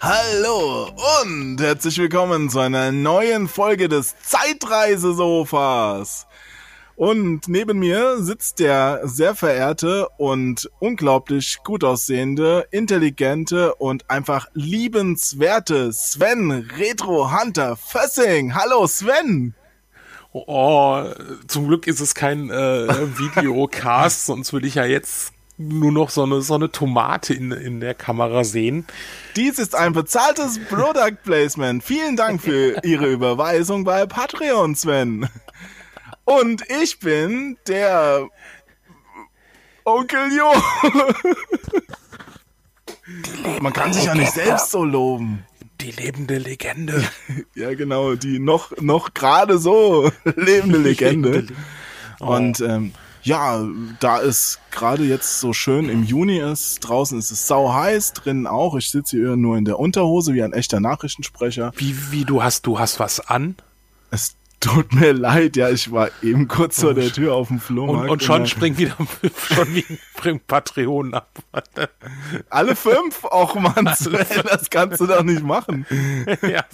Hallo und herzlich willkommen zu einer neuen Folge des Zeitreisesofas. Und neben mir sitzt der sehr verehrte und unglaublich gut aussehende, intelligente und einfach liebenswerte Sven Retro Hunter Fössing. Hallo Sven! Oh, zum Glück ist es kein äh, Videocast, sonst würde ich ja jetzt nur noch so eine, so eine Tomate in, in der Kamera sehen. Dies ist ein bezahltes Product Placement. Vielen Dank für Ihre Überweisung bei Patreon, Sven. Und ich bin der Onkel Jo. Man kann sich ja nicht selbst so loben. Die lebende Legende. Ja, genau, die noch, noch gerade so lebende Legende. Und ähm, ja, da es gerade jetzt so schön im Juni ist, draußen ist es sau heiß, drinnen auch. Ich sitze hier nur in der Unterhose wie ein echter Nachrichtensprecher. Wie, wie du hast, du hast was an? Es tut mir leid, ja, ich war eben kurz vor der Tür auf dem Flohmarkt. Und, und schon springt wieder, schon wie springt Patreon ab. Alle fünf? Och man, Sven, das kannst du doch nicht machen. ja.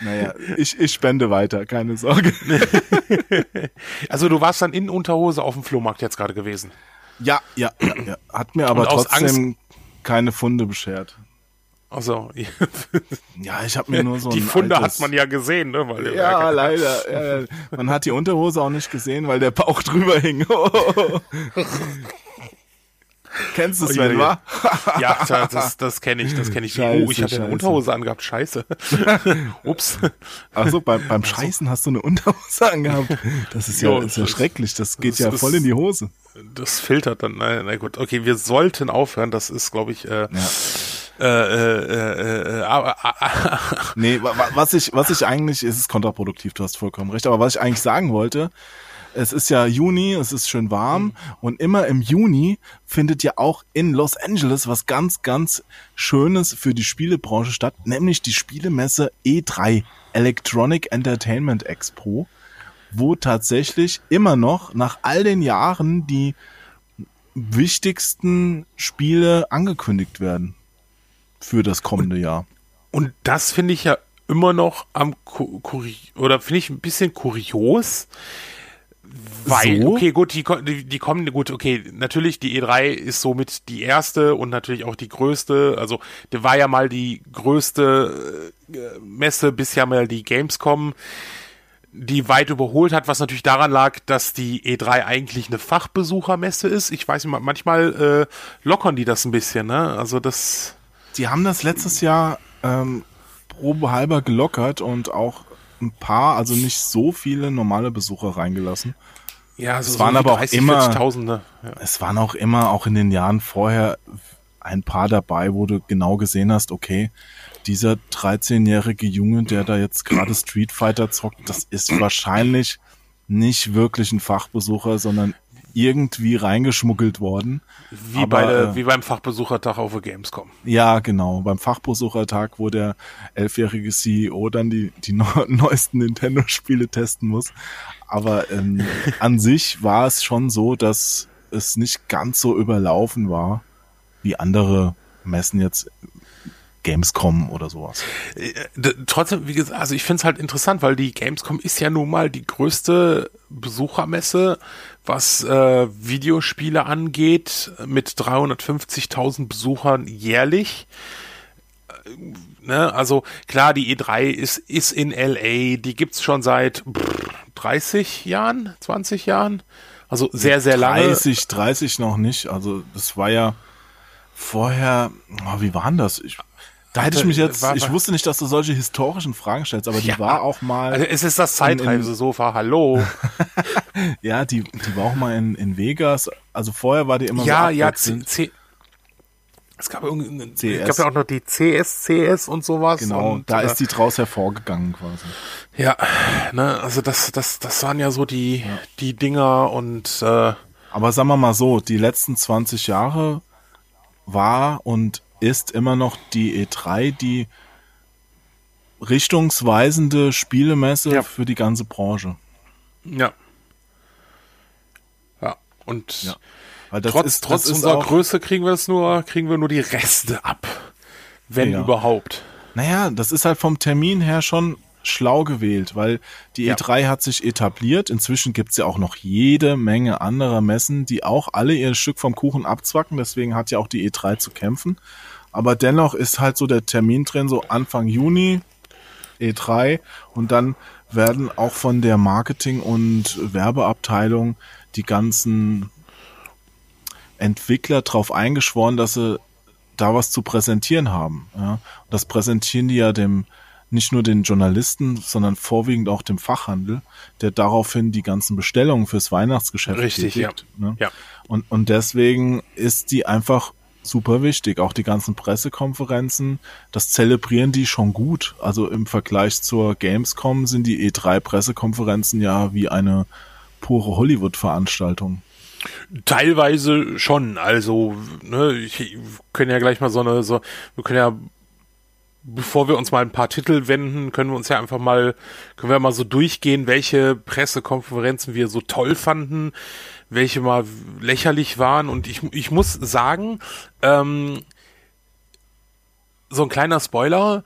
Naja, ich, ich spende weiter, keine Sorge. Also du warst dann in Unterhose auf dem Flohmarkt jetzt gerade gewesen. Ja, ja, ja, ja. Hat mir aber trotzdem keine Funde beschert. Also Ja, ich habe mir nur so die Funde hat man ja gesehen, ne? Weil Ja, leider. Ja, ja. man hat die Unterhose auch nicht gesehen, weil der Bauch drüber hing. Kennst du Oh, Sven, wa? Ja, das, das, kenne ich, das kenne ich. Scheiße, oh, ich hatte eine. Unterhose angehabt, scheiße. Ups. Achso, beim, beim Scheißen hast du eine Unterhose angehabt. Das ist ja, Jo, ist ja das- schrecklich. Das geht das ja voll in die Hose. Das filtert dann. Na, na gut, okay, wir sollten aufhören. Das ist, glaube ich, äh, Ja. äh, äh, äh, äh, äh, Nee, wa- wa- was ich, was ich eigentlich, es ist kontraproduktiv, du hast vollkommen recht, aber was ich eigentlich sagen wollte, es ist ja Juni, es ist schön warm und immer im Juni findet ja auch in Los Angeles was ganz, ganz Schönes für die Spielebranche statt, nämlich die Spielemesse E3, Electronic Entertainment Expo, wo tatsächlich immer noch nach all den Jahren die wichtigsten Spiele angekündigt werden für das kommende Jahr. Und das finde ich ja immer noch am Ku- Kuri oder finde ich ein bisschen kurios. Weil, So? okay, gut, die, die, die kommen, gut, okay, natürlich, die E3 ist somit die erste und natürlich auch die größte, also, die war ja mal die größte äh, Messe, bis ja mal die Gamescom, die weit überholt hat, was natürlich daran lag, dass die E3 eigentlich eine Fachbesuchermesse ist. Ich weiß nicht, manchmal äh, lockern die das ein bisschen, ne? Also das. Die haben das letztes Jahr ähm, probehalber gelockert und auch ein paar, also nicht so viele normale Besucher reingelassen. Ja, Es waren aber auch immer- 40.000? Ja. Es waren auch immer, auch in den Jahren vorher, ein paar dabei, wo du genau gesehen hast, okay, dieser 13-jährige Junge, der da jetzt gerade Street Fighter zockt, das ist wahrscheinlich nicht wirklich ein Fachbesucher, sondern irgendwie reingeschmuggelt worden. Wie, Aber, bei der, äh, wie beim Fachbesuchertag auf der Gamescom. Ja, genau. Beim Fachbesuchertag, wo der elfjährige CEO dann die, die neu- neuesten Nintendo-Spiele testen muss. Aber ähm, an sich war es schon so, dass es nicht ganz so überlaufen war wie andere Messen jetzt Gamescom oder sowas. Äh, Trotzdem, wie gesagt, also ich finde es halt interessant, weil die Gamescom ist ja nun mal die größte Besuchermesse, was äh, Videospiele angeht, mit 350.000 Besuchern jährlich. Äh, Ne? Also klar, die E3 ist, ist in LA, die gibt's schon seit pff, 30 Jahren, 20 Jahren. Also sehr, sehr lange. 30, 30 noch nicht. Also das war ja vorher, oh, wie waren das? Ich, da hätte ich mich jetzt, War- ich wusste nicht, dass du solche historischen Fragen stellst, aber die Ja. war auch mal. Also es ist das Zeitreisesofa, hallo. Ja, die, die war auch mal in, in Vegas. Also vorher war die immer ja, so ja, C, abwechselnd. C, es gab irgendeinen, es CS. gab ja auch noch die CS, CS und sowas. Genau, und, da äh, ist die draus hervorgegangen quasi. Ja, ne, also das, das, das waren ja so die, die Dinger und äh, Aber sagen wir mal so, die letzten 20 Jahre war und ist immer noch die E3 die richtungsweisende Spielemesse Ja. für die ganze Branche. ja. Ja, und Ja. Trotz, ist, trotz unserer Größe kriegen wir es nur, kriegen wir nur die Reste ab. wenn Ja. überhaupt. Naja, das ist halt vom Termin her schon schlau gewählt, weil die Ja. E3 hat sich etabliert. Inzwischen gibt's ja auch noch jede Menge anderer Messen, die auch alle ihr Stück vom Kuchen abzwacken. Deswegen hat ja auch die E3 zu kämpfen. Aber dennoch ist halt so der Termin drin, so Anfang Juni E3 und dann werden auch von der Marketing- und Werbeabteilung die ganzen Entwickler drauf eingeschworen, dass sie da was zu präsentieren haben. Ja. Und das präsentieren die ja dem nicht nur den Journalisten, sondern vorwiegend auch dem Fachhandel, der daraufhin die ganzen Bestellungen fürs Weihnachtsgeschäft Richtig, tätigt, Ne? Ja. Und, und deswegen ist die einfach super wichtig. Auch die ganzen Pressekonferenzen, das zelebrieren die schon gut. Also im Vergleich zur Gamescom sind die E3-Pressekonferenzen ja wie eine pure Hollywood-Veranstaltung. Teilweise schon. Also, ne, ich, können ja gleich mal so eine, so, wir können ja, bevor wir uns mal ein paar Titel wenden, können wir uns ja einfach mal, können wir mal so durchgehen, welche Pressekonferenzen wir so toll fanden, welche mal lächerlich waren. Und ich, ich muss sagen, ähm, so ein kleiner Spoiler,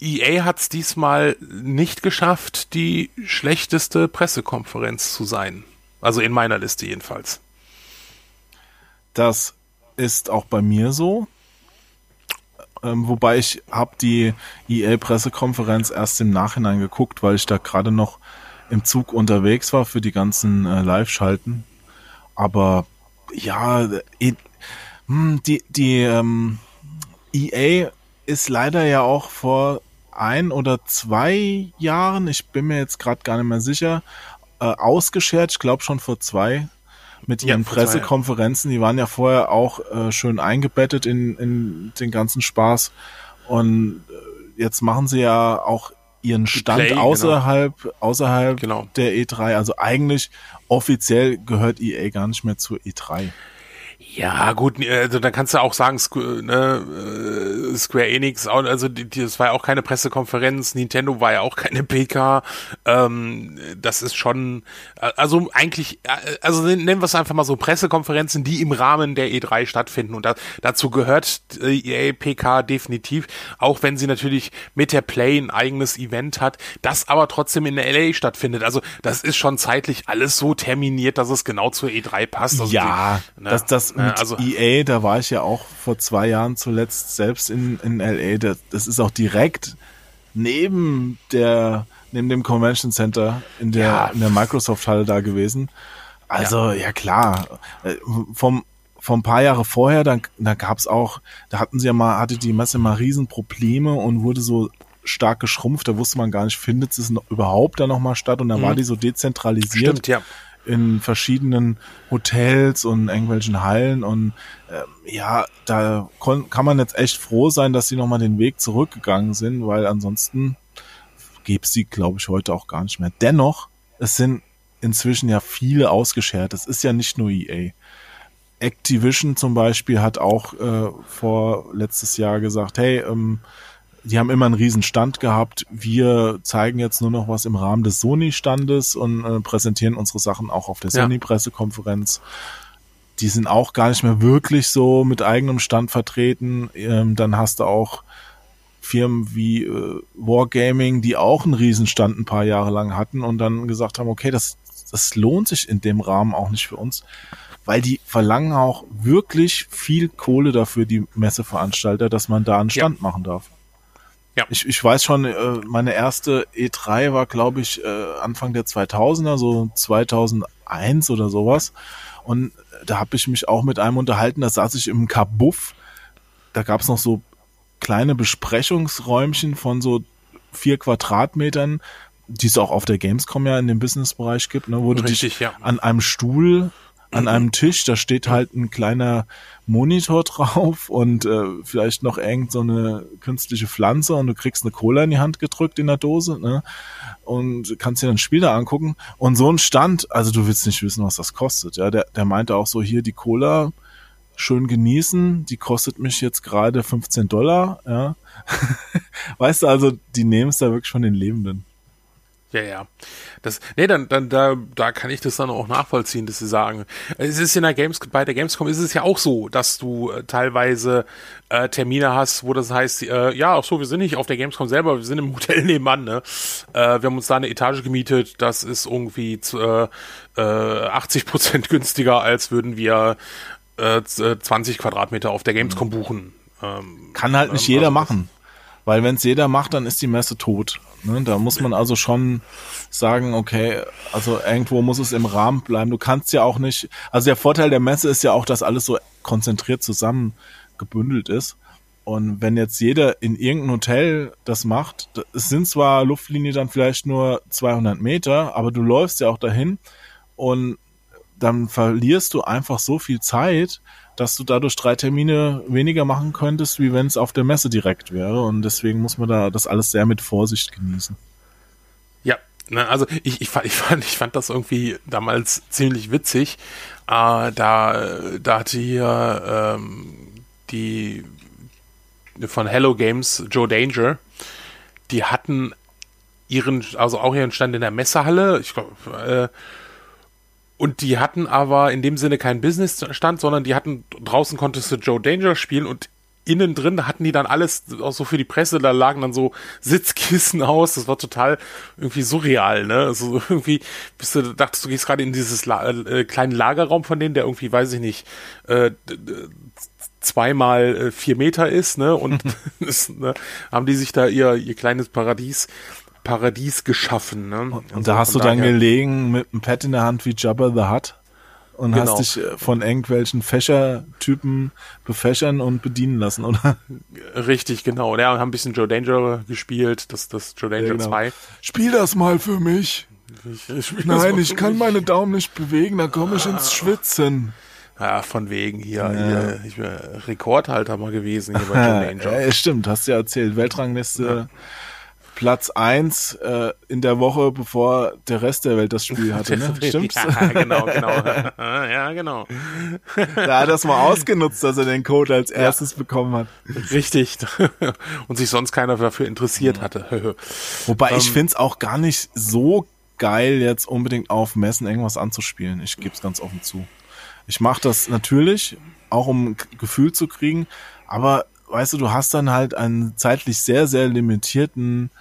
EA hat es diesmal nicht geschafft, die schlechteste Pressekonferenz zu sein. Also in meiner Liste jedenfalls. Das ist auch bei mir so. Ähm, wobei ich habe die EA-Pressekonferenz erst im Nachhinein geguckt, weil ich da gerade noch im Zug unterwegs war für die ganzen äh, Live-Schalten. Aber ja, hm, die, die ähm, EA ist leider ja auch vor ein oder zwei Jahren, ich bin mir jetzt gerade gar nicht mehr sicher, äh, ausgeschert, ich glaube schon vor zwei, mit Ja, ihren Jahren. Pressekonferenzen. Die waren ja vorher auch äh, schön eingebettet in, in den ganzen Spaß. Und äh, jetzt machen sie ja auch ihren Stand Play, genau. außerhalb, außerhalb Genau. der E3. Also eigentlich offiziell gehört EA gar nicht mehr zur E E3. Ja, gut, also dann kannst du auch sagen, Squ- ne, äh, Square Enix, also das war ja auch keine Pressekonferenz, Nintendo war ja auch keine PK, ähm, das ist schon, äh, also eigentlich, äh, also nennen wir es einfach mal so Pressekonferenzen, die im Rahmen der E3 stattfinden und da, dazu gehört äh, EA PK definitiv, auch wenn sie natürlich mit der Play ein eigenes Event hat, das aber trotzdem in der LA stattfindet, also das ist schon zeitlich alles so terminiert, dass es genau zur E3 passt. Also ja, die, ne, das, das ne, mit also EA, da war ich ja auch vor zwei Jahren zuletzt selbst in, in LA. Das, das ist auch direkt neben der, neben dem Convention Center in der, Ja. in der Microsoft-Halle da gewesen. Also, ja, klar. Äh, Vom, vom paar Jahre vorher, dann, da gab's auch, da hatten sie ja mal, hatte die Messe mal Riesenprobleme und wurde so stark geschrumpft, da wusste man gar nicht, findet es überhaupt da nochmal statt und dann war die so dezentralisiert Stimmt, ja. In verschiedenen Hotels und irgendwelchen Hallen und ähm, ja, da kann man jetzt echt froh sein, dass sie nochmal den Weg zurückgegangen sind, weil ansonsten gäbe sie, glaube ich, heute auch gar nicht mehr. Dennoch, es sind inzwischen ja viele ausgeschert. Es ist ja nicht nur EA. Activision zum Beispiel hat auch äh, vor letztes Jahr gesagt, hey, ähm, die haben immer einen riesen Stand gehabt. Wir zeigen jetzt nur noch was im Rahmen des Sony-Standes und äh, präsentieren unsere Sachen auch auf der Ja. Sony-Pressekonferenz. Die sind auch gar nicht mehr wirklich so mit eigenem Stand vertreten. Ähm, dann hast du auch Firmen wie äh, Wargaming, die auch einen Riesenstand ein paar Jahre lang hatten und dann gesagt haben, okay, das, das lohnt sich in dem Rahmen auch nicht für uns, weil die verlangen auch wirklich viel Kohle dafür, die Messeveranstalter, dass man da einen Ja. Stand machen darf. Ja. Ich, ich weiß schon, äh, meine erste E3 war, glaube ich, äh, Anfang der 2000er, so 2001 oder sowas. Und da habe ich mich auch mit einem unterhalten, da saß ich im Kabuff. Da gab es noch so kleine Besprechungsräumchen von so vier Quadratmetern, die es auch auf der Gamescom ja in dem Businessbereich gibt, ne, wo du dich Richtig, ja. an einem Stuhl, an einem Tisch, da steht halt ein kleiner Monitor drauf und äh, vielleicht noch irgend so eine künstliche Pflanze und du kriegst eine Cola in die Hand gedrückt in der Dose, ne? Und kannst dir dann ein Spiel da angucken. Und so ein Stand, also du willst nicht wissen, was das kostet. Ja, der, der meinte auch so, hier die Cola, schön genießen, die kostet mich jetzt gerade 15 Dollar, ja. weißt du, also die nehmen es da wirklich von den Lebenden. Ja, ja. Das, nee, dann, dann, da, da kann ich das dann auch nachvollziehen, dass sie sagen. Es ist in der Games, bei der Gamescom ist es ja auch so, dass du äh, teilweise äh, Termine hast, wo das heißt, äh, ja, auch so, wir sind nicht auf der Gamescom selber, wir sind im Hotel nebenan, ne? Äh, wir haben uns da eine Etage gemietet, das ist irgendwie äh, äh, 80 Prozent günstiger, als würden wir äh, 20 Quadratmeter auf der Gamescom buchen. Ähm, kann halt nicht ähm, jeder also machen. Weil wenn es jeder macht, dann ist die Messe tot. Ne? Da muss man also schon sagen, okay, also irgendwo muss es im Rahmen bleiben. Du kannst ja auch nicht, also der Vorteil der Messe ist ja auch, dass alles so konzentriert zusammen gebündelt ist. Und wenn jetzt jeder in irgendein Hotel das macht, es sind zwar Luftlinie dann vielleicht nur 200 Meter, aber du läufst ja auch dahin und dann verlierst du einfach so viel Zeit, dass du dadurch drei Termine weniger machen könntest, wie wenn es auf der Messe direkt wäre. Und deswegen muss man da das alles sehr mit Vorsicht genießen. Ja, ne, also ich, ich, fand, ich, fand, ich fand das irgendwie damals ziemlich witzig. Äh, da, da hatte hier ähm, die von Hello Games, Joe Danger, die hatten ihren, also auch ihren Stand in der Messehalle. Ich glaube, äh, und die hatten aber in dem Sinne keinen Business-Stand, sondern die hatten, draußen konntest du Joe Danger spielen und innen drin hatten die dann alles auch so für die Presse, da lagen dann so Sitzkissen aus, das war total irgendwie surreal, ne? Also irgendwie bist du dachtest, du gehst gerade in dieses La äh, kleinen Lagerraum von denen, der irgendwie, weiß ich nicht, äh, zweimal äh, vier Meter ist, ne? Und das, ne, haben die sich da ihr, ihr kleines Paradies Paradies geschaffen. Ne? Und, also da hast du dann gelegen mit einem Pad in der Hand wie Jabba the Hutt und genau. hast dich äh, von irgendwelchen Fächertypen befächern und bedienen lassen, oder? Richtig, genau. Ja, und haben ein bisschen Joe Danger gespielt, das, das Joe Danger ja, genau. 2. Spiel das mal für mich. Ich, ich Nein, ich kann mich. meine Daumen nicht bewegen, da komme ich ins ah. Schwitzen. Ja, von wegen hier, ja. hier ich bin Rekordhalter mal gewesen hier bei Joe Danger. Ja, stimmt, hast du ja erzählt. Weltrangliste ja. Platz eins äh, in der Woche, bevor der Rest der Welt das Spiel hatte, ne? Stimmt's? Ja, genau, genau. ja, genau. Da hat er es mal ausgenutzt, dass er den Code als erstes ja. bekommen hat. Richtig. Und sich sonst keiner dafür interessiert mhm. hatte. Wobei ähm, ich finde es auch gar nicht so geil, jetzt unbedingt auf Messen irgendwas anzuspielen. Ich gebe es ganz offen zu. Ich mache das natürlich, auch um Gefühl zu kriegen, aber weißt du, du hast dann halt einen zeitlich sehr, sehr limitierten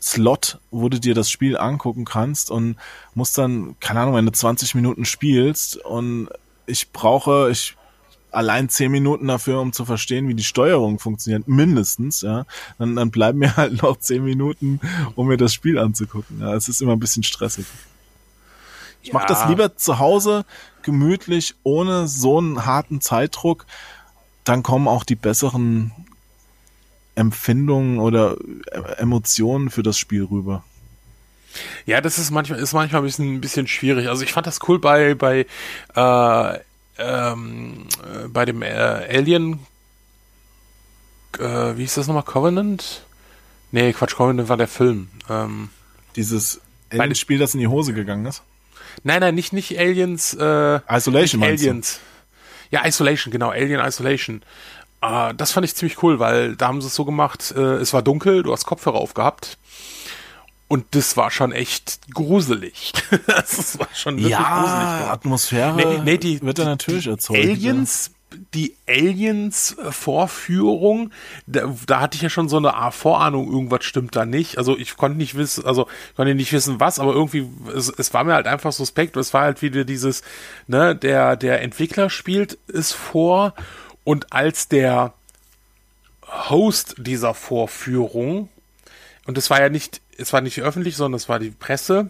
Slot, wo du dir das Spiel angucken kannst und musst dann, keine Ahnung, wenn du 20 Minuten spielst und ich brauche, ich allein 10 Minuten dafür, um zu verstehen, wie die Steuerung funktioniert, mindestens, ja, dann, dann bleiben mir halt noch 10 Minuten, um mir das Spiel anzugucken. Ja, es ist immer ein bisschen stressig. Ich ja. mache das lieber zu Hause, gemütlich, ohne so einen harten Zeitdruck. Dann kommen auch die besseren Empfindungen oder Emotionen für das Spiel rüber. Ja, das ist manchmal ist manchmal ein bisschen, ein bisschen schwierig. Also ich fand das cool bei bei äh, ähm, äh, bei dem äh, Alien äh, wie hieß das nochmal Covenant? Nee, Quatsch, Covenant war der Film. Ähm, Dieses Alien-Spiel, das in die Hose gegangen ist? Nein, nein, nicht nicht Aliens. Äh, Isolation. Nicht Aliens. Du? Ja, Isolation, genau, Alien Isolation. Uh, das fand ich ziemlich cool, weil da haben sie es so gemacht, äh, es war dunkel, du hast Kopfhörer aufgehabt. Und das war schon echt gruselig. das war schon wirklich ja, gruselig. Atmosphäre nee, nee, die, wird da natürlich erzeugt. Aliens, ja. die Aliens-Vorführung, da, da hatte ich ja schon so eine Vorahnung, irgendwas stimmt da nicht. Also ich konnte nicht wissen, also ich konnte nicht wissen, was, aber irgendwie, es, es war mir halt einfach suspekt. Es war halt wieder dieses, ne, der, der Entwickler spielt es vor und als der Host dieser Vorführung, und es war ja nicht, es war nicht öffentlich, sondern es war die Presse,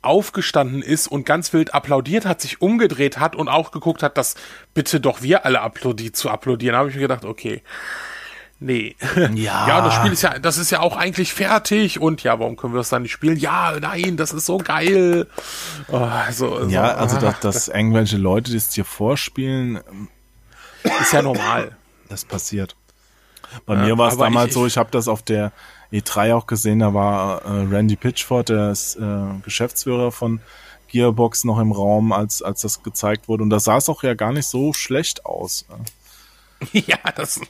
aufgestanden ist und ganz wild applaudiert hat, sich umgedreht hat und auch geguckt hat, dass bitte doch wir alle applaudi zu applaudieren, habe ich mir gedacht, okay. Nee. Ja. ja, das Spiel ist ja, das ist ja auch eigentlich fertig und ja, warum können wir das dann nicht spielen? Ja, nein, das ist so geil. Oh, also, ja, also, dass, dass irgendwelche Leute das dir vorspielen, ist ja normal. Das passiert. Bei ja, mir war es damals ich, so, ich habe das auf der E3 auch gesehen, da war äh, Randy Pitchford, der ist äh, Geschäftsführer von Gearbox noch im Raum, als, als das gezeigt wurde. Und da sah es auch ja gar nicht so schlecht aus. Ja, das,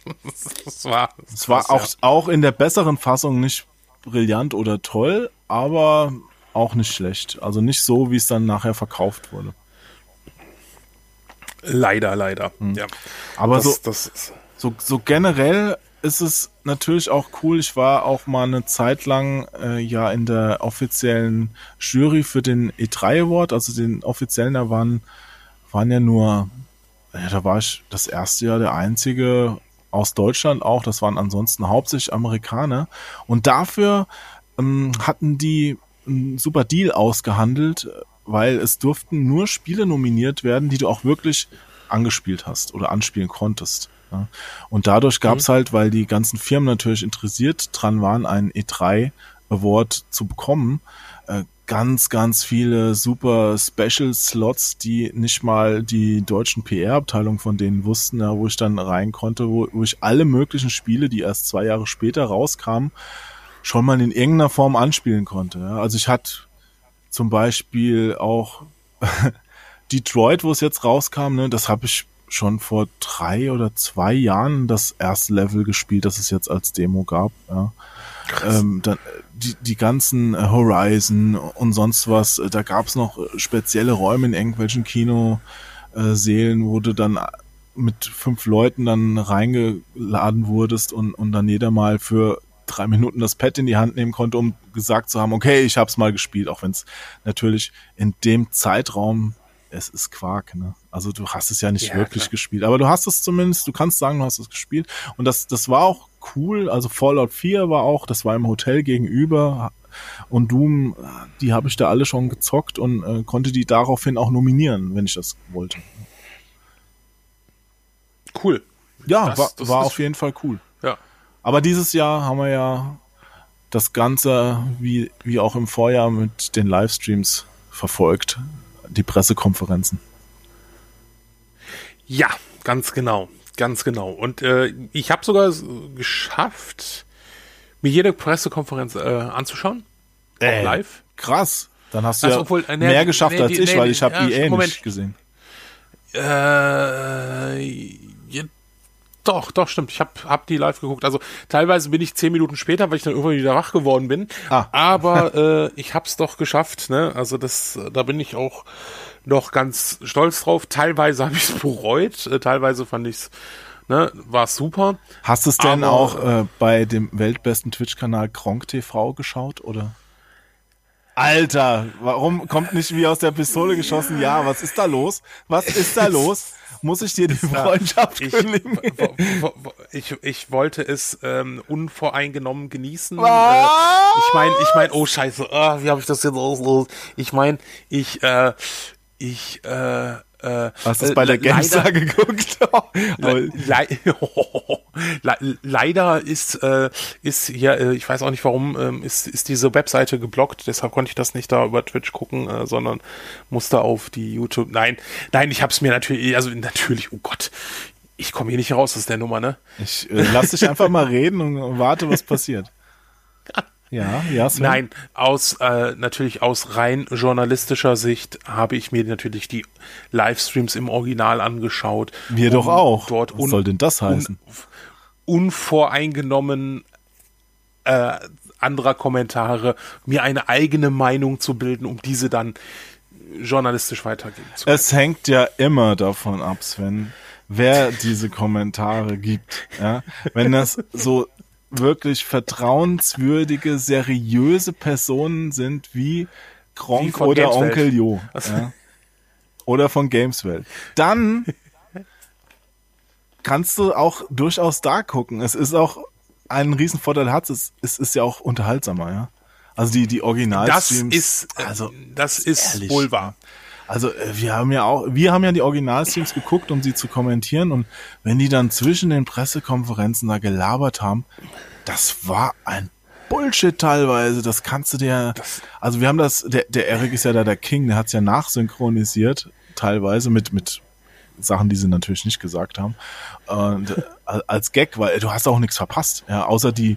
das war. Es war auch, ja. auch in der besseren Fassung nicht brillant oder toll, aber auch nicht schlecht. Also nicht so, wie es dann nachher verkauft wurde. Leider, leider. Hm. Ja. Aber das, so, das so, so generell ist es natürlich auch cool. Ich war auch mal eine Zeit lang äh, ja in der offiziellen Jury für den E3 Award, also den offiziellen, da waren, waren ja nur, ja, da war ich das erste Jahr der einzige aus Deutschland auch, das waren ansonsten hauptsächlich Amerikaner. Und dafür ähm, hatten die einen super Deal ausgehandelt, weil es durften nur Spiele nominiert werden, die du auch wirklich angespielt hast oder anspielen konntest. Ja. Und dadurch gab es mhm. halt, weil die ganzen Firmen natürlich interessiert dran waren, einen E3 Award zu bekommen, äh, ganz, ganz viele super Special Slots, die nicht mal die deutschen PR-Abteilung von denen wussten, ja, wo ich dann rein konnte, wo, wo ich alle möglichen Spiele, die erst zwei Jahre später rauskamen, schon mal in irgendeiner Form anspielen konnte. Ja. Also ich hatte zum Beispiel auch Detroit, wo es jetzt rauskam, ne, das habe ich schon vor drei oder zwei Jahren das erste Level gespielt, das es jetzt als Demo gab. Ja. Ähm, dann, die, die ganzen äh, Horizon und sonst was, äh, da gab es noch spezielle Räume in irgendwelchen Kinosälen, wo du dann mit fünf Leuten dann reingeladen wurdest und, und dann jeder mal für drei Minuten das Pad in die Hand nehmen konnte, um gesagt zu haben, okay, ich hab's mal gespielt, auch wenn es natürlich in dem Zeitraum es ist Quark, ne? Also du hast es ja nicht ja, wirklich klar. gespielt, aber du hast es zumindest, du kannst sagen, du hast es gespielt und das das war auch cool, also Fallout 4 war auch, das war im Hotel gegenüber und Doom, die habe ich da alle schon gezockt und äh, konnte die daraufhin auch nominieren, wenn ich das wollte. Cool. Ja, das, war, das war auf jeden Fall cool. Aber dieses Jahr haben wir ja das Ganze, wie, wie auch im Vorjahr, mit den Livestreams verfolgt die Pressekonferenzen. Ja, ganz genau, ganz genau. Und äh, ich habe sogar geschafft, mir jede Pressekonferenz äh, anzuschauen. Äh, live. Krass. Dann hast du also, ja obwohl, äh, mehr geschafft nee, als nee, ich, nee, weil ich habe ja, EA Moment. nicht gesehen. Äh, doch, doch, stimmt. Ich habe hab die live geguckt. Also teilweise bin ich zehn Minuten später, weil ich dann irgendwann wieder wach geworden bin. Ah. Aber äh, ich hab's doch geschafft. Ne? Also das, da bin ich auch noch ganz stolz drauf. Teilweise habe ich es bereut. Äh, teilweise fand ich's Ne, war super. Hast du es denn Aber, auch äh, bei dem weltbesten Twitch-Kanal Kronk TV geschaut, oder? Alter, warum kommt nicht wie aus der Pistole geschossen? Ja, was ist da los? Was ist da los? Muss ich dir die Freundschaft ich, kündigen. Ich, ich wollte es ähm, unvoreingenommen genießen. Äh, ich meine, ich meine, oh Scheiße, oh, wie habe ich das jetzt aus? Ich meine, ich, äh, ich, äh, äh, Hast du es bei der Gamestar geguckt? le le leider ist, äh, ist hier, äh, ich weiß auch nicht warum, ähm, ist, ist diese Webseite geblockt, deshalb konnte ich das nicht da über Twitch gucken, äh, sondern musste auf die YouTube. Nein, nein, ich habe es mir natürlich, also natürlich, oh Gott, ich komme hier nicht raus aus der Nummer, ne? Ich äh, lass dich einfach mal reden und warte, was passiert. Ja, ja. Sven. Nein, aus äh, natürlich aus rein journalistischer Sicht habe ich mir natürlich die Livestreams im Original angeschaut. Wir doch auch. Dort Was soll denn das heißen? Un unvoreingenommen äh, anderer Kommentare mir eine eigene Meinung zu bilden, um diese dann journalistisch weitergeben zu können. Es hängt ja immer davon ab, Sven, wer diese Kommentare gibt. Ja? Wenn das so wirklich vertrauenswürdige, seriöse Personen sind wie Gronk oder Gameswelt. Onkel Jo. Ja. Oder von Gameswelt. Dann kannst du auch durchaus da gucken. Es ist auch ein Riesenvorteil hat es, es ist ja auch unterhaltsamer, ja. Also die, die Originalstreams. Das ist, äh, also, das ist ehrlich. wohl wahr. Also äh, wir haben ja auch, wir haben ja die Originalstreams geguckt, um sie zu kommentieren und wenn die dann zwischen den Pressekonferenzen da gelabert haben, das war ein Bullshit teilweise. Das kannst du dir. Also wir haben das, der, der Eric ist ja da der King, der hat's ja nachsynchronisiert, teilweise mit, mit Sachen, die sie natürlich nicht gesagt haben. Und äh, als Gag, weil du hast auch nichts verpasst, ja, außer die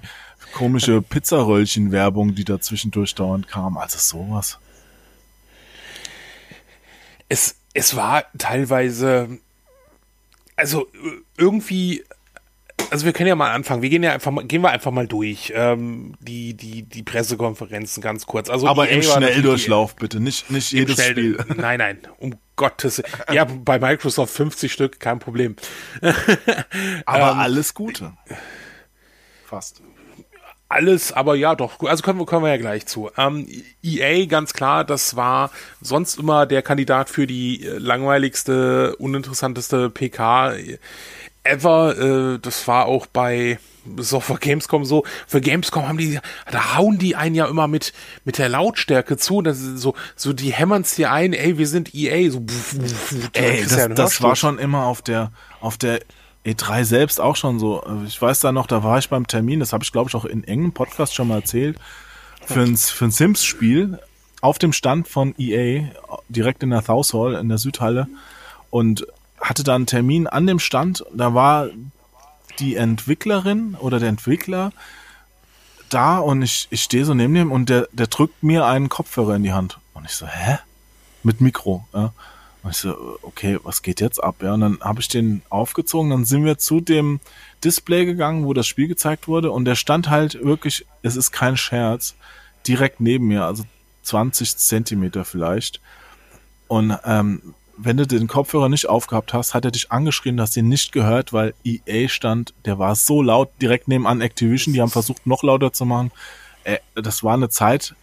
komische Pizzaröllchen-Werbung, die da zwischendurch dauernd kam. Also sowas es, es war teilweise, also irgendwie also wir können ja mal anfangen. Wir gehen ja einfach mal, gehen wir einfach mal durch ähm, die die die Pressekonferenzen ganz kurz. Also Aber EA im Schnelldurchlauf bitte, nicht nicht jedes im Spiel. Schnell- Nein, nein, um Gottes. Ja, bei Microsoft 50 Stück, kein Problem. Aber Ähm, alles Gute. Fast. Alles, aber ja, doch. Also können wir, kommen wir ja gleich zu. Ähm, EA, ganz klar, das war sonst immer der Kandidat für die äh, langweiligste, uninteressanteste PK ever. Äh, das war auch bei Software Gamescom so. Für Gamescom haben die, da hauen die einen ja immer mit, mit der Lautstärke zu. Das ist so, so die hämmern's dir ein, ey, wir sind EA. So, pf, pf, pf, Ey, das, das war schon immer auf der auf der E3 selbst auch schon so. Ich weiß da noch, da war ich beim Termin, das habe ich glaube ich auch in engem Podcast schon mal erzählt, für ein, für ein Sims-Spiel auf dem Stand von EA, direkt in der South Hall, in der Südhalle und hatte da einen Termin an dem Stand, da war die Entwicklerin oder der Entwickler da und ich, ich stehe so neben dem und der, der drückt mir einen Kopfhörer in die Hand. Und ich so, hä? Mit Mikro, ja. Und ich so, okay, was geht jetzt ab? Ja, und dann habe ich den aufgezogen, dann sind wir zu dem Display gegangen, wo das Spiel gezeigt wurde und der stand halt wirklich, es ist kein Scherz, direkt neben mir, also 20 Zentimeter vielleicht. Und ähm, wenn du den Kopfhörer nicht aufgehabt hast, hat er dich angeschrien, du hast ihn nicht gehört, weil EA stand, der war so laut, direkt nebenan Activision, die haben versucht noch lauter zu machen. Äh, das war eine Zeit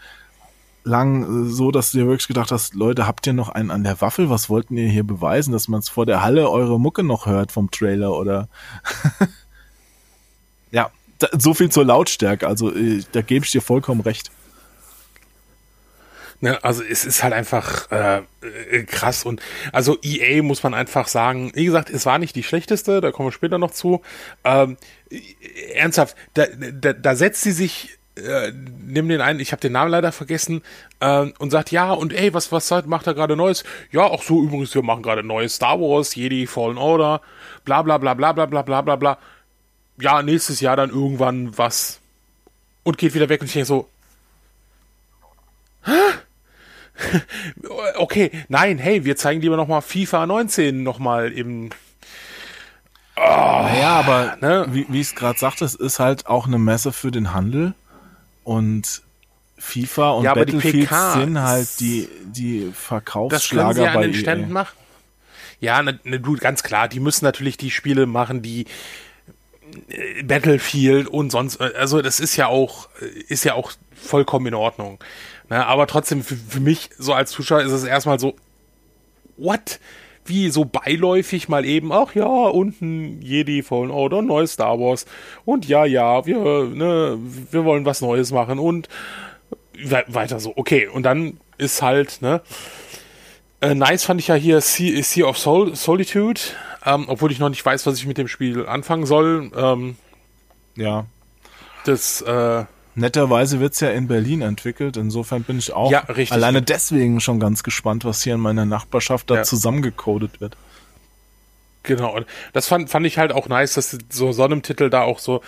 lang äh, so, dass du dir wirklich gedacht hast, Leute, habt ihr noch einen an der Waffel? Was wollten ihr hier beweisen, dass man es vor der Halle eure Mucke noch hört vom Trailer oder? ja, da, so viel zur Lautstärke. Also äh, da gebe ich dir vollkommen recht. Ne, also es ist halt einfach äh, äh, krass und also EA muss man einfach sagen, wie gesagt, es war nicht die schlechteste, da kommen wir später noch zu. Ähm, äh, ernsthaft, da, da, da setzt sie sich äh, nimm den einen, ich habe den Namen leider vergessen, äh, und sagt, ja, und ey, was, was macht er gerade Neues? Ja, auch so übrigens, wir machen gerade neues Star Wars, Jedi Fallen Order, bla bla bla bla bla bla bla bla bla. Ja, nächstes Jahr dann irgendwann was. Und geht wieder weg und ich denke so, okay, nein, hey, wir zeigen lieber nochmal FIFA 19 nochmal im. Naja, aber ne? wie, wie ich es gerade sagte, es ist halt auch eine Messe für den Handel und FIFA und Ja, aber die Battlefield PK sind halt die, die Das können Verkaufsschlager sie an bei den Ständen EA. machen. Ja, ne, ne, du, ganz klar, die müssen natürlich die Spiele machen, die äh, Battlefield und sonst, äh, also das ist ja auch, äh, ist ja auch vollkommen in Ordnung. Ne, aber trotzdem, für, für mich, so als Zuschauer, ist es erstmal so, what? Wie so beiläufig mal eben, ach ja, unten Jedi Fallen Order, neues Star Wars. Und ja, ja, wir, ne, wir wollen was Neues machen und we weiter so. Okay, und dann ist halt, ne, äh, nice fand ich ja hier Sea, sea of Sol Solitude, ähm, obwohl ich noch nicht weiß, was ich mit dem Spiel anfangen soll. Ähm, Ja. das, äh, Netterweise wird's ja in Berlin entwickelt. Insofern bin ich auch Ja, alleine deswegen schon ganz gespannt, was hier in meiner Nachbarschaft da Ja. zusammengecodet wird. Genau, und das fand, fand ich halt auch nice, dass sie so, so einem Titel da auch so,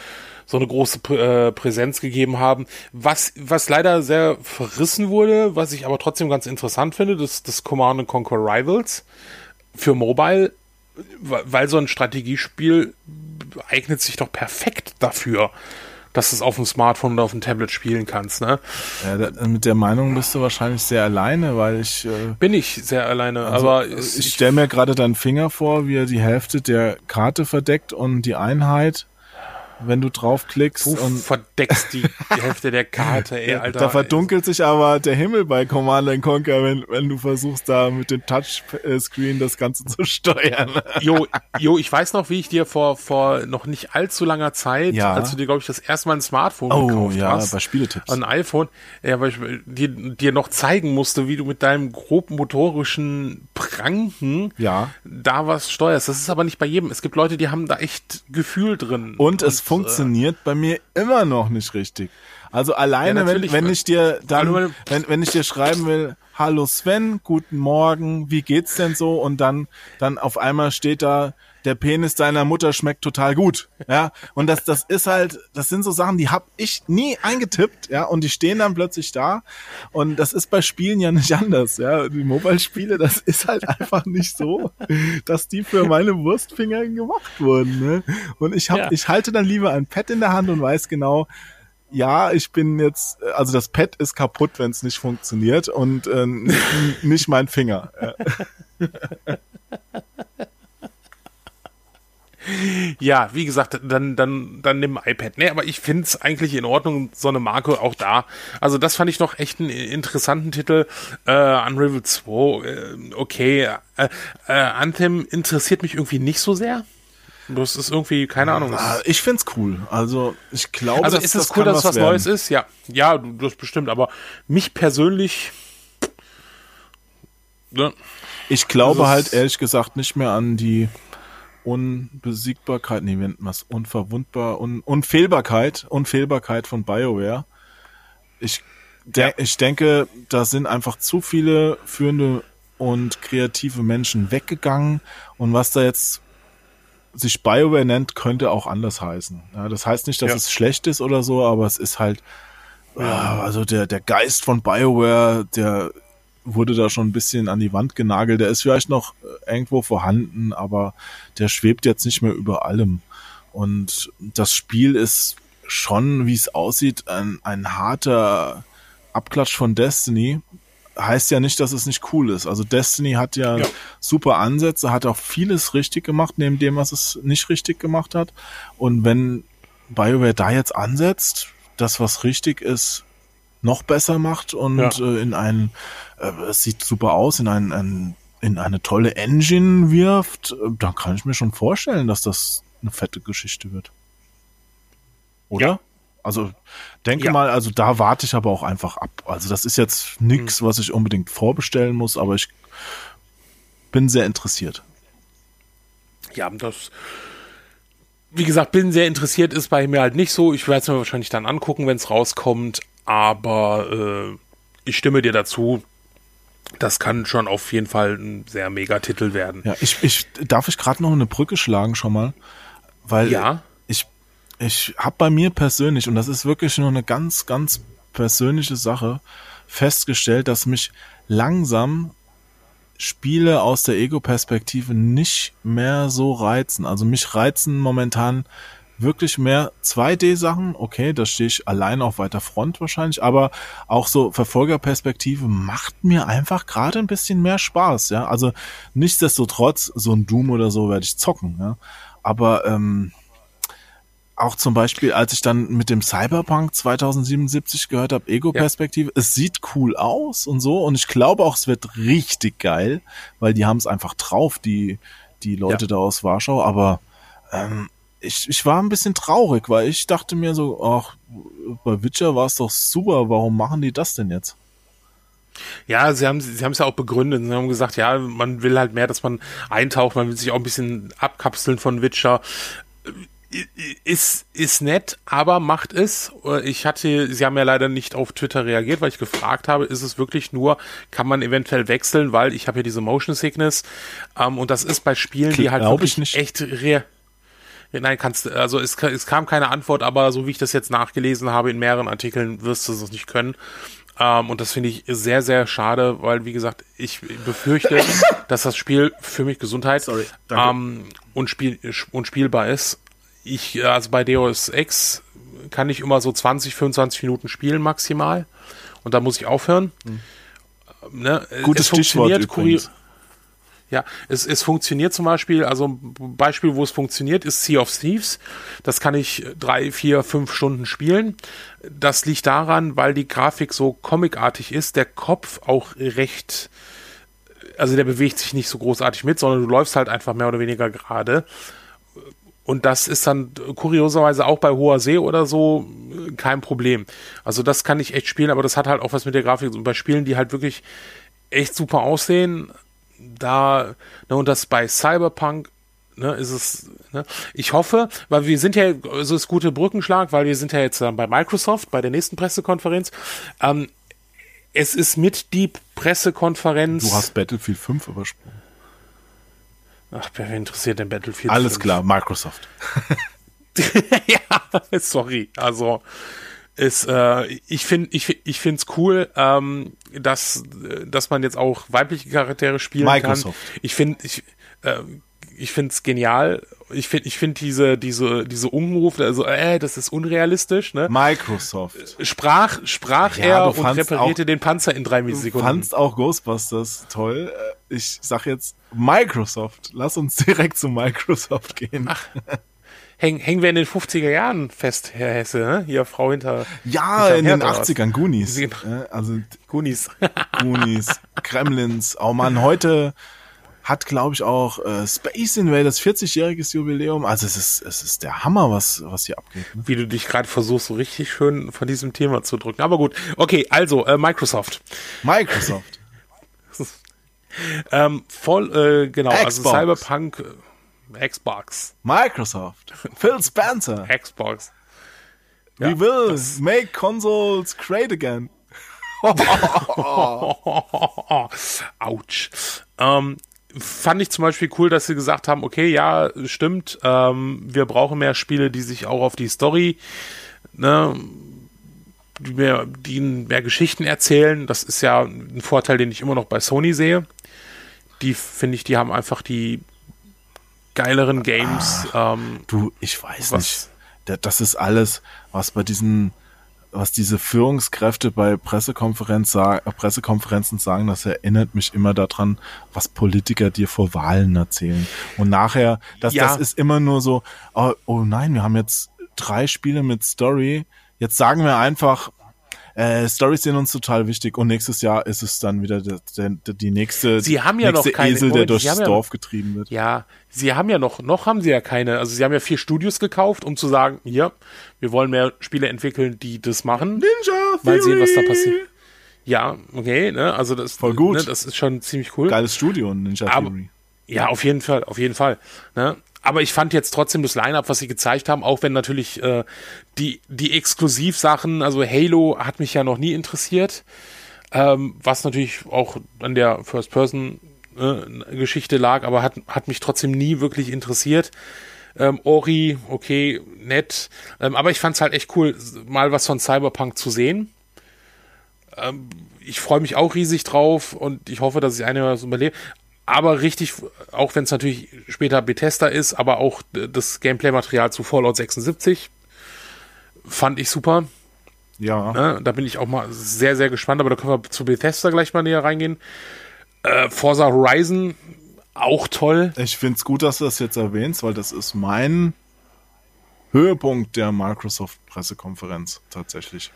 so eine große Prä äh, Präsenz gegeben haben. Was, was leider sehr verrissen wurde, was ich aber trotzdem ganz interessant finde, das, das Command and Conquer Rivals für Mobile, weil so ein Strategiespiel eignet sich doch perfekt dafür, dass du es auf dem Smartphone oder auf dem Tablet spielen kannst, ne? Ja, da, mit der Meinung bist du wahrscheinlich sehr alleine, weil ich, äh, Bin ich sehr alleine, also, aber äh, es- ich stelle mir gerade deinen Finger vor, wie er die Hälfte der Karte verdeckt und die Einheit, wenn du draufklickst du und verdeckst die Hälfte der Karte, ey, Alter. da verdunkelt sich aber der Himmel bei Command Conquer, wenn, wenn du versuchst, da mit dem Touchscreen das Ganze zu steuern. Jo, jo, ich weiß noch, wie ich dir vor, vor noch nicht allzu langer Zeit, Ja. als du dir, glaube ich, das erste Mal ein Smartphone Oh gekauft ja, hast, bei Spieletipps. ein iPhone, ja, weil ich dir, dir noch zeigen musste, wie du mit deinem grob motorischen Pranken Ja. da was steuerst. Das ist aber nicht bei jedem. Es gibt Leute, die haben da echt Gefühl drin. Und es funktioniert bei mir immer noch nicht richtig. Also alleine, Ja, wenn, wenn ich dir dann, wenn, wenn ich dir schreiben will, hallo Sven, guten Morgen, wie geht's denn so? Und dann, dann auf einmal steht da, der Penis deiner Mutter schmeckt total gut. Ja, und das, das ist halt, das sind so Sachen, die hab ich nie eingetippt, ja, und die stehen dann plötzlich da. Und das ist bei Spielen ja nicht anders, ja. Die Mobile-Spiele, das ist halt einfach nicht so, dass die für meine Wurstfinger gemacht wurden, ne? Und ich hab, Ja. ich halte dann lieber ein Pad in der Hand und weiß genau, ja, ich bin jetzt, also das Pad ist kaputt, wenn es nicht funktioniert und äh, nicht mein Finger. Ja. Wie gesagt, dann, dann, dann nimm iPad. Nee, aber ich finde es eigentlich in Ordnung, so eine Marke auch da. Also das fand ich noch echt einen interessanten Titel. Äh, Unravel 2, äh, okay. Äh, äh, Anthem interessiert mich irgendwie nicht so sehr. Das ist irgendwie, keine Ahnung. Ah, Ich find's cool. Also ich glaube, also ist es das cool, dass es was werden. Neues ist? Ja. Ja, du- das bestimmt, aber mich persönlich. Ne? Ich glaube halt ehrlich gesagt nicht mehr an die Unbesiegbarkeit, nee, nennt man's? Unverwundbar, Un Unfehlbarkeit, Unfehlbarkeit von BioWare. Ich, de ich denke, da sind einfach zu viele führende und kreative Menschen weggegangen und was da jetzt sich BioWare nennt, könnte auch anders heißen. Ja, das heißt nicht, dass Ja. es schlecht ist oder so, aber es ist halt, ah, also der, der Geist von BioWare, der wurde da schon ein bisschen an die Wand genagelt. Der ist vielleicht noch äh, irgendwo vorhanden, aber der schwebt jetzt nicht mehr über allem. Und das Spiel ist schon, wie es aussieht, ein, ein harter Abklatsch von Destiny. Heißt ja nicht, dass es nicht cool ist. Also Destiny hat ja, Ja. super Ansätze, hat auch vieles richtig gemacht, neben dem, was es nicht richtig gemacht hat. Und wenn BioWare da jetzt ansetzt, das, was richtig ist, noch besser macht und Ja. äh, in ein, äh, es sieht super aus, in ein, ein in eine tolle Engine wirft, äh, dann kann ich mir schon vorstellen, dass das eine fette Geschichte wird. Oder? Ja. Also denke Ja. mal, also da warte ich aber auch einfach ab. Also das ist jetzt nichts, Hm. was ich unbedingt vorbestellen muss, aber ich bin sehr interessiert. Ja, das. Wie gesagt, bin sehr interessiert, ist bei mir halt nicht so. Ich werde es mir wahrscheinlich dann angucken, wenn es rauskommt. Aber äh, ich stimme dir dazu. Das kann schon auf jeden Fall ein sehr mega Titel werden. Ja, ich, ich darf ich gerade noch eine Brücke schlagen schon mal, weil Ja. ich ich habe bei mir persönlich und das ist wirklich nur eine ganz ganz persönliche Sache festgestellt, dass mich langsam Spiele aus der Ego-Perspektive nicht mehr so reizen. Also mich reizen momentan wirklich mehr 2D-Sachen. Okay, da stehe ich allein auf weiter Front wahrscheinlich, aber auch so Verfolgerperspektive macht mir einfach gerade ein bisschen mehr Spaß. Ja, also nichtsdestotrotz so ein Doom oder so werde ich zocken. Ja, aber ähm, auch zum Beispiel, als ich dann mit dem Cyberpunk 2077 gehört habe, Ego-Perspektive, es sieht cool aus und so und ich glaube auch, es wird richtig geil, weil die haben es einfach drauf, die, die Leute Ja. da aus Warschau, aber ähm, ich, ich war ein bisschen traurig, weil ich dachte mir so, ach, bei Witcher war es doch super, warum machen die das denn jetzt? Ja, sie haben sie haben es ja auch begründet. Sie haben gesagt, ja, man will halt mehr, dass man eintaucht, man will sich auch ein bisschen abkapseln von Witcher. Ist, ist nett, aber macht es. Ich hatte, sie haben ja leider nicht auf Twitter reagiert, weil ich gefragt habe, ist es wirklich nur, kann man eventuell wechseln, weil ich habe ja diese Motion Sickness ähm, und das ist bei Spielen, die halt wirklich echt re Nein, kannst du, also es, es kam keine Antwort, aber so wie ich das jetzt nachgelesen habe in mehreren Artikeln, wirst du es nicht können. Ähm, und das finde ich sehr, sehr schade, weil, wie gesagt, ich befürchte, dass das Spiel für mich Gesundheit Sorry, ähm, unspiel, unspielbar ist. Ich, also bei Deus Ex kann ich immer so 20, 25 Minuten spielen maximal. Und dann muss ich aufhören. Ne? Hm. Gutes es Stichwort funktioniert übrigens. Ja, es, es funktioniert zum Beispiel, also ein Beispiel, wo es funktioniert, ist Sea of Thieves. Das kann ich drei, vier, fünf Stunden spielen. Das liegt daran, weil die Grafik so comicartig ist, der Kopf auch recht, also der bewegt sich nicht so großartig mit, sondern du läufst halt einfach mehr oder weniger gerade. Und das ist dann kurioserweise auch bei hoher See oder so kein Problem. Also das kann ich echt spielen, aber das hat halt auch was mit der Grafik. Und bei Spielen, die halt wirklich echt super aussehen, da, ne, und das bei Cyberpunk ne, ist es, ne? Ich hoffe, weil wir sind ja, so ist gute Brückenschlag, weil wir sind ja jetzt äh, bei Microsoft, bei der nächsten Pressekonferenz. Ähm, es ist mit die Pressekonferenz. Du hast Battlefield 5 übersprungen. Ach, wer interessiert denn Battlefield Alles 5? klar, Microsoft. ja, sorry. Also, ist, äh, ich finde ich, ich finde es cool, ähm, dass, dass man jetzt auch weibliche Charaktere spielen Microsoft. kann. Ich finde, ich, äh, ich finde es genial. Ich finde ich finde diese, diese, diese Umruf, also, äh, das ist unrealistisch, ne? Microsoft. Sprach, sprach ja, er und reparierte auch, den Panzer in drei Millisekunden. Du fandst auch Ghostbusters toll. Äh, ich sag jetzt Microsoft. Lass uns direkt zu Microsoft gehen. Ach. Häng, hängen wir in den 50er Jahren fest, Herr Hesse, ne? Hier Frau hinter. Ja, hinter in den 80ern, Goonies. Also Goonies. Goonies, Kremlins. Oh man, heute hat, glaube ich, auch äh, Space Invaders 40-jähriges Jubiläum. Also es ist, es ist der Hammer, was, was hier abgeht. Ne? Wie du dich gerade versuchst, so richtig schön von diesem Thema zu drücken. Aber gut, okay, also äh, Microsoft. Microsoft. ähm, voll, äh, genau, also Xbox. also Cyberpunk, äh, Xbox. Microsoft. Phil Spencer. Xbox. Ja, We will make consoles great again. Autsch. Ähm, fand ich zum Beispiel cool, dass sie gesagt haben, okay, ja, stimmt, ähm, wir brauchen mehr Spiele, die sich auch auf die Story, ne, die mehr, die mehr Geschichten erzählen. Das ist ja ein Vorteil, den ich immer noch bei Sony sehe. Die finde ich, die haben einfach die geileren Games. Ah, ähm, du, ich weiß nicht. Das ist alles, was bei diesen was diese Führungskräfte bei Pressekonferenz sag, Pressekonferenzen sagen, das erinnert mich immer daran, was Politiker dir vor Wahlen erzählen. Und nachher, das, ja. das ist immer nur so, oh, oh nein, wir haben jetzt drei Spiele mit Story. Jetzt sagen wir einfach, äh, Stories sind uns total wichtig und nächstes Jahr ist es dann wieder der, der, die nächste, sie haben ja nächste noch keine, Esel, der durchs ja, Dorf getrieben wird. Ja, sie haben ja noch, noch haben sie ja keine, also sie haben ja vier Studios gekauft, um zu sagen, ja, wir wollen mehr Spiele entwickeln, die das machen. Ninja Mal sehen, was da passiert. Ja, okay, ne, also das, Voll gut. Ne, das ist schon ziemlich cool. Geiles Studio, Ninja Aber, Theory. Ja, auf jeden Fall, auf jeden Fall. Ne? Aber ich fand jetzt trotzdem das Line-Up, was sie gezeigt haben, auch wenn natürlich äh, die, die Exklusivsachen, also Halo hat mich ja noch nie interessiert, ähm, was natürlich auch an der First-Person-Geschichte äh, lag, aber hat, hat mich trotzdem nie wirklich interessiert. Ähm, Ori, okay, nett, ähm, aber ich fand es halt echt cool, mal was von Cyberpunk zu sehen. Ähm, ich freue mich auch riesig drauf und ich hoffe, dass ich eine was überlebe aber richtig, auch wenn es natürlich später Bethesda ist, aber auch das Gameplay-Material zu Fallout 76 fand ich super. Ja. Ne, da bin ich auch mal sehr, sehr gespannt, aber da können wir zu Bethesda gleich mal näher reingehen. Äh, Forza Horizon, auch toll. Ich finde es gut, dass du das jetzt erwähnst, weil das ist mein Höhepunkt der Microsoft-Pressekonferenz tatsächlich.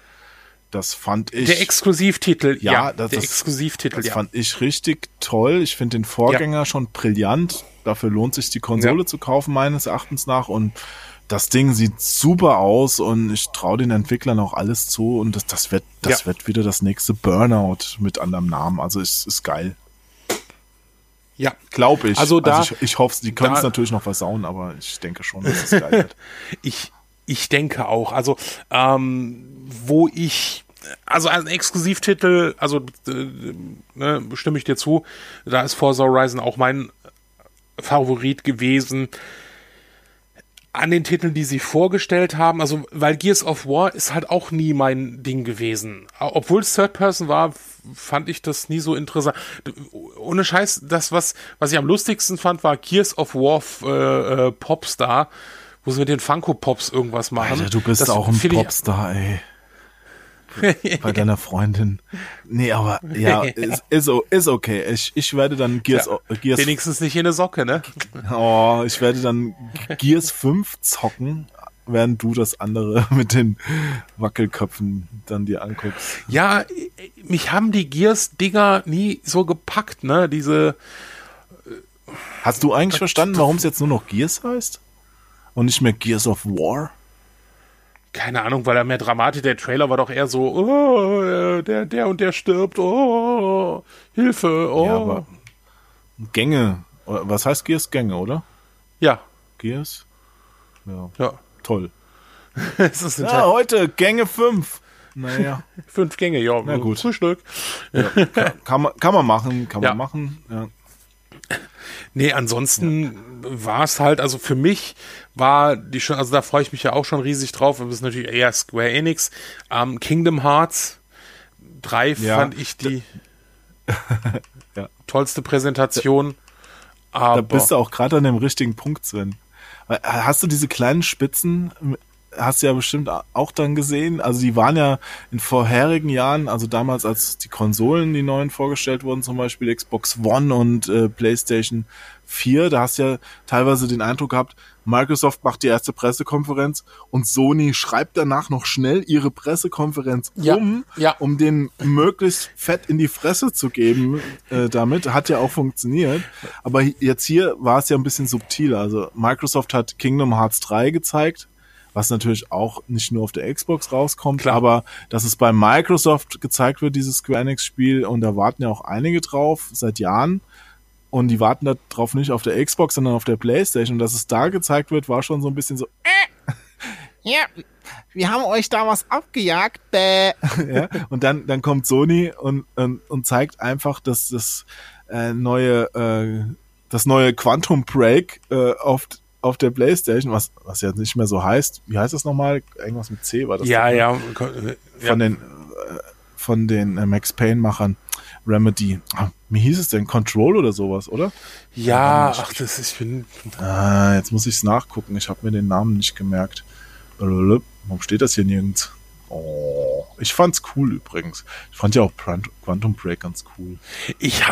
Das fand ich. Der Exklusivtitel, ja, ja das, der Exklusivtitel, das ja. fand ich richtig toll. Ich finde den Vorgänger ja. schon brillant. Dafür lohnt sich die Konsole zu kaufen, meines Erachtens nach. Und das Ding sieht super aus und ich traue den Entwicklern auch alles zu. Und das, das wird, das wird wieder das nächste Burnout mit anderem Namen. Also es ist geil. Ja. Glaube ich. Also, da, also ich, ich hoffe, die können es natürlich noch versauen, aber ich denke schon, dass es geil wird. ich, ich denke auch. Also, ähm, wo ich also ein Exklusivtitel, also äh, ne, stimme ich dir zu, da ist Forza Horizon auch mein Favorit gewesen. An den Titeln, die sie vorgestellt haben, also weil Gears of War ist halt auch nie mein Ding gewesen. Obwohl es Third Person war, fand ich das nie so interessant. Ohne Scheiß, das, was, was ich am lustigsten fand, war Gears of War äh, äh, Popstar, wo sie mit den Funko Pops irgendwas machen. Alter, du bist das auch ein Popstar, ey. bei deiner Freundin. Nee, aber ja, ist, ist, ist okay. Ich, ich werde dann Gears, ja, Gears. Wenigstens nicht in eine Socke, ne? Oh, ich werde dann Gears 5 zocken, während du das andere mit den Wackelköpfen dann dir anguckst. Ja, mich haben die Gears-Dinger nie so gepackt, ne? Diese. Hast du eigentlich verstanden, warum es jetzt nur noch Gears heißt? Und nicht mehr Gears of War? keine Ahnung, weil er mehr Dramatik, der Trailer war doch eher so, oh, der, der und der stirbt, oh, Hilfe, oh. Ja, aber Gänge, was heißt Gears Gänge, oder? Ja. Gears? Ja. Ja. Toll. es ist Ja, heute Gänge 5. Naja. fünf Gänge, ja. Na gut. Frühstück. Ja, kann, kann, man, kann man machen, kann Ja. man machen. Ja. Nee, ansonsten war es halt, also für mich war die schon, also da freue ich mich ja auch schon riesig drauf, aber das ist natürlich eher Square Enix. Ähm, Kingdom Hearts 3 Ja. fand ich die Ja. tollste Präsentation. Aber Da bist du auch gerade an dem richtigen Punkt, Sven. Äh, Hast du diese kleinen Spitzen, hast du ja bestimmt auch dann gesehen. Also die waren ja in vorherigen Jahren, also damals als die Konsolen, die neuen vorgestellt wurden, zum Beispiel Xbox One und äh, PlayStation 4, da hast du ja teilweise den Eindruck gehabt, Microsoft macht die erste Pressekonferenz und Sony schreibt danach noch schnell ihre Pressekonferenz Ja, um, ja. um den möglichst fett in die Fresse zu geben äh, damit. Hat ja auch funktioniert. Aber jetzt hier war es ja ein bisschen subtiler. Also Microsoft hat Kingdom Hearts 3 gezeigt, was natürlich auch nicht nur auf der Xbox rauskommt, Klar. aber dass es bei Microsoft gezeigt wird, dieses Square Enix Spiel, und da warten ja auch einige drauf, seit Jahren. Und die warten da drauf nicht auf der Xbox, sondern auf der Playstation. Und dass es da gezeigt wird, war schon so ein bisschen so, Ja, wir haben euch da was abgejagt. Bäh. ja, und dann, dann kommt Sony und, und, und zeigt einfach, dass das äh, neue, äh, das neue Quantum Break äh, auf, auf der Playstation, was, was ja nicht mehr so heißt, wie heißt das nochmal? Irgendwas mit C war das. ja, ne? ja, ja. Von den, äh, von den äh, Max Payne-Machern. Remedy. Ah, wie hieß es denn? Control oder sowas, oder? Ja, ach, das ist, ich bin, Ah, jetzt muss ich's nachgucken. Ich habe mir den Namen nicht gemerkt. Warum steht das hier nirgends? Oh, ich fand's cool übrigens. Ich fand ja auch Quantum Break ganz cool. ich,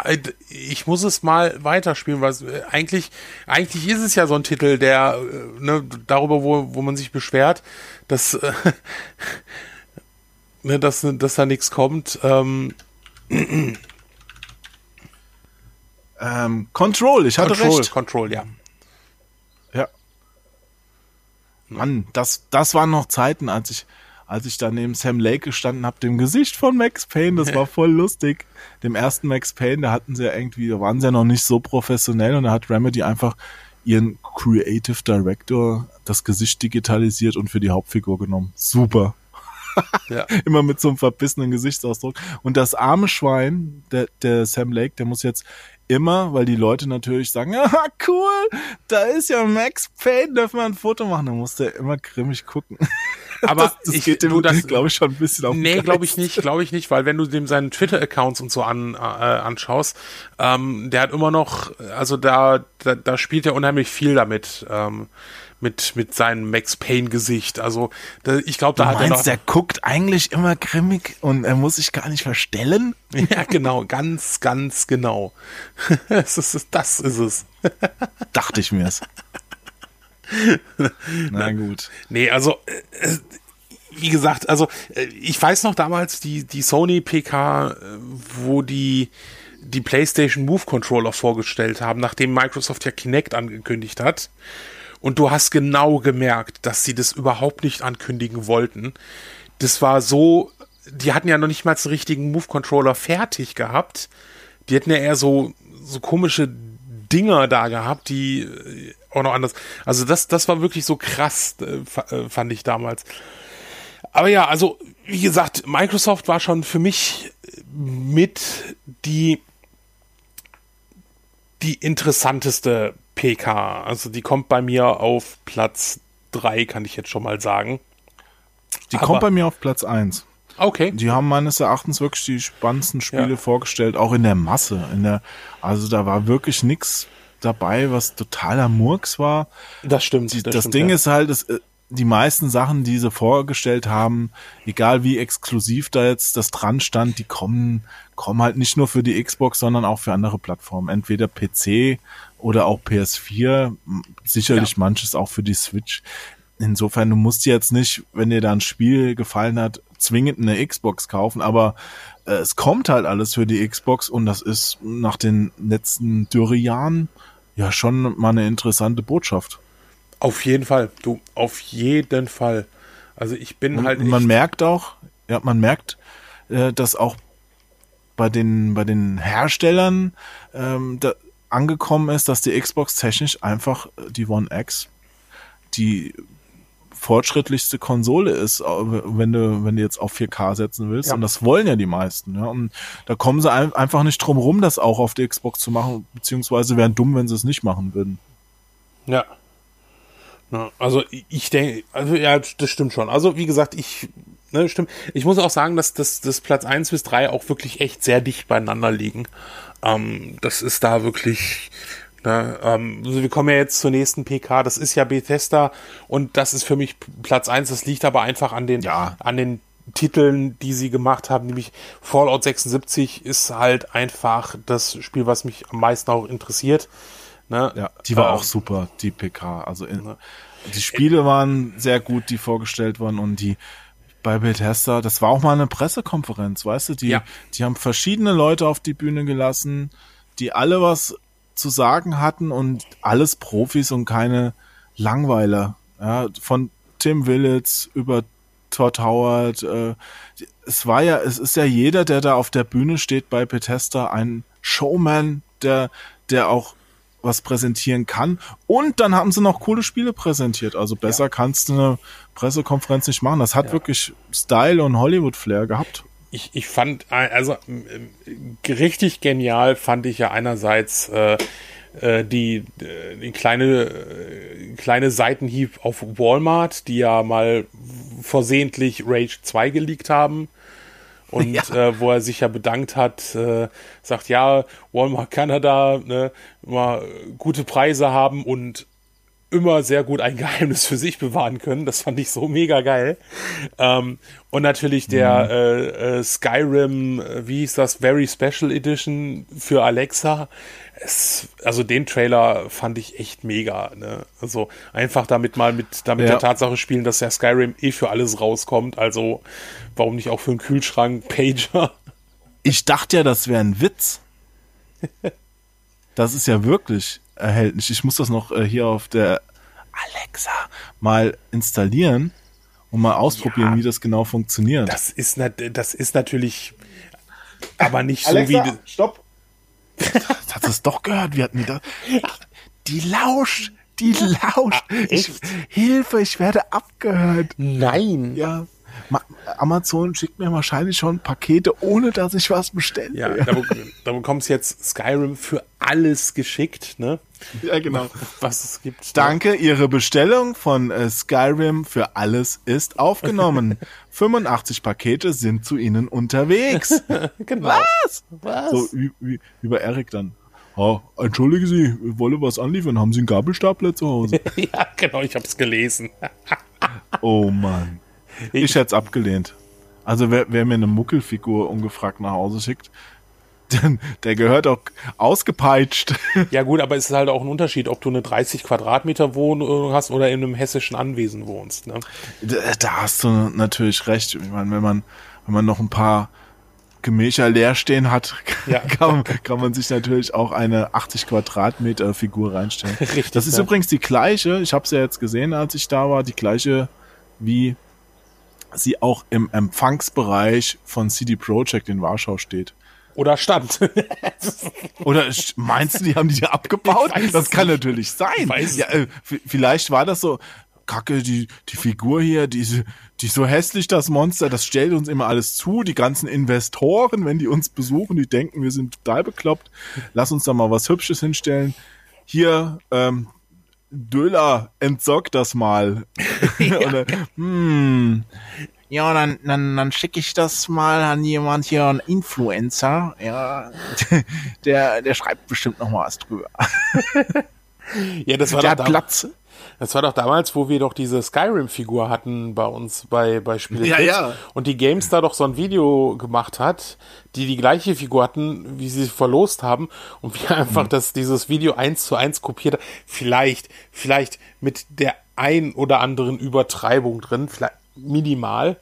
ich muss es mal weiterspielen, weil es, äh, eigentlich, eigentlich ist es ja so ein Titel, der, äh, ne, darüber, wo, wo man sich beschwert, dass, äh, ne, dass, dass da nichts kommt. Ähm, Ähm, Control, ich hatte Control, recht. Control, ja. Ja. Mann, das, das waren noch Zeiten, als ich, als ich da neben Sam Lake gestanden habe, dem Gesicht von Max Payne, das war voll lustig. Dem ersten Max Payne, da hatten sie ja irgendwie, da waren sie ja noch nicht so professionell und da hat Remedy einfach ihren Creative Director das Gesicht digitalisiert und für die Hauptfigur genommen. Super. ja. Immer mit so einem verbissenen Gesichtsausdruck. Und das arme Schwein, der, der Sam Lake, der muss jetzt immer, weil die Leute natürlich sagen, ah, cool, da ist ja Max Payne, dürfen wir ein Foto machen. Dann muss der immer grimmig gucken. Aber das, das ich, geht dem, du, das, glaube ich, schon ein bisschen auf Nee, glaube ich nicht, glaube ich nicht, weil wenn du dem seinen Twitter-Accounts und so an, äh, anschaust, ähm, der hat immer noch, also da, da, da spielt er unheimlich viel damit, ähm, mit, mit seinem Max Payne-Gesicht. Also da, ich glaube, da Du hat er noch. meinst, der guckt eigentlich immer grimmig und er muss sich gar nicht verstellen? Ja, genau, ganz, ganz genau. das, ist, das ist es. Dachte ich mir's. Na gut. Nee, also äh, wie gesagt, also äh, ich weiß noch damals die die Sony PK, äh, wo die die PlayStation Move Controller vorgestellt haben, nachdem Microsoft ja Kinect angekündigt hat. Und du hast genau gemerkt, dass sie das überhaupt nicht ankündigen wollten. Das war so, die hatten ja noch nicht mal den richtigen Move Controller fertig gehabt. Die hätten ja eher so so komische Dinger da gehabt, die äh, auch noch anders. Also das, das war wirklich so krass, äh, äh, fand ich damals. Aber ja, also wie gesagt, Microsoft war schon für mich mit die die interessanteste PK. Also die kommt bei mir auf Platz drei, kann ich jetzt schon mal sagen. Die Aber- kommt bei mir auf Platz eins. Okay. Die haben meines Erachtens wirklich die spannendsten Spiele Ja. vorgestellt, auch in der Masse. In der, also da war wirklich nix dabei, was totaler Murks war. Das stimmt. Die, das stimmt, Ding ja. ist halt, es, äh, die meisten Sachen, die sie vorgestellt haben, egal wie exklusiv da jetzt das dran stand, die kommen, kommen halt nicht nur für die Xbox, sondern auch für andere Plattformen. Entweder PC oder auch PS4, m- sicherlich Ja. manches auch für die Switch. Insofern, du musst jetzt nicht, wenn dir da ein Spiel gefallen hat, zwingend eine Xbox kaufen, aber äh, es kommt halt alles für die Xbox und das ist nach den letzten Dürrejahren ja schon mal eine interessante Botschaft. Auf jeden Fall. Du, auf jeden Fall. Also ich bin Und halt. man echt- merkt auch, ja, man merkt, äh, dass auch bei den, bei den Herstellern ähm, da angekommen ist, dass die Xbox technisch einfach die One X die fortschrittlichste Konsole ist, wenn du, wenn du jetzt auf 4K setzen willst. Ja. Und das wollen ja die meisten. Ja. Und da kommen sie ein, einfach nicht drum rum, das auch auf die Xbox zu machen, beziehungsweise wären dumm, wenn sie es nicht machen würden. Ja. ja also ich denke, also ja, das stimmt schon. Also wie gesagt, ich, ne, stimmt. Ich muss auch sagen, dass das, das Platz 1 bis 3 auch wirklich echt sehr dicht beieinander liegen. Ähm, das ist da wirklich, ne, ähm, also wir kommen ja jetzt zur nächsten PK, das ist ja Bethesda und das ist für mich Platz 1, das liegt aber einfach an den, Ja. an den Titeln, die sie gemacht haben, nämlich Fallout 76 ist halt einfach das Spiel, was mich am meisten auch interessiert. Ne? Ja, die war Ähm, auch super, die PK. Also in, die Spiele waren sehr gut, die vorgestellt wurden und die bei Bethesda, das war auch mal eine Pressekonferenz, weißt du, die, Ja. die haben verschiedene Leute auf die Bühne gelassen, die alle was zu sagen hatten und alles Profis und keine Langweiler. Ja, von Tim Willits über Todd Howard. Äh, es war ja, es ist ja jeder, der da auf der Bühne steht bei Bethesda, ein Showman, der, der auch was präsentieren kann. Und dann haben sie noch coole Spiele präsentiert. Also besser kannst du eine Pressekonferenz nicht machen. Das hat wirklich Style und Hollywood-Flair gehabt. Ich, ich fand, äh, also äh, richtig genial fand ich ja einerseits äh, äh, die, die kleine, kleine Seitenhieb auf Walmart, die ja mal versehentlich Rage 2 geleakt haben. Und Ja. äh, wo er sich ja bedankt hat, äh, sagt, ja, Walmart Canada, ne, immer gute Preise haben und immer sehr gut ein Geheimnis für sich bewahren können. Das fand ich so mega geil. Ähm, und natürlich der äh, äh, Skyrim, äh, wie hieß das, Very Special Edition für Alexa. Es, also den Trailer fand ich echt mega. Ne? Also einfach damit mal mit, damit Ja. der Tatsache spielen, dass der Skyrim eh für alles rauskommt. Also warum nicht auch für einen Kühlschrank, Pager? Ich dachte ja, das wäre ein Witz. Das ist ja wirklich erhältlich. Ich muss das noch äh, hier auf der Alexa mal installiern und mal ausprobieren, Ja. wie das genau funktioniert. Das ist, nat das ist natürlich aber nicht so wie. stopp. Das hat es doch gehört. Wir hatten die da. Die lauscht. Die lauscht. ich, Hilfe, ich werde abgehört. Nein. Ja. Ma Amazon schickt mir wahrscheinlich schon Pakete, ohne dass ich was bestelle. Ja, da, da bekommst du jetzt Skyrim für alles geschickt, ne? ja genau. Was es gibt. ne? Danke, Ihre Bestellung von äh, Skyrim für alles ist aufgenommen. 85 Pakete sind zu Ihnen unterwegs. Genau. Was? Was? So wie, wie, wie bei Eric dann. Oh, entschuldigen Sie, ich wolle was anliefern. Haben Sie einen Gabelstapler zu Hause? Ja, genau, ich hab's gelesen. Oh Mann. Ich hätte es abgelehnt. Also wer, wer mir eine Muckelfigur ungefragt nach Hause schickt, denn der gehört auch ausgepeitscht. Ja gut, aber es ist halt auch ein Unterschied, ob du eine 30 Quadratmeter Wohnung hast oder in einem hessischen Anwesen wohnst. Ne? Da, da hast du natürlich recht. Ich meine, wenn man, wenn man noch ein paar Gemächer leer stehen hat, Ja. kann, man- kann man sich natürlich auch eine 80 Quadratmeter Figur reinstellen. Richtig, das ist ja. übrigens die gleiche, ich habe sie ja jetzt gesehen, als ich da war, die gleiche wie sie auch im Empfangsbereich von CD Projekt in Warschau steht. Oder stand. Oder meinst du, die haben die da abgebaut? Das kann nicht. natürlich sein. Ja, äh, vielleicht war das so, Kacke, die, die Figur hier, die, die so hässlich, das Monster, das stellt uns immer alles zu. Die ganzen Investoren, wenn die uns besuchen, die denken, wir sind total bekloppt. Lass uns da mal was Hübsches hinstellen. Hier, ähm, Döler, entsorg das mal. Oder, hm, Ja, dann, dann, dann schicke ich das mal an jemand hier, einen Influencer. Ja, der, der schreibt bestimmt noch mal was drüber. ja, das war, Der hat Platz. Das war doch damals, wo wir doch diese Skyrim-Figur hatten bei uns bei, bei Spiele. Ja, ja. Und die Games da doch so ein Video gemacht hat, die die gleiche Figur hatten, wie sie verlost haben und wir einfach das, dieses Video eins zu eins kopiert haben. Vielleicht, vielleicht mit der ein oder anderen Übertreibung drin, vielleicht minimal.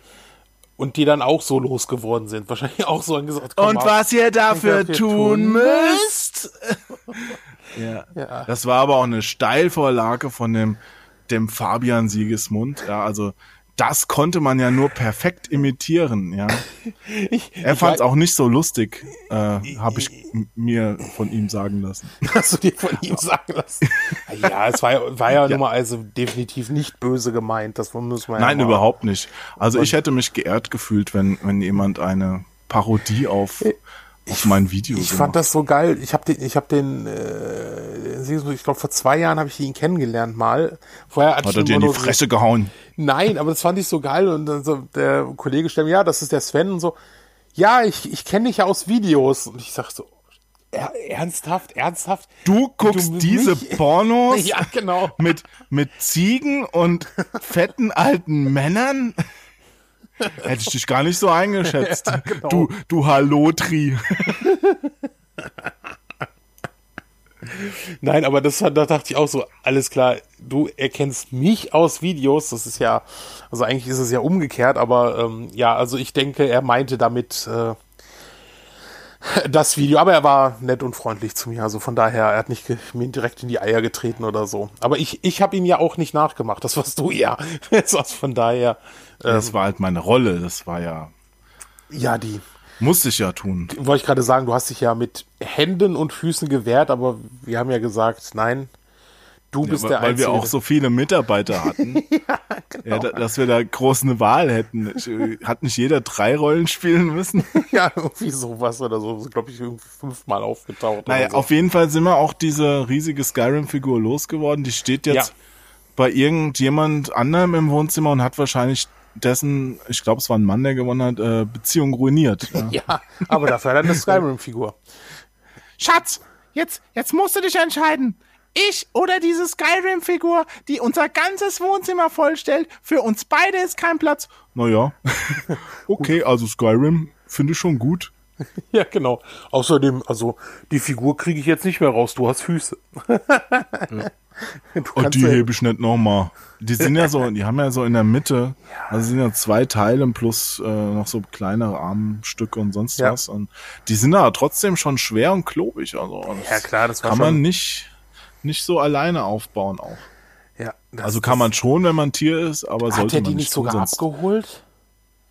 Und die dann auch so losgeworden sind. Wahrscheinlich auch so angesagt. Und was ihr dafür tun müsst. ja. Ja. Das war aber auch eine Steilvorlage von dem, dem Fabian Siegesmund. Ja, also das konnte man ja nur perfekt imitieren, ja. Ich, Er fand es auch nicht so lustig, äh, habe ich mir von ihm sagen lassen. Hast du dir von ihm sagen lassen? Ja, es war, ja- war ja, nun mal also definitiv nicht böse gemeint. Das muss man Nein, ja überhaupt nicht. Also ich hätte mich geehrt gefühlt, wenn, wenn jemand eine Parodie auf, auf mein Video Ich fand das so geil. Ich habe den, ich habe den, äh, ich glaube vor zwei Jahren habe ich ihn kennengelernt mal. Vorher Hat ich er dir in die nur so- Fresse gehauen. Nein, aber das fand ich so geil und dann so der Kollege stellt mir, ja, das ist der Sven und so. Ja, ich, ich kenne dich ja aus Videos und ich sag so, er, ernsthaft, ernsthaft. Du guckst Du- diese mich- Pornos Ja, genau. mit, mit Ziegen und fetten alten Männern? Hätte ich dich gar nicht so eingeschätzt. Ja, genau. Du, du Halotri. Nein, aber das, da dachte ich auch so, alles klar, du erkennst mich aus Videos, das ist ja, also eigentlich ist es ja umgekehrt, aber ähm, ja, also ich denke, er meinte damit äh, das Video, aber er war nett und freundlich zu mir, also von daher, er hat nicht mir direkt in die Eier getreten oder so. Aber ich, ich habe ihn ja auch nicht nachgemacht, das warst du ja. Also von daher, äh, Das war halt meine Rolle. Das war ja, ja, die, musste ich ja tun. wollte ich gerade sagen, du hast dich ja mit Händen und Füßen gewehrt, aber wir haben ja gesagt, nein, du bist weil, der weil Einzige. wir auch so viele Mitarbeiter hatten. ja, da, dass wir da groß eine Wahl hätten. Hat nicht jeder drei Rollen spielen müssen? Ja, irgendwie sowas oder so. Glaube ich, irgendwie fünfmal aufgetaucht. Naja, so. auf jeden Fall sind wir auch diese riesige Skyrim-Figur losgeworden. Die steht jetzt Ja. bei irgendjemand anderem im Wohnzimmer und hat wahrscheinlich dessen, ich glaube, es war ein Mann, der gewonnen hat, äh, Beziehung ruiniert. Ja. Ja, aber dafür hat er eine Skyrim-Figur. Schatz, jetzt, jetzt musst du dich entscheiden. Ich oder diese Skyrim-Figur, die unser ganzes Wohnzimmer vollstellt. Für uns beide ist kein Platz. Naja, okay, also Skyrim finde ich schon gut. Ja, genau. Außerdem, also die Figur kriege ich jetzt nicht mehr raus. Du hast Füße. du Und die ja- hebe ich nicht nochmal. Die sind ja so, die haben ja so in der Mitte, also sind ja zwei Teile plus äh, noch so kleine Armstücke und sonst Ja. was. Und die sind aber trotzdem schon schwer und klobig. Also Ja, klar, das kann schon- man nicht, nicht so alleine aufbauen auch. ja, das- Also kann man schon, wenn man Tier ist, aber Hat sollte er man die nicht nicht tun, sogar sonst- abgeholt?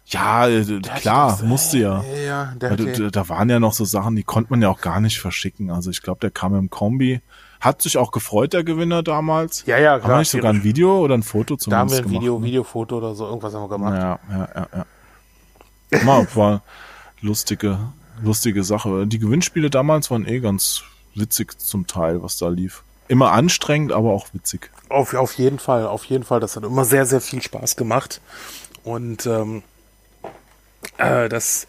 Ja, äh, klar, die- musste ja. Ja, ja, der hat da, die- da- waren ja noch so Sachen, die konnte man ja auch gar nicht verschicken. Also ich glaube, der kam im Kombi. Hat sich auch gefreut, der Gewinner damals. Ja, ja, Haben klar, wir nicht sogar ein Video oder ein Foto da haben wir ein gemacht? Video, ne? Videofoto oder so, irgendwas haben wir gemacht. Ja, ja, ja, ja. Mal, war lustige, lustige Sache. Die Gewinnspiele damals waren eh ganz witzig zum Teil, was da lief. Immer anstrengend, aber auch witzig. Auf, auf jeden Fall, auf jeden Fall. Das hat immer sehr, sehr viel Spaß gemacht. Und ähm, äh, das,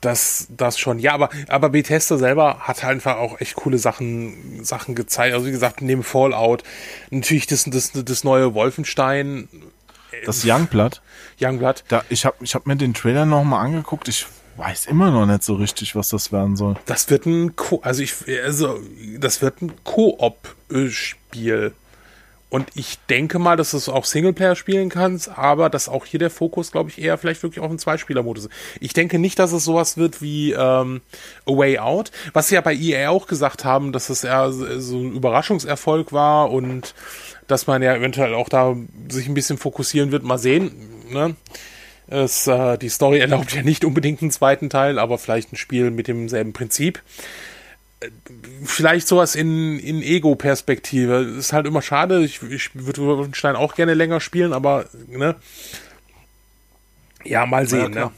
das, das schon. Ja, aber, aber Bethesda selber hat halt einfach auch echt coole Sachen, Sachen gezeigt. Also wie gesagt, neben Fallout, natürlich das, das, das neue Wolfenstein, Das Youngblood, Youngblood. da, ich habe ich hab mir den Trailer nochmal angeguckt. Ich weiß immer noch nicht so richtig, was das werden soll. Das wird ein Ko also ich also das wird ein Koop-Spiel. Und ich denke mal, dass du es auch Singleplayer spielen kannst, aber dass auch hier der Fokus, glaube ich, eher vielleicht wirklich auf einen Zweispieler-Modus ist. Ich denke nicht, dass es sowas wird wie ähm, A Way Out, was sie ja bei EA auch gesagt haben, dass es eher so ein Überraschungserfolg war und dass man ja eventuell auch da sich ein bisschen fokussieren wird. Mal sehen. Ne? Es, äh, die Story erlaubt ja nicht unbedingt einen zweiten Teil, aber vielleicht ein Spiel mit demselben Prinzip. Äh, Vielleicht sowas in, in Ego-Perspektive. Ist halt immer schade. Ich, ich würde Wolfenstein auch gerne länger spielen, aber ne? Ja, mal sehen, klar. ne?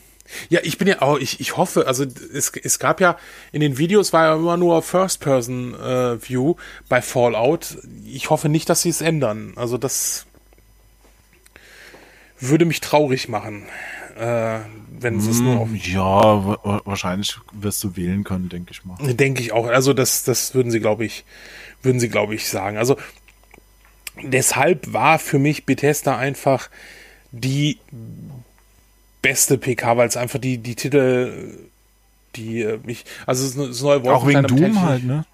Ja, ich bin ja auch, ich, ich hoffe, also es, es gab ja, in den Videos war ja immer nur First-Person-View bei Fallout. Ich hoffe nicht, dass sie es ändern. Also das würde mich traurig machen, äh, wenn es nur auf Ja, wa- wa- wahrscheinlich wirst du wählen können, denke ich mal. Denke ich auch. Also das, das würden sie, glaube ich, würden sie, glaube ich, sagen. Also deshalb war für mich Bethesda einfach die beste PK, weil es einfach die, die Titel, die äh, mich, also das, neue Auch wegen Doom halt, ne?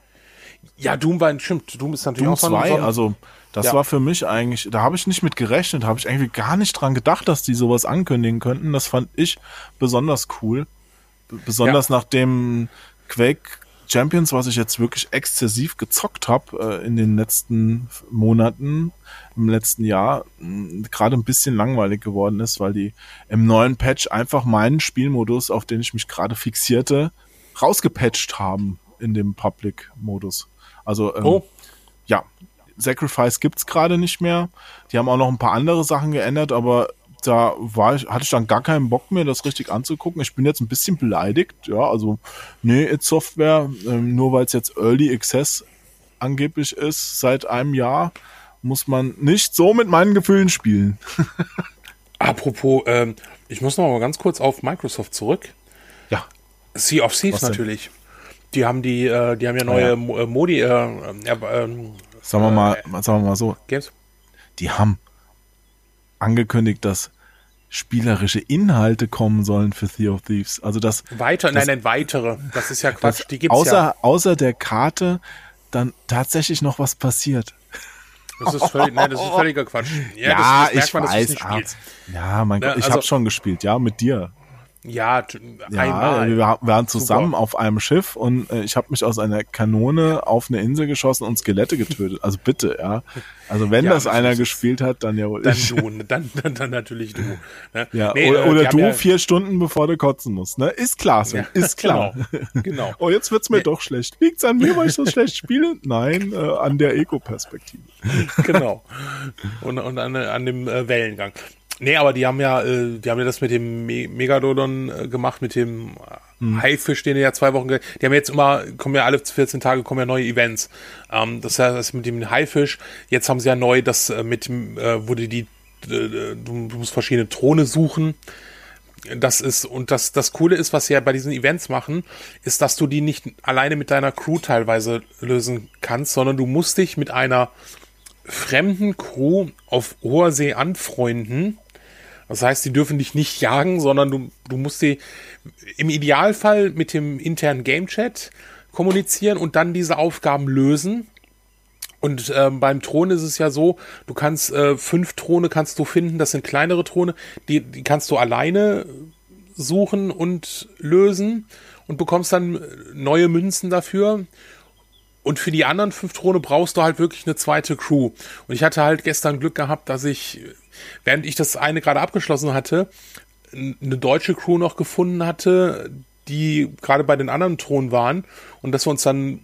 Ja, Doom war ein, stimmt, Doom ist natürlich Doom auch so ein- 2, so ein- also das Ja. war für mich eigentlich, da habe ich nicht mit gerechnet, habe ich irgendwie gar nicht dran gedacht, dass die sowas ankündigen könnten. Das fand ich besonders cool. Besonders nachdem Quake Champions, was ich jetzt wirklich exzessiv gezockt habe äh, in den letzten Monaten, im letzten Jahr, gerade ein bisschen langweilig geworden ist, weil die im neuen Patch einfach meinen Spielmodus, auf den ich mich gerade fixierte, rausgepatcht haben in dem Public-Modus. Also ähm, oh. ja, Sacrifice gibt's gerade nicht mehr. Die haben auch noch ein paar andere Sachen geändert, aber da war ich, hatte ich dann gar keinen Bock mehr, das richtig anzugucken. Ich bin jetzt ein bisschen beleidigt, ja, also nee, It Software, ähm, nur weil es jetzt Early Access angeblich ist, seit einem Jahr, muss man nicht so mit meinen Gefühlen spielen. Apropos, ähm, ich muss noch mal ganz kurz auf Microsoft zurück. Ja. Sea of Thieves natürlich. Die haben die, äh, die haben ja neue ja, ja. Äh, Modi, äh, äh, ähm, sagen wir mal, äh, sagen wir mal so. Games? Die haben angekündigt, dass spielerische Inhalte kommen sollen für Sea of Thieves. Also das weiter, das, nein, nein, weitere. Das ist ja Quatsch. Die gibt's außer, ja. Außer der Karte dann tatsächlich noch was passiert. Das ist, völlig, nein, das ist völliger Quatsch. Ja, ja das, das ich man, weiß. Ah, ja, mein Gott, ich also, habe schon gespielt, ja, mit dir. Ja, ja einmal. Wir waren zusammen Super. auf einem Schiff und äh, ich habe mich aus einer Kanone auf eine Insel geschossen und Skelette getötet. Also bitte, ja. Also wenn ja, das einer gespielt hat, dann ja wohl dann ich. Du, dann, dann, dann natürlich du. Ne? Ja, nee, oder, äh, oder du ja, vier Stunden bevor du kotzen musst. Ne? Ist klar, Sven, ja, ist klar. Genau. genau. Oh, jetzt wird's mir nee. doch schlecht. Liegt's an mir, weil ich so schlecht spiele? Nein, äh, an der Ego-Perspektive. genau. Und, und an, an dem äh, Wellengang. Nee, aber die haben ja, äh, die haben ja das mit dem Me Megalodon äh, gemacht, mit dem hm. Haifisch, den ja zwei Wochen, die haben jetzt immer, kommen ja alle 14 Tage, kommen ja neue Events. Ähm, das heißt, mit dem Haifisch, jetzt haben sie ja neu das äh, mit, äh, wurde die, äh, du musst verschiedene Throne suchen. Das ist, und das, das Coole ist, was sie ja bei diesen Events machen, ist, dass du die nicht alleine mit deiner Crew teilweise lösen kannst, sondern du musst dich mit einer fremden Crew auf hoher See anfreunden das heißt, die dürfen dich nicht jagen, sondern du, du musst sie im Idealfall mit dem internen Game Chat kommunizieren und dann diese Aufgaben lösen. Und ähm, beim Thron ist es ja so, du kannst äh, fünf Throne kannst du finden, das sind kleinere Throne, die, die kannst du alleine suchen und lösen und bekommst dann neue Münzen dafür. Und für die anderen fünf Throne brauchst du halt wirklich eine zweite Crew. Und ich hatte halt gestern Glück gehabt, dass ich während ich das eine gerade abgeschlossen hatte, eine deutsche Crew noch gefunden hatte, die gerade bei den anderen Thronen waren und dass wir uns dann,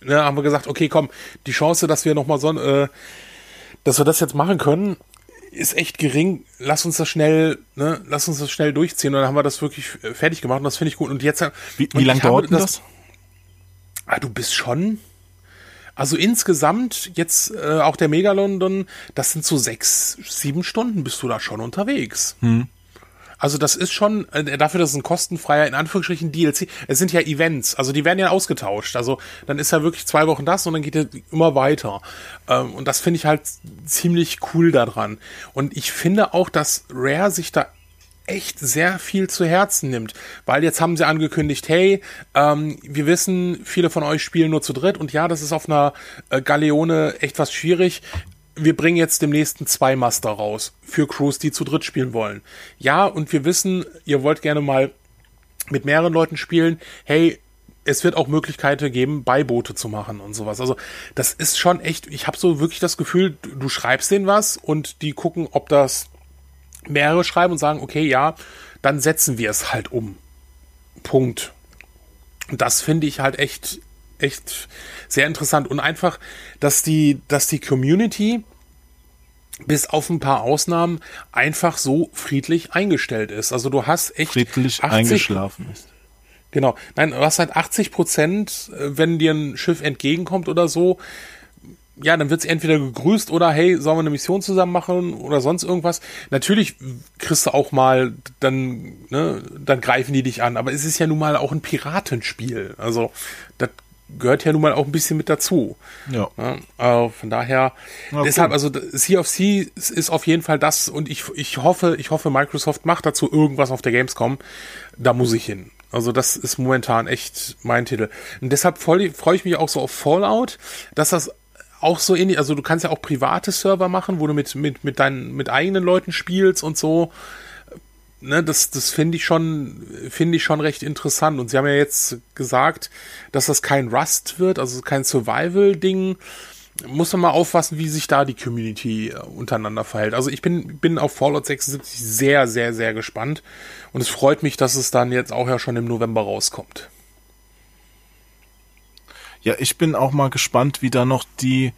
ne, haben wir gesagt, okay, komm, die Chance, dass wir nochmal so, äh, dass wir das jetzt machen können, ist echt gering. Lass uns das schnell, ne, lass uns das schnell durchziehen und dann haben wir das wirklich fertig gemacht und das finde ich gut. Und jetzt, wie, wie lange dauert das? das? Ah, du bist schon, also insgesamt jetzt äh, auch der Megalondon, das sind so sechs, sieben Stunden bist du da schon unterwegs. Hm. Also das ist schon, äh, dafür, dass es ein kostenfreier, in Anführungsstrichen, DLC, es sind ja Events, also die werden ja ausgetauscht. Also dann ist ja wirklich zwei Wochen das und dann geht er immer weiter. Ähm, und das finde ich halt ziemlich cool daran. Und ich finde auch, dass Rare sich da echt sehr viel zu Herzen nimmt, weil jetzt haben sie angekündigt, hey, ähm, wir wissen, viele von euch spielen nur zu dritt und ja, das ist auf einer äh, Galeone echt was schwierig. Wir bringen jetzt dem nächsten zwei Master raus für Crews, die zu dritt spielen wollen. Ja, und wir wissen, ihr wollt gerne mal mit mehreren Leuten spielen. Hey, es wird auch Möglichkeiten geben, Beiboote zu machen und sowas. Also das ist schon echt, ich habe so wirklich das Gefühl, du schreibst denen was und die gucken, ob das mehrere schreiben und sagen, okay, ja, dann setzen wir es halt um. Punkt. Und das finde ich halt echt, echt sehr interessant und einfach, dass die, dass die Community bis auf ein paar Ausnahmen einfach so friedlich eingestellt ist. Also du hast echt friedlich 80, eingeschlafen ist. Genau. Nein, du hast halt 80 Prozent, äh, wenn dir ein Schiff entgegenkommt oder so, ja, dann wird es entweder gegrüßt oder hey, sollen wir eine Mission zusammen machen oder sonst irgendwas. Natürlich kriegst du auch mal, dann, ne, dann greifen die dich an, aber es ist ja nun mal auch ein Piratenspiel. Also, das gehört ja nun mal auch ein bisschen mit dazu. Ja. ja also von daher, ja, deshalb, also Sea of Sea ist auf jeden Fall das und ich, ich hoffe, ich hoffe, Microsoft macht dazu irgendwas auf der Gamescom. Da muss ich hin. Also das ist momentan echt mein Titel. Und deshalb freue ich mich auch so auf Fallout, dass das auch so ähnlich, also du kannst ja auch private Server machen, wo du mit, mit, mit deinen, mit eigenen Leuten spielst und so. ne, das, das finde ich schon, finde ich schon recht interessant. Und sie haben ja jetzt gesagt, dass das kein Rust wird, also kein Survival-Ding. Muss man mal aufpassen, wie sich da die Community äh, untereinander verhält. Also ich bin, bin auf Fallout 76 sehr, sehr, sehr gespannt. Und es freut mich, dass es dann jetzt auch ja schon im November rauskommt. Ja, ich bin auch mal gespannt, wie da noch die,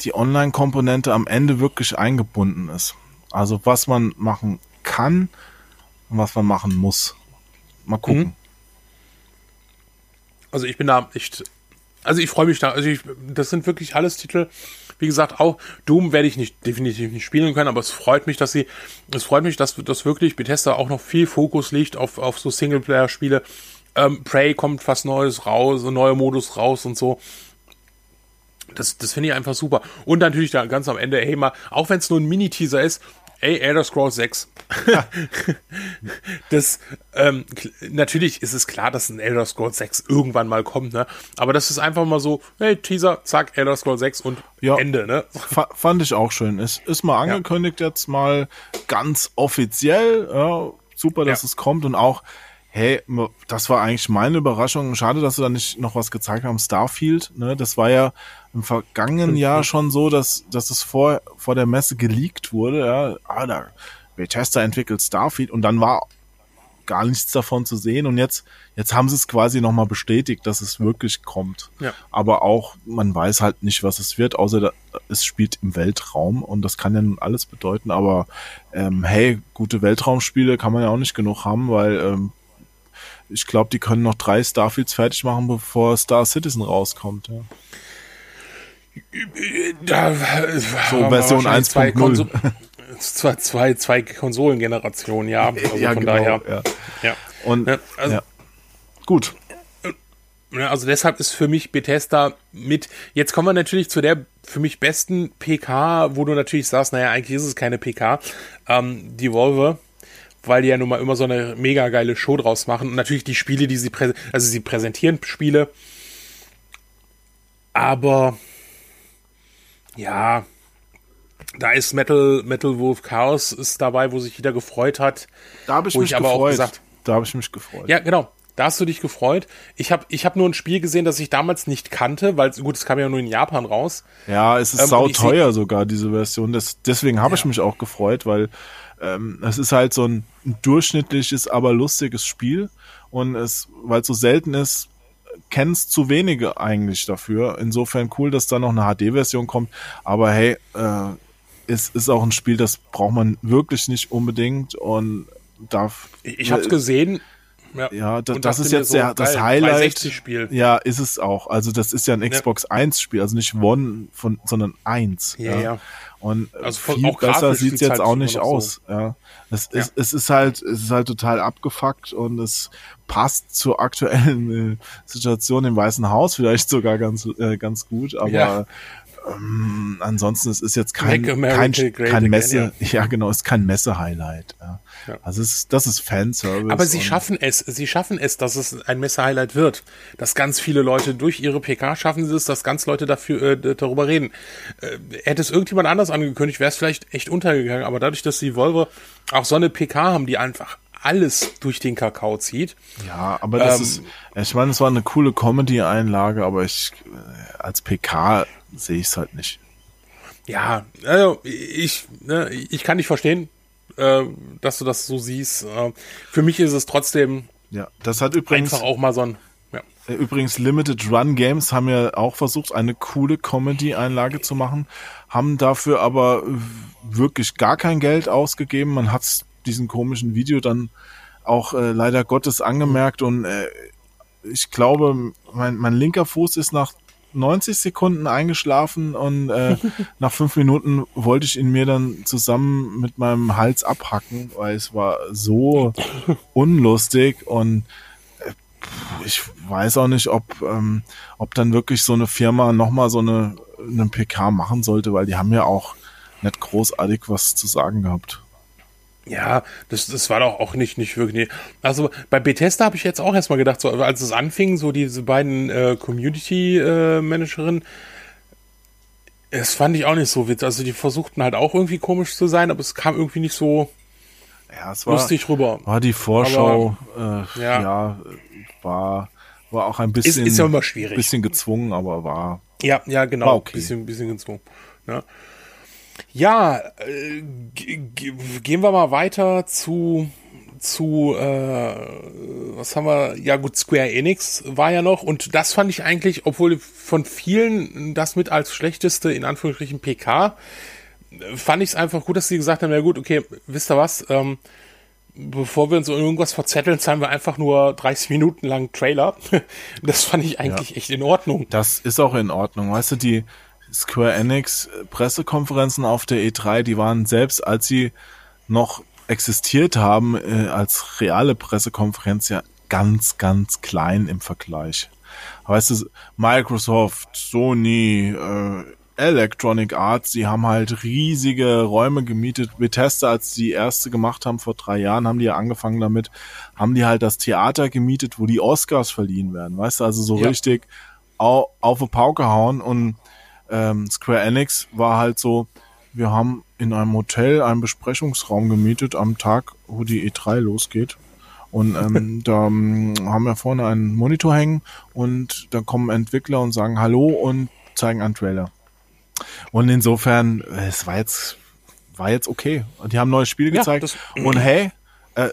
die Online-Komponente am Ende wirklich eingebunden ist. Also was man machen kann und was man machen muss. Mal gucken. Mhm. Also ich bin da echt, also ich freue mich da. Also ich, das sind wirklich alles Titel. Wie gesagt, auch Doom werde ich nicht definitiv nicht spielen können, aber es freut mich, dass sie, es freut mich, dass das wirklich Bethesda auch noch viel Fokus liegt auf auf so Singleplayer-Spiele. Ähm, Prey kommt fast Neues raus, ein neuer Modus raus und so. Das, das finde ich einfach super. Und natürlich da ganz am Ende, hey mal, auch wenn es nur ein Mini-Teaser ist, ey, Elder Scrolls 6. das, ähm, natürlich ist es klar, dass ein Elder Scrolls 6 irgendwann mal kommt, ne? Aber das ist einfach mal so, hey, Teaser, zack, Elder Scrolls 6 und ja, Ende, ne? Fand ich auch schön. Es ist mal angekündigt ja. jetzt mal ganz offiziell, ja, super, dass ja. es kommt und auch, hey, das war eigentlich meine Überraschung. Schade, dass sie da nicht noch was gezeigt haben. Starfield, ne? Das war ja im vergangenen Jahr schon so, dass, dass es vor, vor der Messe geleakt wurde. Ja, ah, da, Bethesda entwickelt Starfield und dann war gar nichts davon zu sehen und jetzt jetzt haben sie es quasi nochmal bestätigt, dass es wirklich kommt. Ja. Aber auch man weiß halt nicht, was es wird, außer da, es spielt im Weltraum und das kann ja nun alles bedeuten. Aber ähm, hey, gute Weltraumspiele kann man ja auch nicht genug haben, weil ähm, ich glaube, die können noch drei Starfields fertig machen, bevor Star Citizen rauskommt. Ja. Da, so Version 1.0. Zwei, zwei, zwei Konsolengenerationen, ja. Also ja, von genau, daher. Ja. ja. Und, also, ja. Gut. Also deshalb ist für mich Bethesda mit, jetzt kommen wir natürlich zu der für mich besten PK, wo du natürlich sagst, naja, eigentlich ist es keine PK, ähm, die Volve, weil die ja nun mal immer so eine mega geile Show draus machen. Und natürlich die Spiele, die sie präsentieren, also sie präsentieren Spiele, aber ja, da ist Metal, Metal Wolf Chaos ist dabei, wo sich jeder gefreut hat. Da habe ich mich ich gefreut. Gesagt, da habe ich mich gefreut. Ja, genau. Da hast du dich gefreut. Ich habe ich hab nur ein Spiel gesehen, das ich damals nicht kannte, weil gut, es kam ja nur in Japan raus. Ja, es ist ähm, sau teuer sogar, diese Version. Das, deswegen habe ja. ich mich auch gefreut, weil ähm, es ist halt so ein durchschnittliches, aber lustiges Spiel. Und es, weil es so selten ist, kennst zu wenige eigentlich dafür. Insofern cool, dass da noch eine HD-Version kommt. Aber hey, äh, es ist auch ein Spiel, das braucht man wirklich nicht unbedingt und darf. Ich, ich habe es gesehen. Ja, ja da, das ist jetzt so, der, das Highlight. Spiel. Ja, ist es auch. Also das ist ja ein Xbox ja. 1 Spiel, also nicht One von, sondern 1. Ja, ja. ja. Und also viel besser sieht es jetzt halt auch nicht aus. So. Ja. Es. Ist, es ist halt, es ist halt total abgefuckt und es passt zur aktuellen äh, Situation im Weißen Haus vielleicht sogar ganz, äh, ganz gut, aber. Ähm, ansonsten es ist jetzt kein, kein, kein Messe, again, ja. ja. genau, es ist kein Messe-Highlight. Ja. Ja. Also es ist, das ist Fanservice. Aber sie schaffen es, sie schaffen es, dass es ein Messe-Highlight wird. Dass ganz viele Leute durch ihre PK schaffen sie es, dass ganz Leute dafür äh, darüber reden. Äh, hätte es irgendjemand anders angekündigt, wäre es vielleicht echt untergegangen. Aber dadurch, dass die Volvo auch so eine PK haben, die einfach alles durch den Kakao zieht. Ja, aber das ähm, ist, ich meine, es war eine coole Comedy-Einlage, aber ich, äh, als PK sehe ich es halt nicht. Ja, also ich, ne, ich kann nicht verstehen, äh, dass du das so siehst. Äh, für mich ist es trotzdem ja, das hat übrigens einfach auch mal so ein ja. Äh, übrigens Limited Run Games haben ja auch versucht, eine coole Comedy-Einlage zu machen, haben dafür aber wirklich gar kein Geld ausgegeben. Man hat diesen komischen Video dann auch äh, leider Gottes angemerkt und äh, ich glaube, mein, mein linker Fuß ist nach 90 Sekunden eingeschlafen und äh, nach fünf Minuten wollte ich ihn mir dann zusammen mit meinem Hals abhacken, weil es war so unlustig und äh, ich weiß auch nicht, ob, ähm, ob dann wirklich so eine Firma nochmal so eine, eine PK machen sollte, weil die haben ja auch nicht großartig was zu sagen gehabt. Ja, das, das war doch auch nicht, nicht wirklich. Also bei Bethesda habe ich jetzt auch erstmal gedacht, so, als es anfing, so diese beiden äh, Community-Managerinnen, äh, das fand ich auch nicht so witzig. Also die versuchten halt auch irgendwie komisch zu sein, aber es kam irgendwie nicht so. Ja, es war, lustig rüber. war die Vorschau, äh, ja. ja. war, war auch ein bisschen, ist ja immer schwierig. bisschen gezwungen, aber war, Ja, ja, genau. War okay. Bisschen, bisschen gezwungen. Ja, ja äh, ge- ge- gehen wir mal weiter zu zu äh, was haben wir? Ja gut, Square Enix war ja noch und das fand ich eigentlich, obwohl von vielen das mit als schlechteste in Anführungsstrichen PK fand ich es einfach gut, dass sie gesagt haben, ja gut, okay, wisst ihr was? Ähm, bevor wir uns in irgendwas verzetteln, zeigen wir einfach nur 30 Minuten lang Trailer. Das fand ich eigentlich echt in Ordnung. Das ist auch in Ordnung. Weißt du, die Square Enix Pressekonferenzen auf der E3, die waren selbst, als sie noch existiert haben, äh, als reale Pressekonferenz ja ganz, ganz klein im Vergleich. Weißt du, Microsoft, Sony, äh, Electronic Arts, die haben halt riesige Räume gemietet. Bethesda, als die erste gemacht haben vor drei Jahren, haben die ja angefangen damit, haben die halt das Theater gemietet, wo die Oscars verliehen werden. Weißt du, also so Ja. richtig au auf die Pauke hauen und ähm, Square Enix war halt so, wir haben in einem Hotel einen Besprechungsraum gemietet am Tag, wo die E3 losgeht. Und ähm, da ähm, haben wir vorne einen Monitor hängen und da kommen Entwickler und sagen Hallo und zeigen einen Trailer. Und insofern, äh, es war jetzt, war jetzt okay. Und die haben neue Spiele Ja, gezeigt. und hey, äh, äh,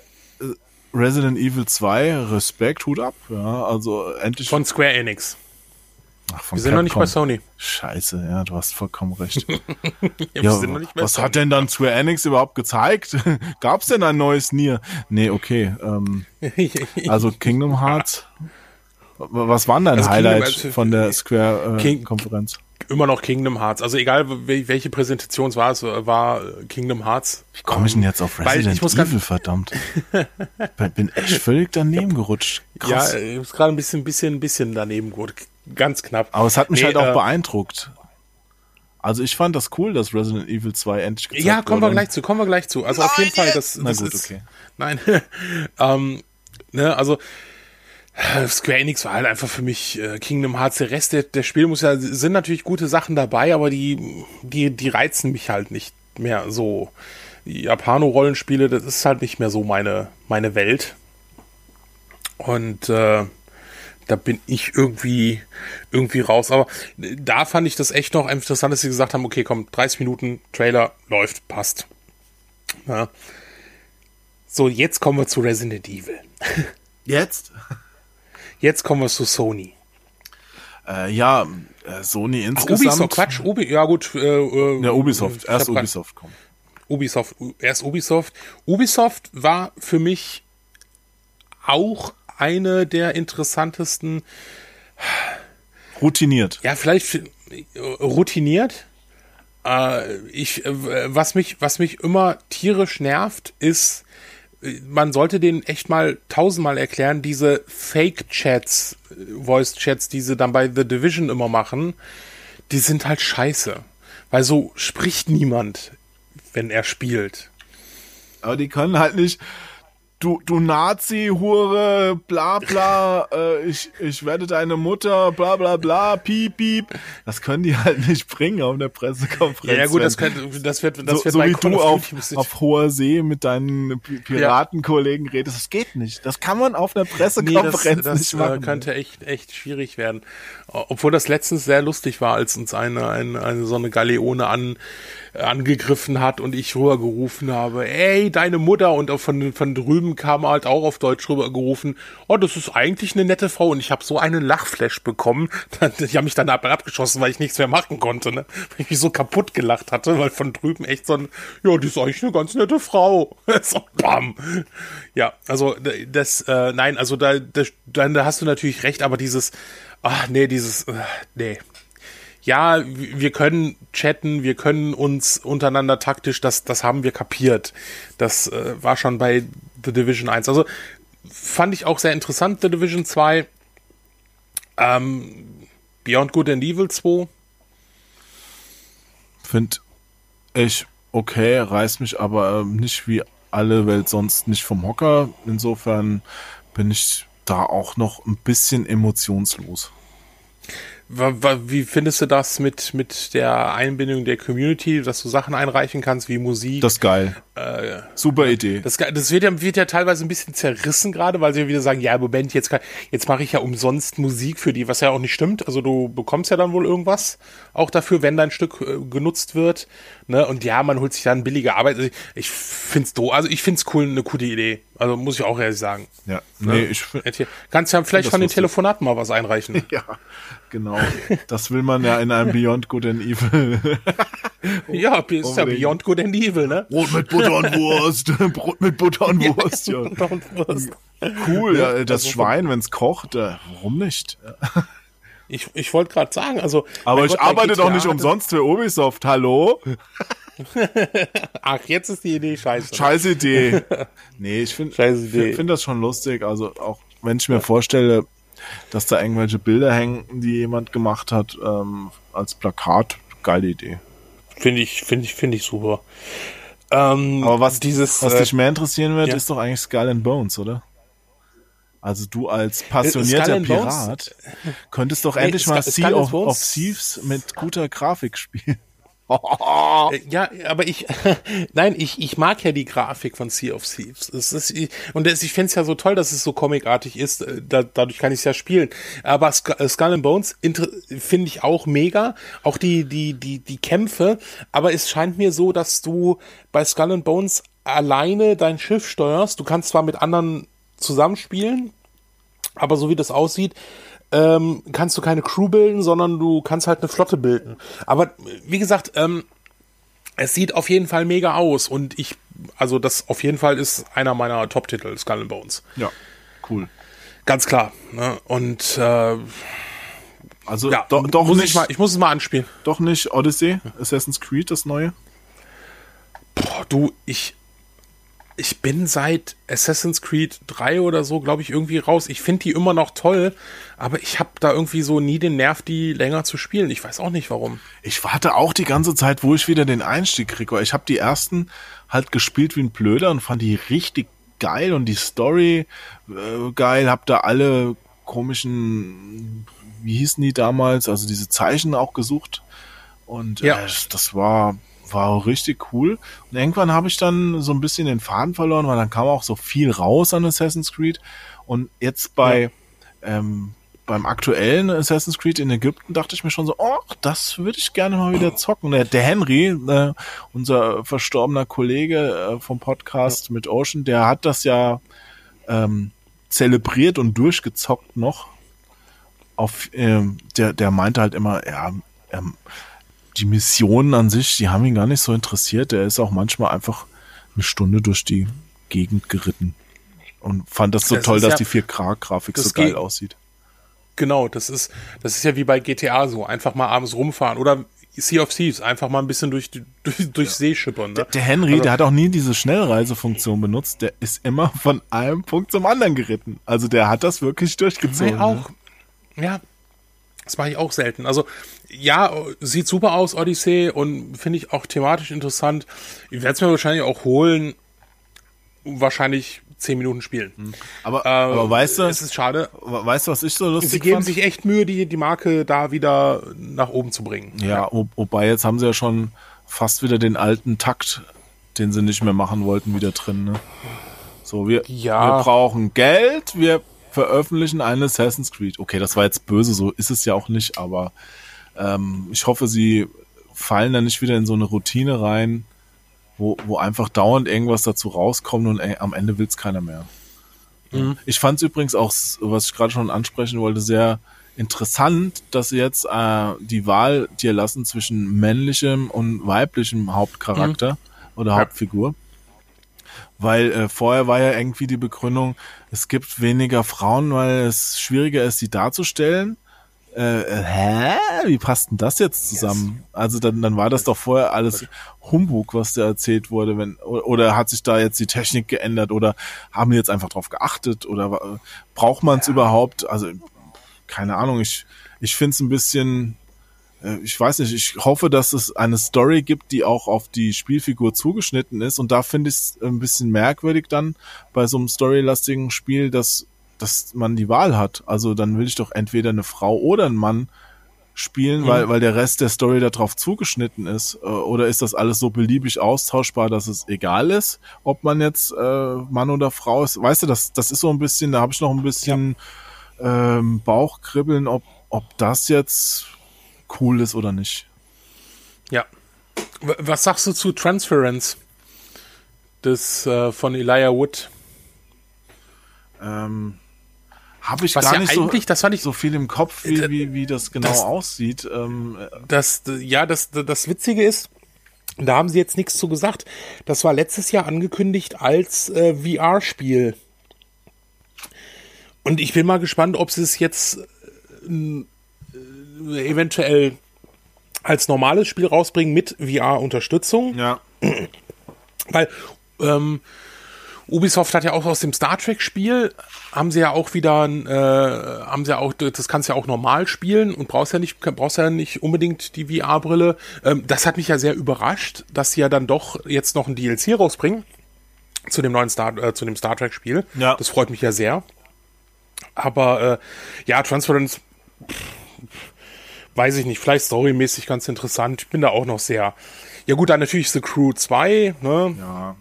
Resident Evil 2, Respekt, Hut ab. Ja, also endlich. Von Square Enix. Ach, Wir sind noch nicht Capcom. bei Sony. Scheiße, ja, du hast vollkommen recht. Ja, Ja, was Sony. hat denn dann Square Enix überhaupt gezeigt? Gab's denn ein neues Nier? Nee, okay. Ähm, also Kingdom Hearts. Was waren dein Also Highlight Kingdom- also- von der Square äh? Immer noch Kingdom Hearts. Also egal, wel- welche Präsentation es war, es war äh, Kingdom Hearts. Wie komme ich denn jetzt auf Weil Resident ich muss ganz- Evil, verdammt? Bin- Bin echt völlig daneben gerutscht. Krass. Ja, äh, ist gerade ein bisschen, bisschen, bisschen daneben gut. Ganz knapp. Aber es hat mich Nee, halt auch äh, beeindruckt. Also ich fand das cool, dass Resident Evil 2 endlich gezeigt Ja, kommen wir gleich zu, kommen wir gleich zu. Also auf jeden Fall, das, Na das gut, ist, okay. Nein, ähm, ne, also äh, Square Enix war halt einfach für mich äh, Kingdom Hearts. Der Rest der, der Spiele muss ja sind natürlich gute Sachen dabei, aber die die die reizen mich halt nicht mehr so. Die Japano-Rollenspiele, das ist halt nicht mehr so meine meine Welt. Und äh, da bin ich irgendwie irgendwie raus. Aber da fand ich das echt noch interessant, dass sie gesagt haben, okay, komm, 30 Minuten Trailer läuft, passt. Ja. So, jetzt kommen wir zu Resident Evil. Jetzt? Jetzt kommen wir zu Sony. Äh, ja, äh, Sony Ach, insgesamt. Ubisoft, Quatsch, Ubi, ja gut. Äh, äh, Ja, Ubisoft. Erst Ubisoft kommen. Ubisoft, erst Ubisoft. Ubisoft war für mich auch eine der interessantesten, Routiniert. ja, vielleicht routiniert. Äh, ich, äh, was mich, was mich immer tierisch nervt, ist, äh, man sollte denen echt mal tausendmal erklären, diese Fake-Chats, Voice-Chats, die sie dann bei The Division immer machen, die sind halt scheiße. Weil so spricht niemand, wenn er spielt. Aber die können halt nicht. Du, du Nazi, Hure, bla bla, äh, ich, ich werde deine Mutter, bla bla bla, piep, piep. Das können die halt nicht bringen auf der Pressekonferenz. Ja, ja gut, das, könnte, das wird, das so, wird so wie Call du auf, auf hoher See mit deinen Pi- Piratenkollegen redest. Das geht nicht. Das kann man auf einer Nee, das, Pressekonferenz das nicht äh, machen. könnte echt, echt schwierig werden. Obwohl das letztens sehr lustig war, als uns eine, eine, eine so eine Galeone an, angegriffen hat und ich rübergerufen habe, ey, deine Mutter und von, von drüben kam halt auch auf Deutsch rübergerufen, oh, das ist eigentlich eine nette Frau und ich habe so einen Lachflash bekommen, die haben mich dann ab- abgeschossen, weil ich nichts mehr machen konnte, ne? weil ich mich so kaputt gelacht hatte, weil von drüben echt so ein, ja, die ist eigentlich eine ganz nette Frau. so, bam. Ja, also das, äh, nein, also da, da, dann da hast du natürlich recht, aber dieses, ach nee, dieses, äh, nee. Ja, wir können chatten, wir können uns untereinander taktisch, das, das haben wir kapiert. Das äh, war schon bei The Division 1. Also fand ich auch sehr interessant, The Division 2. Ähm, Beyond Good and Evil 2. Finde ich okay, reißt mich aber ähm, nicht wie alle Welt sonst nicht vom Hocker. Insofern bin ich da auch noch ein bisschen emotionslos. Wie findest du das mit, mit der Einbindung der Community, dass du Sachen einreichen kannst wie Musik? Das ist geil. Äh, Super Idee. Das, das wird, ja, wird ja teilweise ein bisschen zerrissen gerade, weil sie wieder sagen, ja, Moment, jetzt, kann, jetzt mache ich ja umsonst Musik für die, was ja auch nicht stimmt. Also du bekommst ja dann wohl irgendwas auch dafür, wenn dein Stück äh, genutzt wird. Ne? Und ja, man holt sich dann billige Arbeit. Also ich, ich finde es doof. Also ich finde es cool, eine coole Idee. Also muss ich auch ehrlich sagen. Ja, ne? nee, ich Kannst ja vielleicht von den Telefonaten mal was einreichen. Ja, genau. Das will man ja in einem Beyond Good and Evil. ja, ist ja Beyond Good and Evil, ne? Brot mit Butter und Wurst. Brot mit Butter und Wurst, ja. Butter und Wurst. Cool, ja, das also, Schwein, wenn es kocht, äh, warum nicht? Ich, ich wollte gerade sagen, also. Aber ich Gott, arbeite doch nicht umsonst für Ubisoft, hallo? Ach, jetzt ist die Idee scheiße. Scheiß Idee. Nee, ich finde find das schon lustig. Also auch wenn ich mir vorstelle, dass da irgendwelche Bilder hängen, die jemand gemacht hat, ähm, als Plakat, geile Idee. Finde ich, finde ich, finde ich super. Ähm, Aber was dieses, was äh, dich mehr interessieren wird, ja. ist doch eigentlich Skull and Bones, oder? Also du als passionierter Pirat könntest doch endlich nee, mal Sea of, of Thieves mit guter Grafik spielen. Äh, ja, aber ich, nein, ich, ich mag ja die Grafik von Sea of Thieves. Es ist, und das, ich finde es ja so toll, dass es so comicartig ist. Äh, da, dadurch kann ich es ja spielen. Aber äh, Skull and Bones finde ich auch mega. Auch die, die, die, die Kämpfe. Aber es scheint mir so, dass du bei Skull and Bones alleine dein Schiff steuerst. Du kannst zwar mit anderen zusammenspielen, aber so wie das aussieht, ähm, kannst du keine Crew bilden, sondern du kannst halt eine Flotte bilden. Aber wie gesagt, ähm, es sieht auf jeden Fall mega aus und ich, also das auf jeden Fall ist einer meiner Top-Titel, Skull and Bones. Ja, cool. Ganz klar. Ne? Und äh, also ja, doch, doch muss nicht, ich, mal, ich muss es mal anspielen. Doch nicht Odyssey, Assassin's Creed, das neue? Boah, du, ich ich bin seit Assassin's Creed 3 oder so, glaube ich, irgendwie raus. Ich finde die immer noch toll, aber ich habe da irgendwie so nie den Nerv, die länger zu spielen. Ich weiß auch nicht warum. Ich warte auch die ganze Zeit, wo ich wieder den Einstieg kriege. Ich habe die ersten halt gespielt wie ein Blöder und fand die richtig geil und die Story äh, geil. Hab da alle komischen, wie hießen die damals, also diese Zeichen auch gesucht. Und ja. äh, das war war richtig cool. Und irgendwann habe ich dann so ein bisschen den Faden verloren, weil dann kam auch so viel raus an Assassin's Creed. Und jetzt bei ja. ähm, beim aktuellen Assassin's Creed in Ägypten dachte ich mir schon so, oh, das würde ich gerne mal wieder zocken. Der, der Henry, äh, unser verstorbener Kollege äh, vom Podcast ja. mit Ocean, der hat das ja ähm, zelebriert und durchgezockt noch. Auf, ähm, der, der meinte halt immer, ja, ähm, die Missionen an sich, die haben ihn gar nicht so interessiert. Er ist auch manchmal einfach eine Stunde durch die Gegend geritten und fand das so das toll, dass ja, die 4K-Grafik so geil aussieht. Genau, das ist, das ist ja wie bei GTA so, einfach mal abends rumfahren oder Sea of Thieves, einfach mal ein bisschen durch, durch, durch ja. See schippern. Ne? Der, der Henry, also, der hat auch nie diese Schnellreisefunktion benutzt, der ist immer von einem Punkt zum anderen geritten. Also der hat das wirklich durchgezogen. Auch. Ne? Ja, das mache ich auch selten. Also ja, sieht super aus, Odyssey, und finde ich auch thematisch interessant. Ich werde es mir wahrscheinlich auch holen, wahrscheinlich zehn Minuten spielen. Hm. Aber, äh, aber weißt du, es ist schade. Weißt du, was ich so lustig Sie geben fand? sich echt Mühe, die, die Marke da wieder nach oben zu bringen. Ja, ja. wobei jetzt haben sie ja schon fast wieder den alten Takt, den sie nicht mehr machen wollten, wieder drin. Ne? So, wir, ja. wir brauchen Geld, wir veröffentlichen ein Assassin's Creed. Okay, das war jetzt böse, so ist es ja auch nicht, aber ähm, ich hoffe, sie fallen da nicht wieder in so eine Routine rein, wo, wo einfach dauernd irgendwas dazu rauskommt und ey, am Ende will es keiner mehr. Mhm. Ich fand es übrigens auch, was ich gerade schon ansprechen wollte, sehr interessant, dass sie jetzt äh, die Wahl dir lassen zwischen männlichem und weiblichem Hauptcharakter mhm. oder Hauptfigur. Weil äh, vorher war ja irgendwie die Begründung, es gibt weniger Frauen, weil es schwieriger ist, sie darzustellen. Äh, äh, hä? Wie passt denn das jetzt zusammen? Yes. Also dann, dann war das doch vorher alles Humbug, was da erzählt wurde, wenn oder hat sich da jetzt die Technik geändert oder haben die jetzt einfach drauf geachtet oder braucht man es ja. überhaupt? Also keine Ahnung, ich ich finde es ein bisschen äh, ich weiß nicht, ich hoffe, dass es eine Story gibt, die auch auf die Spielfigur zugeschnitten ist. Und da finde ich es ein bisschen merkwürdig dann bei so einem storylastigen Spiel, dass, dass man die Wahl hat. Also dann will ich doch entweder eine Frau oder einen Mann spielen, weil, weil der Rest der Story darauf zugeschnitten ist? Äh, Oder ist das alles so beliebig austauschbar, dass es egal ist, ob man jetzt äh, Mann oder Frau ist? Weißt du, das, das ist so ein bisschen, da habe ich noch ein bisschen ähm, Bauchkribbeln, ob, ob das jetzt cool ist oder nicht. Ja. Was sagst du zu Transference? Das äh, von Elijah Wood. Ähm, habe ich Was gar ja nicht so, das fand ich so viel im Kopf, wie, Äh, wie, wie das genau das- aussieht. Ähm, Das, ja, das, das Witzige ist, da haben sie jetzt nichts zu gesagt. Das war letztes Jahr angekündigt als äh, VR-Spiel. Und ich bin mal gespannt, ob sie es jetzt äh, eventuell als normales Spiel rausbringen mit VR-Unterstützung. ja. Weil ähm, Ubisoft hat ja auch aus dem Star Trek Spiel haben sie ja auch wieder äh, haben sie ja auch das kannst du ja auch normal spielen und brauchst ja nicht brauchst ja nicht unbedingt die VR Brille. Ähm, das hat mich ja sehr überrascht, dass sie ja dann doch jetzt noch ein DLC rausbringen zu dem neuen Star äh, zu dem Star Trek Spiel. Ja. Das freut mich ja sehr. Aber äh, ja, Transference weiß ich nicht, vielleicht storymäßig ganz interessant. Ich bin da auch noch sehr. Ja gut, dann natürlich The Crew 2, ne? Ja.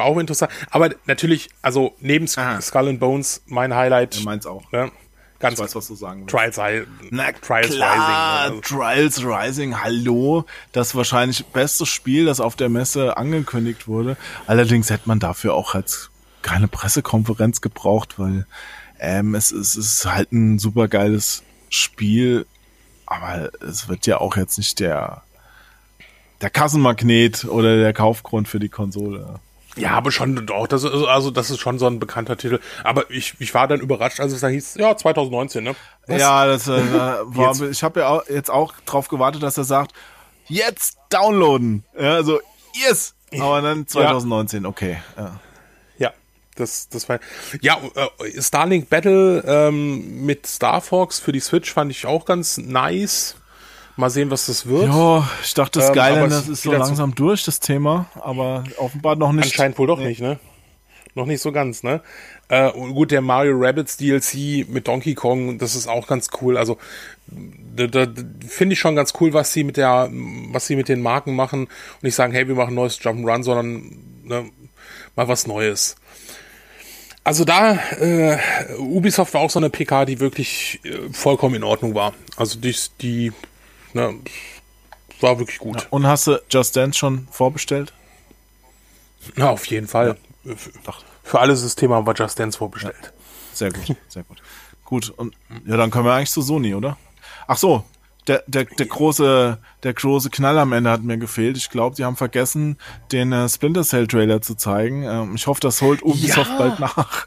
Auch interessant. Aber natürlich, also neben Aha. Skull and Bones mein Highlight. Du meinst auch. Ne? Ganz Ich weiß, was du sagen willst. Trials, Na Trials klar, Rising. ne? Trials Rising, hallo. Das wahrscheinlich beste Spiel, das auf der Messe angekündigt wurde. Allerdings hätte man dafür auch halt keine Pressekonferenz gebraucht, weil ähm, es, es ist halt ein super geiles Spiel, aber es wird ja auch jetzt nicht der der Kassenmagnet oder der Kaufgrund für die Konsole. Ja, aber schon doch. Das ist, also das ist schon so ein bekannter Titel. Aber ich, ich war dann überrascht, als es dann hieß, ja, 2019, ne? Was? Ja, das äh, war, Jetzt. ich habe ja auch, jetzt auch drauf gewartet, dass er sagt, jetzt downloaden. Ja, also yes. Aber dann 2019, okay. Ja. Ja, das, das war. Ja, äh, Starlink Battle ähm, mit Star Fox für die Switch fand ich auch ganz nice. Mal sehen, was das wird. Jo, ich dachte, das Ähm, ist so langsam durch, das Thema, aber offenbar noch nicht. Anscheinend wohl doch nicht, ne? Noch nicht so ganz, ne? Äh, und gut, der Mario Rabbits DLC mit Donkey Kong, das ist auch ganz cool. Also da, da, finde ich schon ganz cool, was sie mit der, was sie mit den Marken machen und nicht sagen, hey, wir machen ein neues Jump'n'Run, sondern ne, mal was Neues. Also da, äh, Ubisoft war auch so eine PK, die wirklich äh, vollkommen in Ordnung war. Also die, die ne, war wirklich gut. Und hast du Just Dance schon vorbestellt? Ja, auf jeden Fall. Für, für alle Systeme haben wir Just Dance vorbestellt. Sehr gut, sehr gut. Gut, und ja, dann können wir eigentlich zu Sony, oder? Ach so, der, der, der große, der große Knall am Ende hat mir gefehlt. Ich glaube, die haben vergessen, den äh, Splinter Cell Trailer zu zeigen. Ähm, ich hoffe, das holt Ubisoft Ja. bald nach.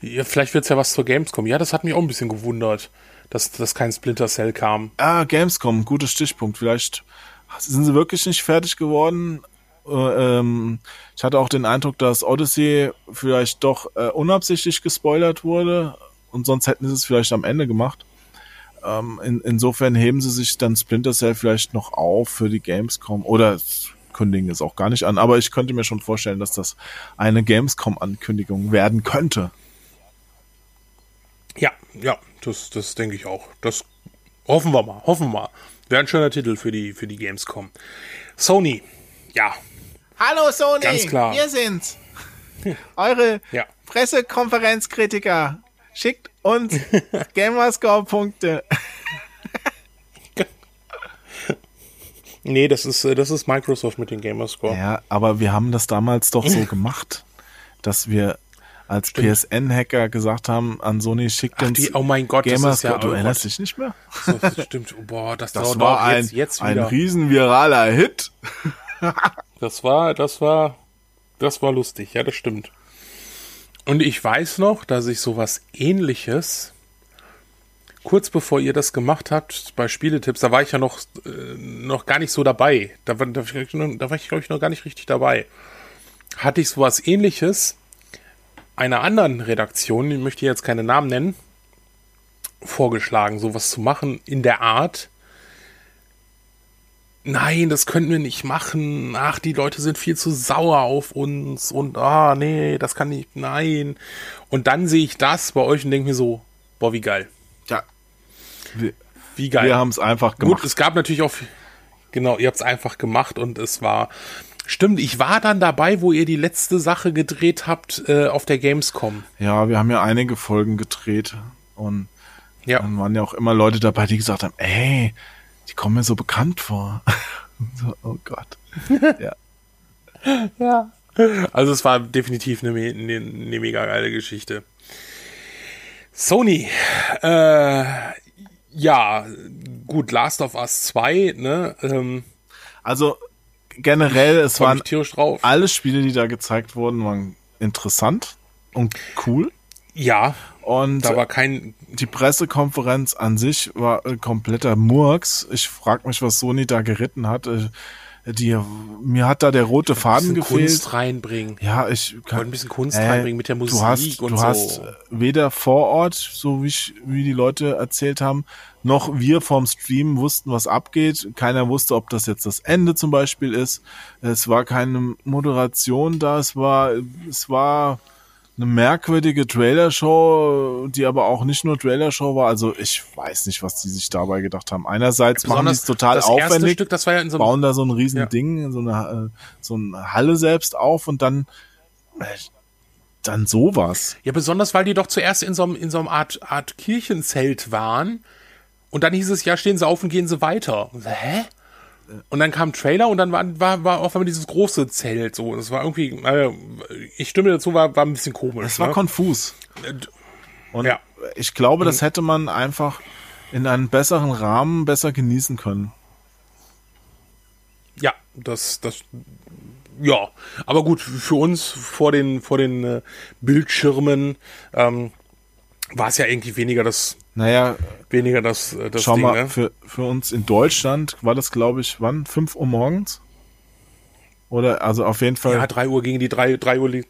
Ja, vielleicht wird's ja was zur Gamescom. Ja, das hat mich auch ein bisschen gewundert, dass, dass kein Splinter Cell kam. ah, Gamescom, guter Stichpunkt. Vielleicht sind sie wirklich nicht fertig geworden. Äh, ähm, ich hatte auch den Eindruck, dass Odyssey vielleicht doch äh, unabsichtlich gespoilert wurde und sonst hätten sie es vielleicht am Ende gemacht. Ähm, in, insofern heben sie sich dann Splinter Cell vielleicht noch auf für die Gamescom oder kündigen es auch gar nicht an. Aber ich könnte mir schon vorstellen, dass das eine Gamescom-Ankündigung werden könnte. Ja, ja, das, das denke ich auch. Das hoffen wir mal, hoffen wir mal. Wäre ein schöner Titel für die, für die Gamescom. Sony, ja, Hallo Sony, Ganz klar. wir sind's. Eure ja. Pressekonferenzkritiker. Schickt uns Gamerscore-Punkte. Nee, das ist, äh, das ist Microsoft mit dem Gamerscore. Ja, aber wir haben das damals doch so gemacht, dass wir als PSN-Hacker gesagt haben, an Sony schickt Ach, uns die, oh mein Gott, das ist Gamerscore. ja, du oh erinnerst Gott. dich nicht mehr? Das stimmt, oh, boah, das, Das dauert war auch ein, jetzt, jetzt ein riesen viraler Hit. Das war, das war, das war lustig, ja, das stimmt. Und ich weiß noch, dass ich sowas ähnliches, kurz bevor ihr das gemacht habt, bei Spieletipps, da war ich ja noch, äh, noch gar nicht so dabei. Da war, da, da war ich, glaube ich, noch gar nicht richtig dabei. Hatte ich sowas ähnliches einer anderen Redaktion, ich möchte jetzt keine Namen nennen, vorgeschlagen, sowas zu machen in der Art, nein, das können wir nicht machen. Ach, die Leute sind viel zu sauer auf uns und ah, nee, das kann nicht, nein. Und dann sehe ich das bei euch und denke mir so, boah, wie geil. Ja. Wir, Wie geil. Wir haben es einfach gemacht. Gut, es gab natürlich auch, genau, ihr habt es einfach gemacht und es war, stimmt, ich war dann dabei, wo ihr die letzte Sache gedreht habt äh, auf der Gamescom. Ja, wir haben ja einige Folgen gedreht und Ja. dann waren ja auch immer Leute dabei, die gesagt haben, ey, die kommen mir so bekannt vor. so, oh Gott. ja. Also es war definitiv eine, eine, eine mega geile Geschichte. Sony, äh, ja, gut, Last of Us 2, ne, ähm, Also generell, es waren drauf. alle Spiele, die da gezeigt wurden, waren interessant und cool. Ja, Und da war kein, die Pressekonferenz an sich war äh, kompletter Murks. Ich frage mich, was Sony da geritten hat. Äh, Die, mir hat da der rote Faden bisschen gefehlt. Kunst reinbringen. Ja, ich kann ein bisschen Kunst Äh, reinbringen mit der Musik du hast, und du so. hast äh, weder vor Ort, so wie, ich, wie die Leute erzählt haben, noch wir vom Stream wussten, was abgeht. Keiner wusste, ob das jetzt das Ende zum Beispiel ist. Es war keine Moderation da. Es war, es war eine merkwürdige Trailershow, die aber auch nicht nur Trailershow war. Also ich weiß nicht, was die sich dabei gedacht haben. Einerseits machen die es total das erste aufwendig Stück, das war ja in so einem, bauen da so ein riesen Ja. Ding, so eine, äh, so eine Halle selbst auf und dann, äh, dann sowas. ja, besonders, weil die doch zuerst in so einem, in so einem Art, Art Kirchenzelt waren. Und dann hieß es, ja, stehen sie auf und gehen sie weiter. Und so, Hä? Und dann kam Trailer und dann war, war, war auf einmal dieses große Zelt, so. Das war irgendwie, äh, ich stimme dazu, war, war ein bisschen komisch. Es war ne? konfus. Und Ja. ich glaube, das hätte man einfach in einem besseren Rahmen besser genießen können. Ja, das, das, ja, aber gut, für uns vor den, vor den äh, Bildschirmen ähm, war es ja irgendwie weniger das, Naja, weniger das, äh, das schau Ding, mal, ne? für, für uns in Deutschland war das, glaube ich, wann? 5 Uhr morgens? Oder, also auf jeden Fall, Ja, drei Uhr gegen die drei, drei Uhr li-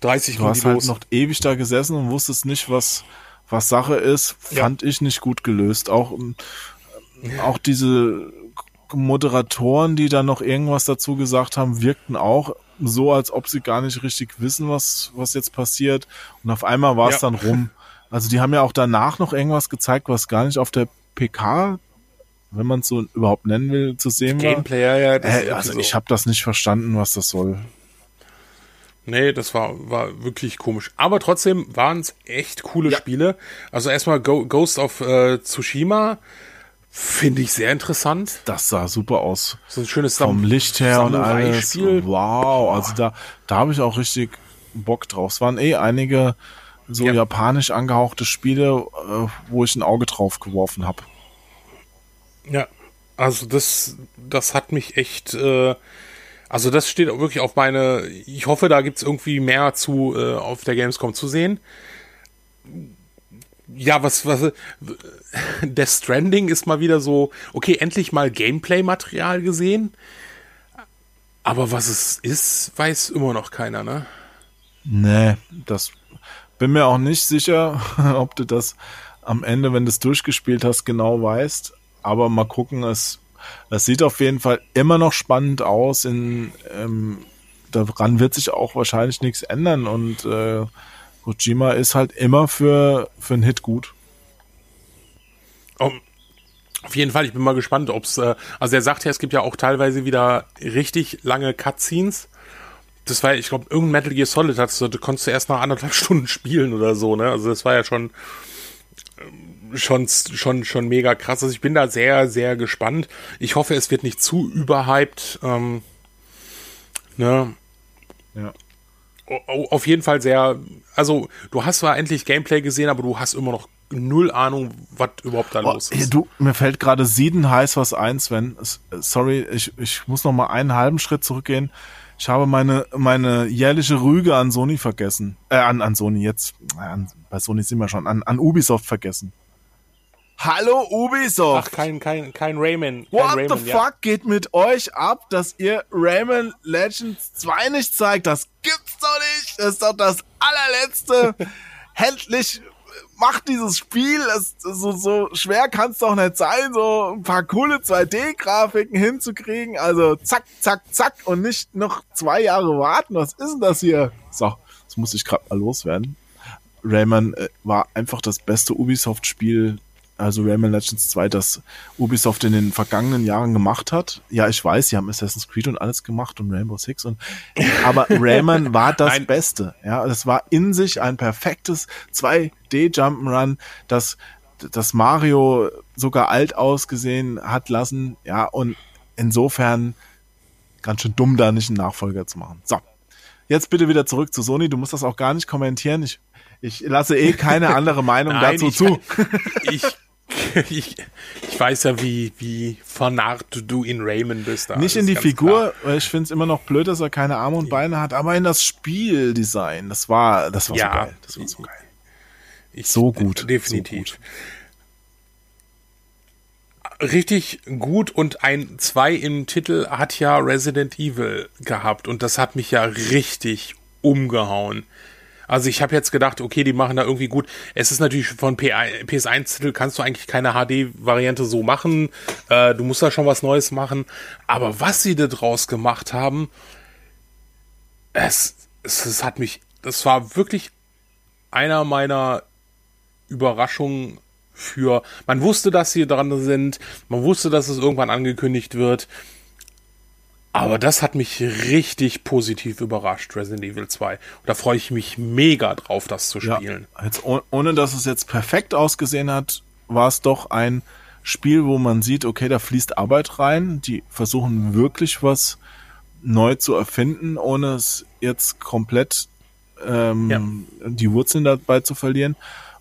30 du ging hast halt los. noch ewig da gesessen und wusstest nicht, was, was Sache ist. Ja. Fand ich nicht gut gelöst. Auch, ähm, auch diese Moderatoren, die da noch irgendwas dazu gesagt haben, wirkten auch so, als ob sie gar nicht richtig wissen, was, was jetzt passiert. Und auf einmal war es Ja. dann rum. Also die haben ja auch danach noch irgendwas gezeigt, was gar nicht auf der PK, wenn man es so überhaupt nennen will, zu sehen war. Gameplay, ja, ja. Äh, also so. ich habe das nicht verstanden, was das soll. Nee, das war, war wirklich komisch. Aber trotzdem waren es echt coole Spiele. Also erstmal Go Ghost of äh, Tsushima finde ich sehr interessant. Das sah super aus. So ein schönes Vom Sam- Licht her und alles. Wow, also da, da habe ich auch richtig Bock drauf. Es waren eh einige so Ja. japanisch angehauchte Spiele, äh, wo ich ein Auge drauf geworfen habe. Ja, also das, das hat mich echt, äh, also das steht auch wirklich auf meine, ich hoffe, da gibt's irgendwie mehr zu äh, auf der Gamescom zu sehen. Ja, was, was, Death Stranding ist mal wieder so, okay, endlich mal Gameplay-Material gesehen. Aber was es ist, weiß immer noch keiner, ne? Nee, das bin mir auch nicht sicher, ob du das am Ende, wenn du es durchgespielt hast, genau weißt. Aber mal gucken, es, es sieht auf jeden Fall immer noch spannend aus. In, ähm, daran wird sich auch wahrscheinlich nichts ändern. Und äh, Kojima ist halt immer für, für einen Hit gut. Oh, auf jeden Fall, ich bin mal gespannt, ob's, äh, also er sagt ja, es gibt ja auch teilweise wieder richtig lange Cutscenes. Das war, ich glaube, irgendein Metal Gear Solid hat du konntest du erst nach anderthalb Stunden spielen oder so, ne? Also das war ja schon, ähm, schon, schon, schon mega krass. Also ich bin da sehr, sehr gespannt. Ich hoffe, es wird nicht zu überhyped. Ähm, ne? Ja. Auf jeden Fall sehr, also du hast zwar endlich Gameplay gesehen, aber du hast immer noch null Ahnung, was überhaupt da Oh, los ist. du, mir fällt gerade sieden heiß was ein, Sven. Sorry, ich, ich muss noch mal einen halben Schritt zurückgehen. Ich habe meine, meine jährliche Rüge an Sony vergessen. Äh, an, an Sony jetzt. äh, An, bei Sony sind wir schon. An, an Ubisoft vergessen. Hallo Ubisoft! Ach, kein, kein, kein Rayman. Kein What Rayman, the ja. fuck geht mit euch ab, dass ihr Rayman Legends 2 nicht zeigt? Das gibt's doch nicht. Das ist doch das allerletzte. Endlich macht dieses Spiel. Es, so, so schwer kann es doch nicht sein, so ein paar coole 2D-Grafiken hinzukriegen. Also zack, zack, zack und nicht noch zwei Jahre warten. Was ist denn das hier? So, das muss ich gerade mal loswerden. Rayman äh, war einfach das beste Ubisoft-Spiel also Rayman Legends 2, das Ubisoft in den vergangenen Jahren gemacht hat. Ja, ich weiß, sie haben Assassin's Creed und alles gemacht und Rainbow Six und aber Rayman war das Nein. Beste. Ja, es war in sich ein perfektes 2D Jump'n'Run, das das Mario sogar alt ausgesehen hat lassen. Ja, und insofern ganz schön dumm, da nicht einen Nachfolger zu machen. So. Jetzt bitte wieder zurück zu Sony. Du musst das auch gar nicht kommentieren. Ich, ich lasse eh keine andere Meinung Nein, dazu ich, zu. Ich, ich, ich weiß ja, wie, wie vernarrt du in Rayman bist. Da. Nicht in die Figur, klar. weil ich finde es immer noch blöd, dass er keine Arme und Beine hat, aber in das Spieldesign. Das war, das war Ja. so geil. Das war so geil. Ich, So gut, Definitiv. so gut. Richtig gut und ein 2 im Titel hat ja Resident Evil gehabt und das hat mich ja richtig umgehauen. Also ich habe jetzt gedacht, okay, die machen da irgendwie gut. Es ist natürlich von PS1-Titel kannst du eigentlich keine HD-Variante so machen. Äh, du musst da schon was Neues machen. Aber was sie da draus gemacht haben, es, es, es hat mich, das war wirklich einer meiner Überraschungen für, man wusste, dass sie dran sind, man wusste, dass es irgendwann angekündigt wird. Aber das hat mich richtig positiv überrascht, Resident Evil 2. Und da freue ich mich mega drauf, das zu Ja, spielen. jetzt, oh- ohne dass es jetzt perfekt ausgesehen hat, war es doch ein Spiel, wo man sieht, okay, da fließt Arbeit rein. Die versuchen wirklich was neu zu erfinden, ohne es jetzt komplett ähm, Ja. die Wurzeln dabei zu verlieren.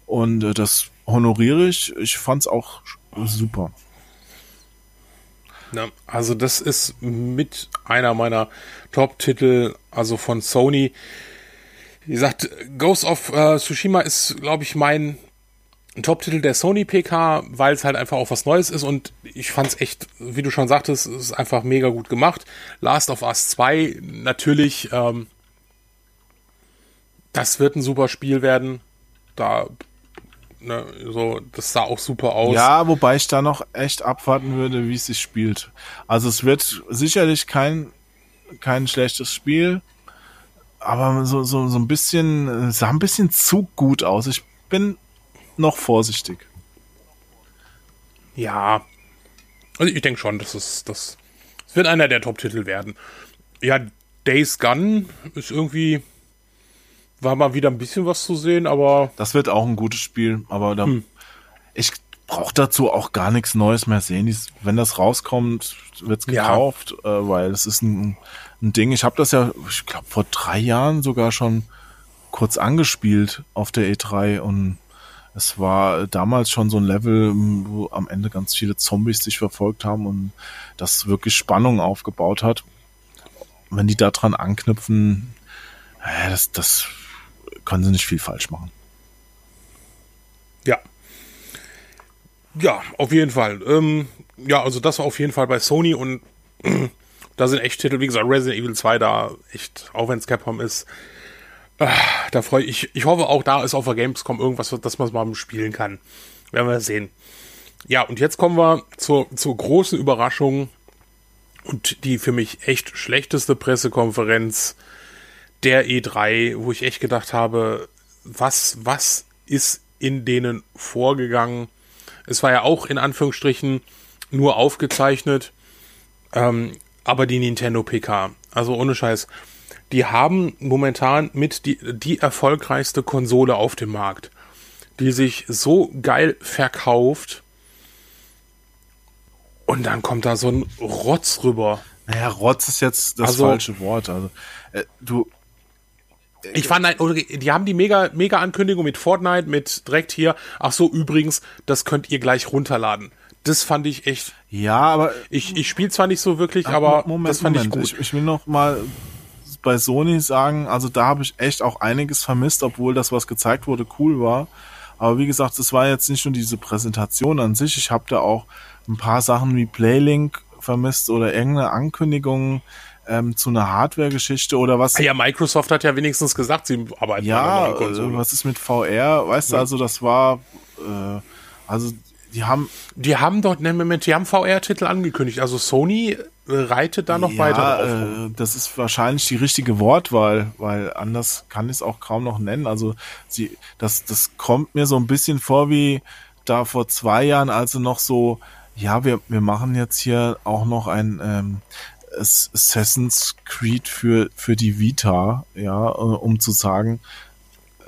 Und äh, das honoriere ich. Ich fand's auch super. Ja, also das ist mit einer meiner Top-Titel, also von Sony. Wie gesagt, Ghost of äh, Tsushima ist, glaube ich, mein Top-Titel der Sony PK, weil es halt einfach auch was Neues ist und ich fand es echt, wie du schon sagtest, es ist einfach mega gut gemacht. Last of Us 2, natürlich, ähm, das wird ein super Spiel werden. Da, ne, so, das sah auch super aus. Ja, wobei ich da noch echt abwarten würde, wie es sich spielt. Also es wird sicherlich kein, kein schlechtes Spiel, aber so, so, so ein bisschen, sah ein bisschen zu gut aus. Ich bin noch vorsichtig. Ja. Also ich denke schon, dass es das, wird einer der Top-Titel werden. Ja, Days Gone ist irgendwie war mal wieder ein bisschen was zu sehen, aber Das wird auch ein gutes Spiel, aber da, Hm. ich brauche dazu auch gar nichts Neues mehr sehen. Wenn das rauskommt, wird's Ja. gekauft, äh, weil es ist ein, ein Ding. Ich habe das ja, ich glaube, vor drei Jahren sogar schon kurz angespielt auf der E3 und es war damals schon so ein Level, wo am Ende ganz viele Zombies sich verfolgt haben und das wirklich Spannung aufgebaut hat. Wenn die da dran anknüpfen, äh, das, das können sie nicht viel falsch machen. ja. Ja, auf jeden Fall. Ähm, ja, also das war auf jeden Fall bei Sony und da sind echt Titel, wie gesagt, Resident Evil 2 da echt, auch wenn es Capcom ist, ah, da freue ich, ich hoffe auch da ist auf der Gamescom irgendwas, dass man es mal spielen kann. Werden wir sehen. Ja, und jetzt kommen wir zur, zur großen Überraschung und die für mich echt schlechteste Pressekonferenz der E3, wo ich echt gedacht habe, was, was ist in denen vorgegangen? Es war ja auch in Anführungsstrichen nur aufgezeichnet, ähm, aber die Nintendo PK, also ohne Scheiß, die haben momentan mit die, die erfolgreichste Konsole auf dem Markt, die sich so geil verkauft. Und dann kommt da so ein Rotz rüber. Naja, Rotz ist jetzt das Also- falsche Wort. Also, äh, du, Ich fand, ein- oder die haben die mega, mega Ankündigung mit Fortnite, mit direkt hier. Ach so, übrigens, das könnt ihr gleich runterladen. Das fand ich echt. ja, aber Ich, ich spiele zwar nicht so wirklich, aber Moment, das fand Moment. ich gut. Ich, ich will noch mal bei Sony sagen, also da habe ich echt auch einiges vermisst, obwohl das, was gezeigt wurde, cool war. Aber wie gesagt, es war jetzt nicht nur diese Präsentation an sich. Ich habe da auch ein paar Sachen wie Playlink vermisst oder irgendeine Ankündigung ähm, zu einer Hardware-Geschichte oder was. Ja, Microsoft hat ja wenigstens gesagt, sie arbeiten Ja, an neuen äh, Konsole. was ist mit VR? Weißt du, also das war, äh, also die haben Die haben doch, ne, Moment, die haben VR-Titel angekündigt. Also Sony äh, reitet da noch weiter drauf. Äh, das ist wahrscheinlich die richtige Wortwahl, weil anders kann ich es auch kaum noch nennen. Also sie, das, das kommt mir so ein bisschen vor wie da vor zwei Jahren, also noch so, ja, wir, wir machen jetzt hier auch noch ein ähm, Assassin's Creed für, für die Vita, ja, äh, um zu sagen,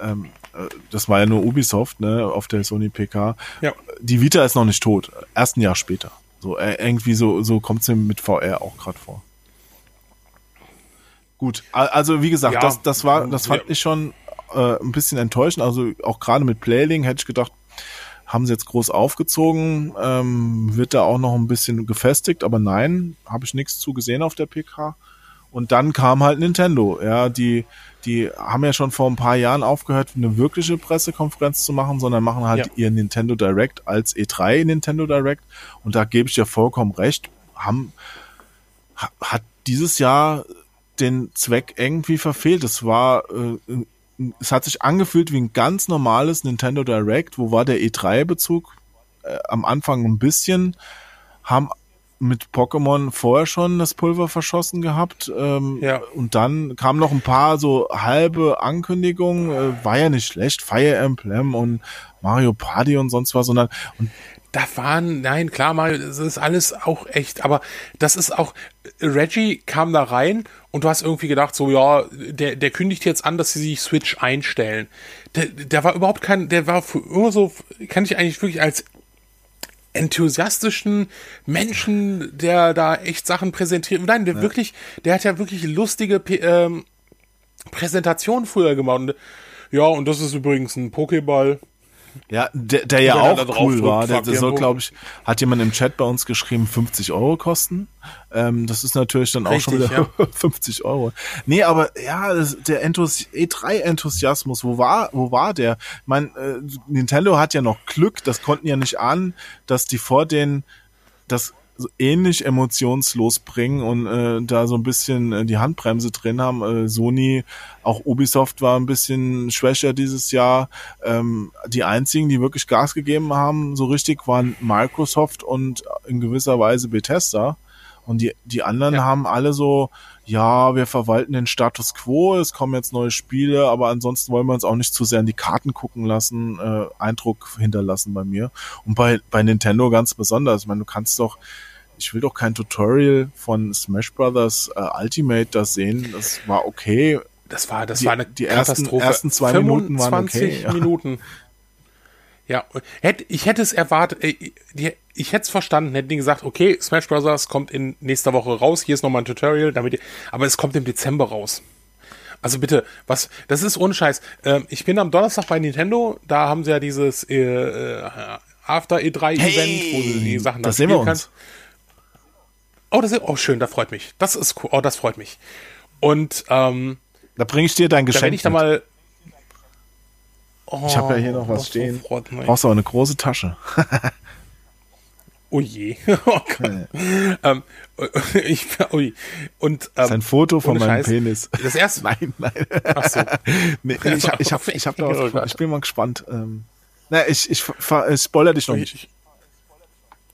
ähm, äh, das war ja nur Ubisoft, ne, auf der Sony PK. Ja. Die Vita ist noch nicht tot. Erst ein Jahr später. So, äh, irgendwie so, so kommt es mir mit VR auch gerade vor. Gut, also wie gesagt, Ja. das, das war, das fand Ja. ich schon äh, ein bisschen enttäuschend. Also auch gerade mit Playling hätte ich gedacht, haben sie jetzt groß aufgezogen, ähm, wird da auch noch ein bisschen gefestigt, aber nein, habe ich nichts zu gesehen auf der PK. Und dann kam halt Nintendo, ja, die, die haben ja schon vor ein paar Jahren aufgehört, eine wirkliche Pressekonferenz zu machen, sondern machen halt Ja. ihr Nintendo Direct als E3 Nintendo Direct. Und da gebe ich dir vollkommen recht, haben, ha- hat dieses Jahr den Zweck irgendwie verfehlt. Es war, äh, es hat sich angefühlt wie ein ganz normales Nintendo Direct. Wo war der E3-Bezug? Äh, am Anfang ein bisschen, haben mit Pokémon vorher schon das Pulver verschossen gehabt. Ähm, Ja. Und dann kamen noch ein paar so halbe Ankündigungen. Äh, war ja nicht schlecht. Fire Emblem und Mario Party und sonst was. Sondern, und Da waren, nein, klar, Mario, das ist alles auch echt, aber das ist auch, Reggie kam da rein und du hast irgendwie gedacht, so, ja, der, der kündigt jetzt an, dass sie sich Switch einstellen. Der, der war überhaupt kein, der war für- immer so, kann ich eigentlich wirklich als enthusiastischen Menschen, der da echt Sachen präsentiert. Nein, der wirklich, der hat ja wirklich lustige ähm, Präsentationen früher gemacht. Und, ja, und das ist übrigens ein Pokéball. Ja, der, der ja auch cool war. Der, der soll, glaube ich, hat jemand im Chat bei uns geschrieben, 50 Euro kosten. Ähm, das ist natürlich dann auch schon Richtig, wieder 50 Euro. Nee, aber ja, das, der Enthusi E3-Enthusiasmus, wo war, wo war der? Ich mein, äh, Nintendo hat ja noch Glück, das konnten ja nicht ahnen, dass die vor den das so ähnlich emotionslos bringen und äh, da so ein bisschen äh, die Handbremse drin haben. Äh, Sony, auch Ubisoft war ein bisschen schwächer dieses Jahr. Ähm, die einzigen, die wirklich Gas gegeben haben, so richtig, waren Microsoft und in gewisser Weise Bethesda. Und die, die anderen Ja. haben alle so, ja, wir verwalten den Status quo, es kommen jetzt neue Spiele, aber ansonsten wollen wir uns auch nicht zu sehr in die Karten gucken lassen, äh, Eindruck hinterlassen bei mir. Und bei, bei Nintendo ganz besonders. Ich meine, du kannst doch, ich will doch kein Tutorial von Smash Brothers äh, Ultimate das sehen. Das war okay. Das war, das Die- war eine die ersten- Katastrophe. ersten zwei Minuten waren okay, 25 ja. Minuten. Ja, hätt, ich hätte es erwartet, äh, die- ich hätte es verstanden, hätten die gesagt, okay, Smash Bros. kommt in nächster Woche raus, hier ist nochmal ein Tutorial, damit, ihr- aber es kommt im Dezember raus. Also bitte, was, das ist ohne Scheiß. Ähm, ich bin am Donnerstag bei Nintendo, da haben sie ja dieses äh, äh, After E3 Event, wo sie die Sachen das dann sehen wir uns. Oh, das ist, oh, schön, das freut mich. Das ist cool, oh, das freut mich. Und, ähm, Da bringe ich dir dein da Geschenk. werde ich da mal. Oh, ich habe ja hier noch was das stehen. freut mich. Brauchst aber eine große Tasche. Oh je. Oh Gott. ähm, ich, ui. Und ähm, Das ist ein Foto von meinem Scheiß. Penis. das erste. Nein, nein. Ach so. Nee, ich, ich, hab, ich, hab da was Oh ich bin mal gespannt. Ähm, na, ich, ich, ich spoiler dich noch nicht. Ich,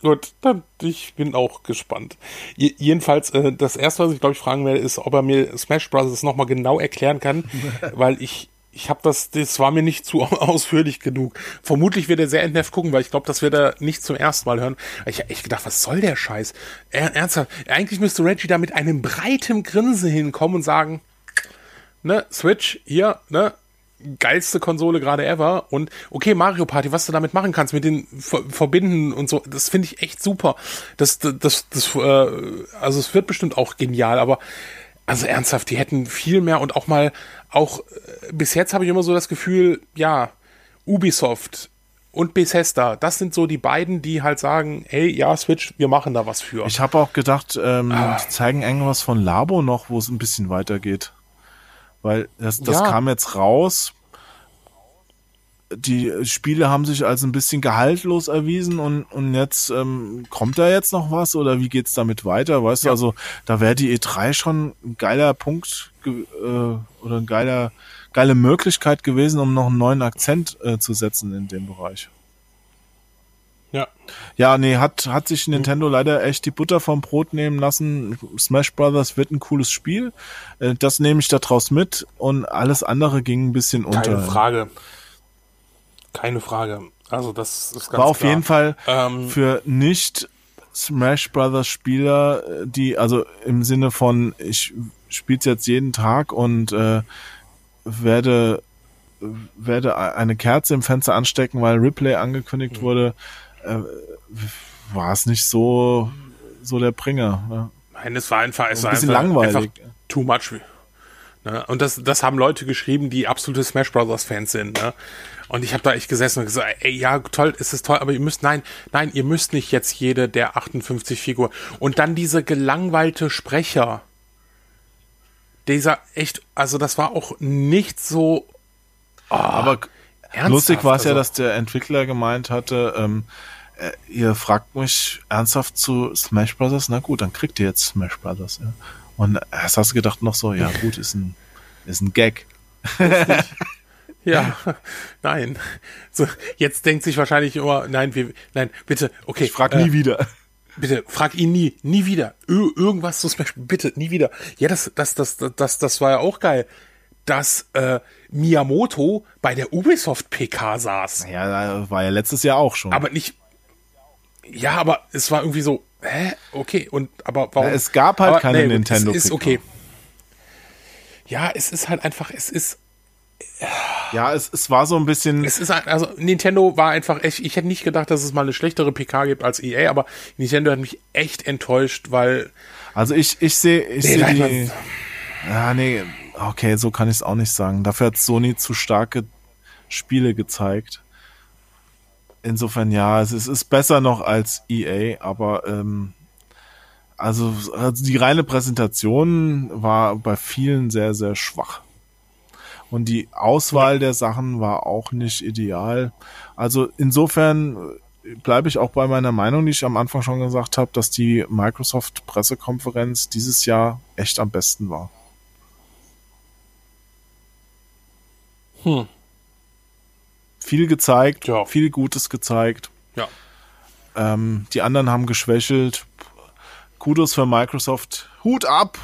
gut, dann ich bin auch gespannt. Je, jedenfalls, äh, das erste, was ich glaube ich fragen werde, ist, ob er mir Smash Bros. nochmal genau erklären kann, weil ich ich habe das, das war mir nicht zu ausführlich genug. Vermutlich wird er sehr entnervt gucken, weil ich glaube, das wird er nicht zum ersten Mal hören. Ich habe echt gedacht, was soll der Scheiß? Er, ernsthaft, eigentlich müsste Reggie da mit einem breiten Grinsen hinkommen und sagen, ne, Switch, hier, ne, geilste Konsole gerade ever und okay, Mario Party, was du damit machen kannst, mit den Ver Verbinden und so, das finde ich echt super. Das, das, das, das äh, also es wird bestimmt auch genial, aber also ernsthaft, die hätten viel mehr und auch mal, auch äh, bis jetzt habe ich immer so das Gefühl, ja, Ubisoft und Bethesda, das sind so die beiden, die halt sagen, hey, ja, Switch, wir machen da was für. Ich habe auch gedacht, ähm, Ah. die zeigen irgendwas von Labo noch, wo es ein bisschen weitergeht. Weil das, das Ja. kam jetzt raus. Die Spiele haben sich als ein bisschen gehaltlos erwiesen und, und jetzt ähm, kommt da jetzt noch was oder wie geht's damit weiter? Weißt du, also da wäre die E3 schon ein geiler Punkt äh, oder ein geiler, geile Möglichkeit gewesen, um noch einen neuen Akzent äh, zu setzen in dem Bereich. ja. Ja, nee, hat, hat sich Nintendo leider echt die Butter vom Brot nehmen lassen. Smash Brothers wird ein cooles Spiel. Äh, Das nehme ich da draus mit und alles andere ging ein bisschen unter. Keine Frage. Keine Frage. Also das ist ganz War auf klar. jeden Fall Ähm, für nicht Smash Brothers Spieler, die also im Sinne von ich spiel's jetzt jeden Tag und äh, werde werde eine Kerze im Fenster anstecken, weil Replay angekündigt Mhm. wurde, äh, war es nicht so so der Bringer. Ne? Nein, es war einfach, es Ein war bisschen einfach, langweilig. einfach too much. Ne? Und das, das haben Leute geschrieben, die absolute Smash Brothers Fans sind. Ne? Und ich habe da echt gesessen und gesagt, ey, ja, toll, es ist toll, aber ihr müsst, nein, nein, ihr müsst nicht jetzt jede der 58 Figur. Und dann diese gelangweilte Sprecher. Dieser echt, also das war auch nicht so. Aber ernsthaft, lustig war es ja, also- dass der Entwickler gemeint hatte, ähm, äh, ihr fragt mich ernsthaft zu Smash Brothers, na gut, dann kriegt ihr jetzt Smash Brothers. Ja. Und erst hast du gedacht noch so, ja gut, ist ein, ist ein Gag. Ja, nein. So, jetzt denkt sich wahrscheinlich immer, nein, wir, nein, bitte, okay. Ich frag äh, nie wieder. Bitte, frag ihn nie, nie wieder. Ir irgendwas zu Smash, bitte, nie wieder. Ja, das, das, das, das, das, das war ja auch geil, dass äh, Miyamoto bei der Ubisoft PK saß. Ja, war ja letztes Jahr auch schon. Aber nicht. Ja, aber es war irgendwie so, hä? Okay, und aber warum? Ja, es gab halt aber, keine gut, Nintendo Es ist PK. okay. Ja, es ist halt einfach, es ist, ja, es, es war so ein bisschen, es ist also Nintendo war einfach echt, ich hätte nicht gedacht, dass es mal eine schlechtere PK gibt als EA, aber Nintendo hat mich echt enttäuscht, weil also ich, ich sehe, ich Nee, sehe die, ja, nee, okay, so kann ich es auch nicht sagen. Dafür hat Sony zu starke Spiele gezeigt. Insofern ja, es ist, ist besser noch als EA, aber ähm, also, also die reine Präsentation war bei vielen sehr, sehr schwach. Und die Auswahl der Sachen war auch nicht ideal. Also insofern äh, bleibe ich auch bei meiner Meinung, die ich am Anfang schon gesagt habe, dass die Microsoft-Pressekonferenz dieses Jahr echt am besten war. Hm. Viel gezeigt, Ja. viel Gutes gezeigt. ja. Ähm, die anderen haben geschwächelt. Kudos für Microsoft. Hut ab!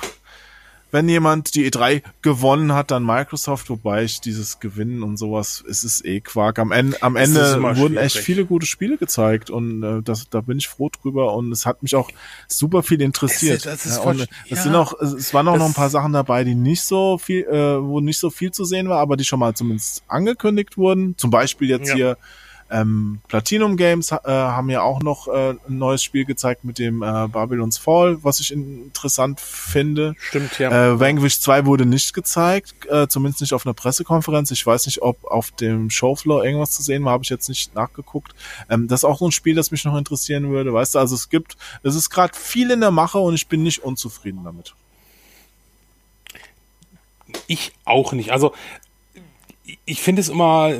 Wenn jemand die E3 gewonnen hat, dann Microsoft, wobei ich dieses Gewinnen und sowas, es ist eh Quark. Am Ende, am Ende wurden schwierig. echt viele gute Spiele gezeigt und äh, das, da bin ich froh drüber und es hat mich auch super viel interessiert. Es ist- ja, voll- und es ja. sind auch, es waren auch noch ein paar Sachen dabei, die nicht so viel, äh, wo nicht so viel zu sehen war, aber die schon mal zumindest angekündigt wurden. Zum Beispiel jetzt Ja. hier ähm, Platinum Games äh, haben ja auch noch äh, ein neues Spiel gezeigt mit dem äh, Babylon's Fall, was ich interessant finde. Stimmt, ja. Äh, Vanquish 2 wurde nicht gezeigt, äh, zumindest nicht auf einer Pressekonferenz. Ich weiß nicht, ob auf dem Showfloor irgendwas zu sehen war, habe ich jetzt nicht nachgeguckt. Ähm, das ist auch so ein Spiel, das mich noch interessieren würde. Weißt du, also es gibt, es ist gerade viel in der Mache und ich bin nicht unzufrieden damit. Ich auch nicht. Also ich finde es immer,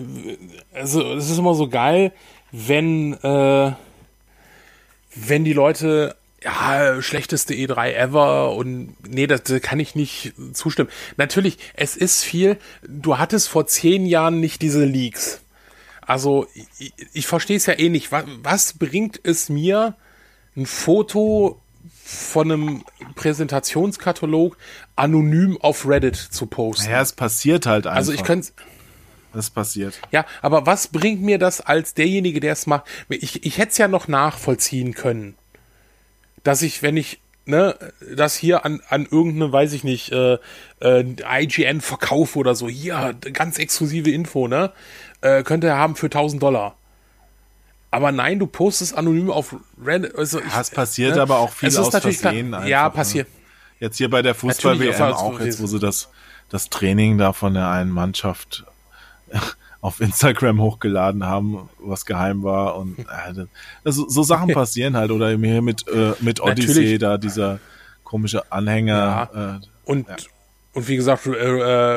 also es ist immer so geil, wenn äh, wenn die Leute ja schlechteste E3 ever und nee, das, das kann ich nicht zustimmen. Natürlich, es ist viel. Du hattest vor zehn Jahren nicht diese Leaks. Also ich, ich verstehe es ja eh nicht. Was, was bringt es mir, ein Foto von einem Präsentationskatalog anonym auf Reddit zu posten? Naja, es passiert halt einfach. Also ich könnte Es passiert. ja, aber was bringt mir das als derjenige, der es macht? Ich, ich hätte es ja noch nachvollziehen können, dass ich, wenn ich ne, das hier an, an irgendeine, weiß ich nicht, äh, äh, IGN verkaufe oder so, hier, ganz exklusive Info, ne, äh, könnte er haben für 1000 Dollar. Aber nein, du postest anonym auf Reddit. Also ich, Ja, es passiert ne? aber auch viel Es ist aus natürlich klar- Versehen einfach, Ja, ne? passiert. Jetzt hier bei der Fußball-WM auch jetzt, wo sie das, das Training da von der einen Mannschaft auf Instagram hochgeladen haben, was geheim war und äh, das, so Sachen passieren halt oder hier mit äh, mit Odyssey Natürlich. da dieser komische Anhänger. Äh, Und, und wie gesagt, äh,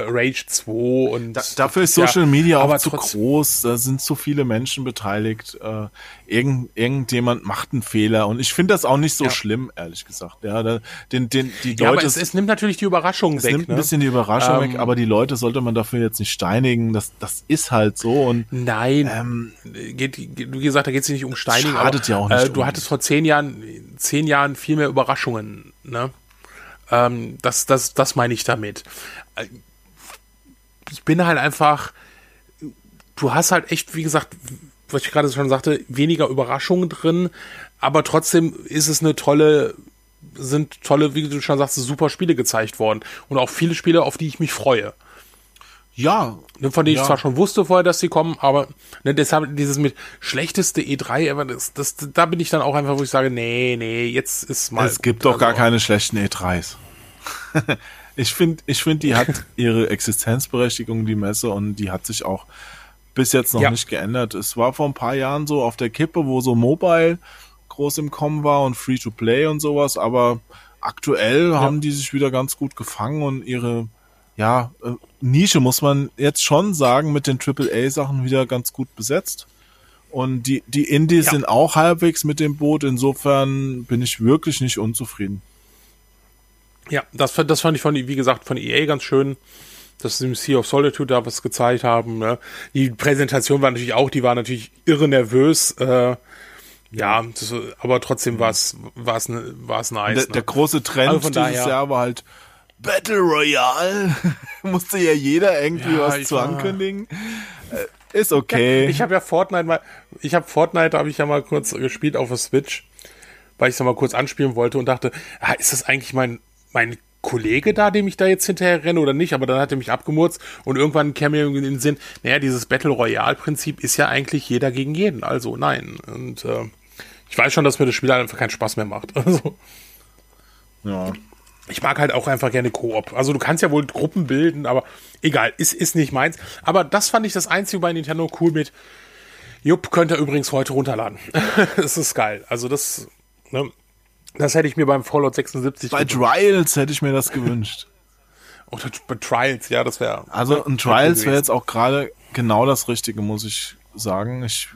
Rage 2 und. Da, dafür ist ja, Social Media aber auch zu groß, da sind zu viele Menschen beteiligt. Äh, irgend, irgendjemand macht einen Fehler und ich finde das auch nicht so Ja. schlimm, ehrlich gesagt. Ja, da, den, den, die Ja, aber Leute, es, es nimmt natürlich die Überraschung es weg. nimmt ein ne? bisschen die Überraschung Ähm, weg, aber die Leute sollte man dafür jetzt nicht steinigen. Das, das ist halt so und Nein, ähm, geht, geht, wie gesagt, da geht es nicht um Steinigen. Schadet aber, ja auch nicht Äh, du um. hattest vor zehn Jahren, zehn Jahren viel mehr Überraschungen. Ne? Ähm, das, das, das meine ich damit. Äh, Ich bin halt einfach, du hast halt echt, wie gesagt, was ich gerade schon sagte, weniger Überraschungen drin, aber trotzdem ist es eine tolle, sind tolle, wie du schon sagst, super Spiele gezeigt worden. Und auch viele Spiele, auf die ich mich freue. Ja. Ne, Von denen Ja. ich zwar schon wusste vorher, dass sie kommen, aber ne, deshalb dieses mit schlechteste E3 ever, das, das, da bin ich dann auch einfach, wo ich sage, nee, nee, jetzt ist mal. Es gibt doch gar also, keine schlechten E3s. ich finde, ich finde, die hat ihre Existenzberechtigung, die Messe, und die hat sich auch bis jetzt noch Ja. nicht geändert. Es war vor ein paar Jahren so auf der Kippe, wo so Mobile groß im Kommen war und Free-to-Play und sowas, aber aktuell haben die sich wieder ganz gut gefangen und ihre ja, äh, Nische muss man jetzt schon sagen, mit den AAA-Sachen wieder ganz gut besetzt. Und die, die Indies Ja. sind auch halbwegs mit dem Boot. Insofern bin ich wirklich nicht unzufrieden. Ja, das, fand- das fand ich von, wie gesagt, von EA ganz schön, dass sie im Sea of Solitude da was gezeigt haben. Ne? Die Präsentation war natürlich auch, die war natürlich irre nervös. Äh, ja, das, aber trotzdem war es war es ne, war es nice. Der, ne? der große Trend Also von dieses daher- Jahr war halt Battle Royale. Musste ja jeder irgendwie Ja, was zu war- ankündigen. Äh, Ist okay. Ich habe ja Fortnite mal, ich habe Fortnite habe ich ja mal kurz gespielt auf der Switch, weil ich es mal kurz anspielen wollte und dachte, ah, ist das eigentlich mein mein Kollege da, dem ich da jetzt hinterher renne oder nicht? Aber dann hat er mich abgemurzt und irgendwann kam mir in den Sinn, naja, dieses Battle Royale Prinzip ist ja eigentlich jeder gegen jeden. Also nein. Und äh, ich weiß schon, dass mir das Spiel einfach keinen Spaß mehr macht. Also ja. Ich mag halt auch einfach gerne Koop. Also du kannst ja wohl Gruppen bilden, aber egal, ist, ist nicht meins. Aber das fand ich das Einzige bei Nintendo cool mit. Jupp, könnt ihr übrigens heute runterladen. das ist geil. Also das, ne, das hätte ich mir beim Fallout 76 Bei gewünscht. Trials hätte ich mir das gewünscht. Oder bei Trials, ja, das wäre. Also ein Trials wäre jetzt auch gerade genau das Richtige, muss ich sagen. Ich,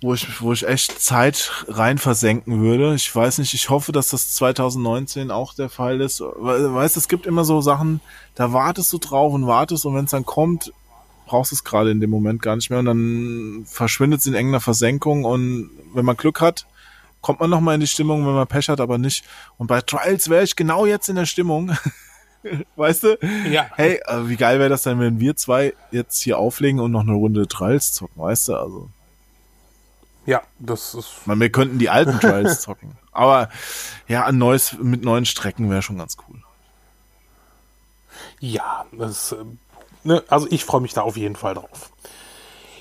wo ich, wo ich echt Zeit rein versenken würde. Ich weiß nicht, ich hoffe, dass das 2019 auch der Fall ist. Weißt, es gibt immer so Sachen, da wartest du drauf und wartest und wenn es dann kommt, brauchst du es gerade in dem Moment gar nicht mehr und dann verschwindet es in irgendeiner Versenkung und wenn man Glück hat, kommt man noch mal in die Stimmung, wenn man Pech hat, aber nicht. Und bei Trials wäre ich genau jetzt in der Stimmung. weißt du? Ja. Hey, wie geil wäre das denn, wenn wir zwei jetzt hier auflegen und noch eine Runde Trials zocken, weißt du? Also, Ja, das ist. man, wir könnten die alten Trials zocken. Aber ja, ein neues mit neuen Strecken wäre schon ganz cool. Ja, das, äh, ne, also ich freue mich da auf jeden Fall drauf.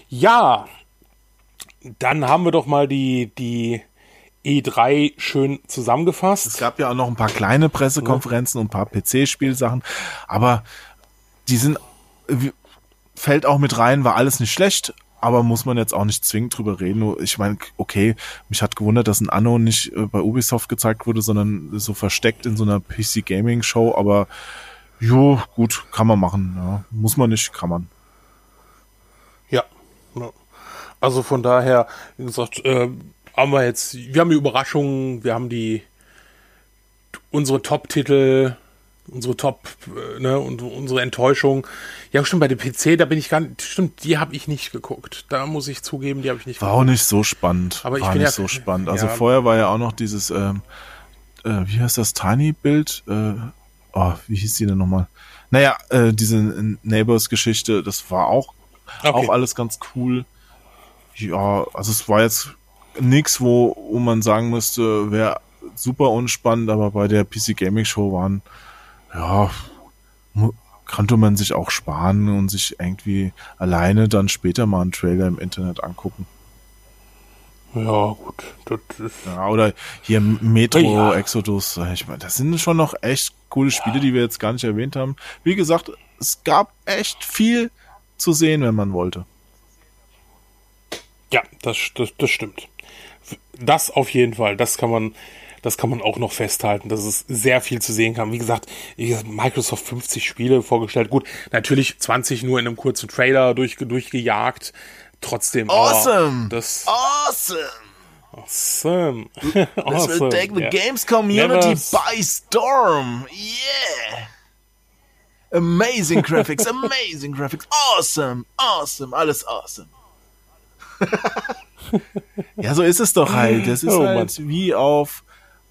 Ja, dann haben wir doch mal die, die E3 schön Es zusammengefasst. gab ja auch noch ein paar kleine Pressekonferenzen und ein paar PC-Spielsachen, aber die sind, wie- fällt auch mit rein, war alles nicht schlecht, aber muss man jetzt auch nicht zwingend drüber reden. Ich meine, okay, mich hat gewundert, dass ein Anno nicht äh, bei Ubisoft gezeigt wurde, sondern so versteckt in so einer PC-Gaming-Show, aber jo, gut, kann man machen. Ja. Muss man nicht, kann man. Ja. ja. Also von daher, wie gesagt, äh, haben wir jetzt, wir haben die Überraschungen, wir haben die unsere Top-Titel, unsere Top, äh, ne, und unsere Enttäuschung. Ja, stimmt, bei dem PC, da bin ich gar nicht, stimmt, die habe ich nicht geguckt. Da muss ich zugeben, die habe ich nicht War auch nicht so spannend. Aber ich war bin nicht ja- so spannend. Also ja. vorher war ja auch noch dieses, ähm, äh, wie heißt das, Tiny-Bild? Äh, oh, wie hieß die denn nochmal? Naja, äh, diese Neighbors-Geschichte, das war auch, Okay. auch alles ganz cool. Ja, also es war jetzt nix, wo, wo man sagen müsste, wäre super unspannend, aber bei der PC Gaming Show waren, ja, konnte man sich auch sparen und sich irgendwie alleine dann später mal einen Trailer im Internet angucken. Ja, gut. Das ist, Ja, oder hier Metro Ja. Exodus. Ich meine, das sind schon noch echt coole Spiele, die wir jetzt gar nicht erwähnt haben. Wie gesagt, es gab echt viel zu sehen, wenn man wollte. ja, das, das, das stimmt. Das auf jeden Fall, das kann man, das kann man auch noch festhalten, dass es sehr viel zu sehen kann. Wie gesagt, Microsoft 50 Spiele vorgestellt. Gut, natürlich 20 nur in einem kurzen Trailer durch, durchgejagt. Trotzdem. Awesome! Das, Awesome! awesome. This awesome. will take the ja. games community Never- by storm. Yeah! Amazing graphics, amazing graphics. Awesome, awesome, alles awesome. ja, so ist es doch halt. Das ist Oh, halt wie auf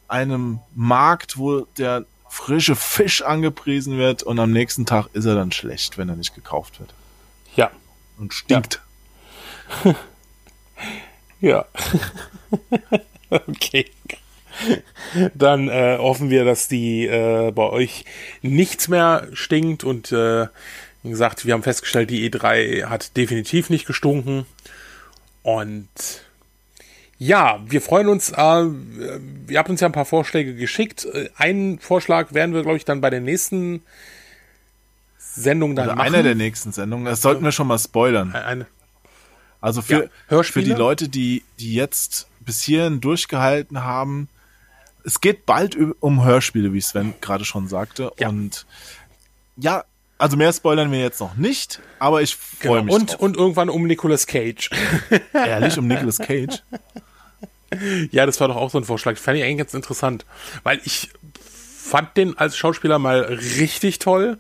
einem Markt, wo der frische Fisch angepriesen wird und am nächsten Tag ist er dann schlecht, wenn er nicht gekauft wird. Ja, Und stinkt. Ja. okay. Dann äh, hoffen wir, dass die äh, bei euch nichts mehr stinkt und äh, wie gesagt, wir haben festgestellt, die E3 hat definitiv nicht gestunken. Und ja, wir freuen uns. Äh, ihr habt uns ja ein paar Vorschläge geschickt. Äh, einen Vorschlag werden wir, glaube ich, dann bei der nächsten Sendung dann Oder machen. einer der nächsten Sendungen. Das sollten wir schon mal spoilern. Eine, Also Ja, für, für Hörspiele? die Leute, die, die jetzt bis hierhin durchgehalten haben, es geht bald um Hörspiele, wie Sven gerade schon sagte. Ja. Und ja, also mehr spoilern wir jetzt noch nicht, aber ich freue genau. mich und, drauf. und irgendwann um Nicolas Cage. Ehrlich, um Nicolas Cage. Ja, das war doch auch so ein Vorschlag. Fand ich eigentlich ganz interessant. Weil ich fand den als Schauspieler mal richtig toll,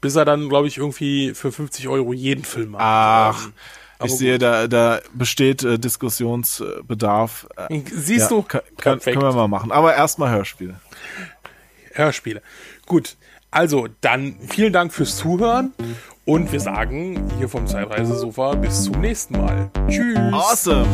bis er dann, glaube ich, irgendwie für 50 Euro jeden Film macht. Ach, Ähm, ich aber sehe, da, da besteht äh, Diskussionsbedarf. Äh, Siehst ja, du? kann, können wir mal machen. Aber erstmal Hörspiele. Hörspiele. Gut, also dann vielen Dank fürs Zuhören und wir sagen hier vom Zeitreisesofa bis zum nächsten Mal. Tschüss. Awesome!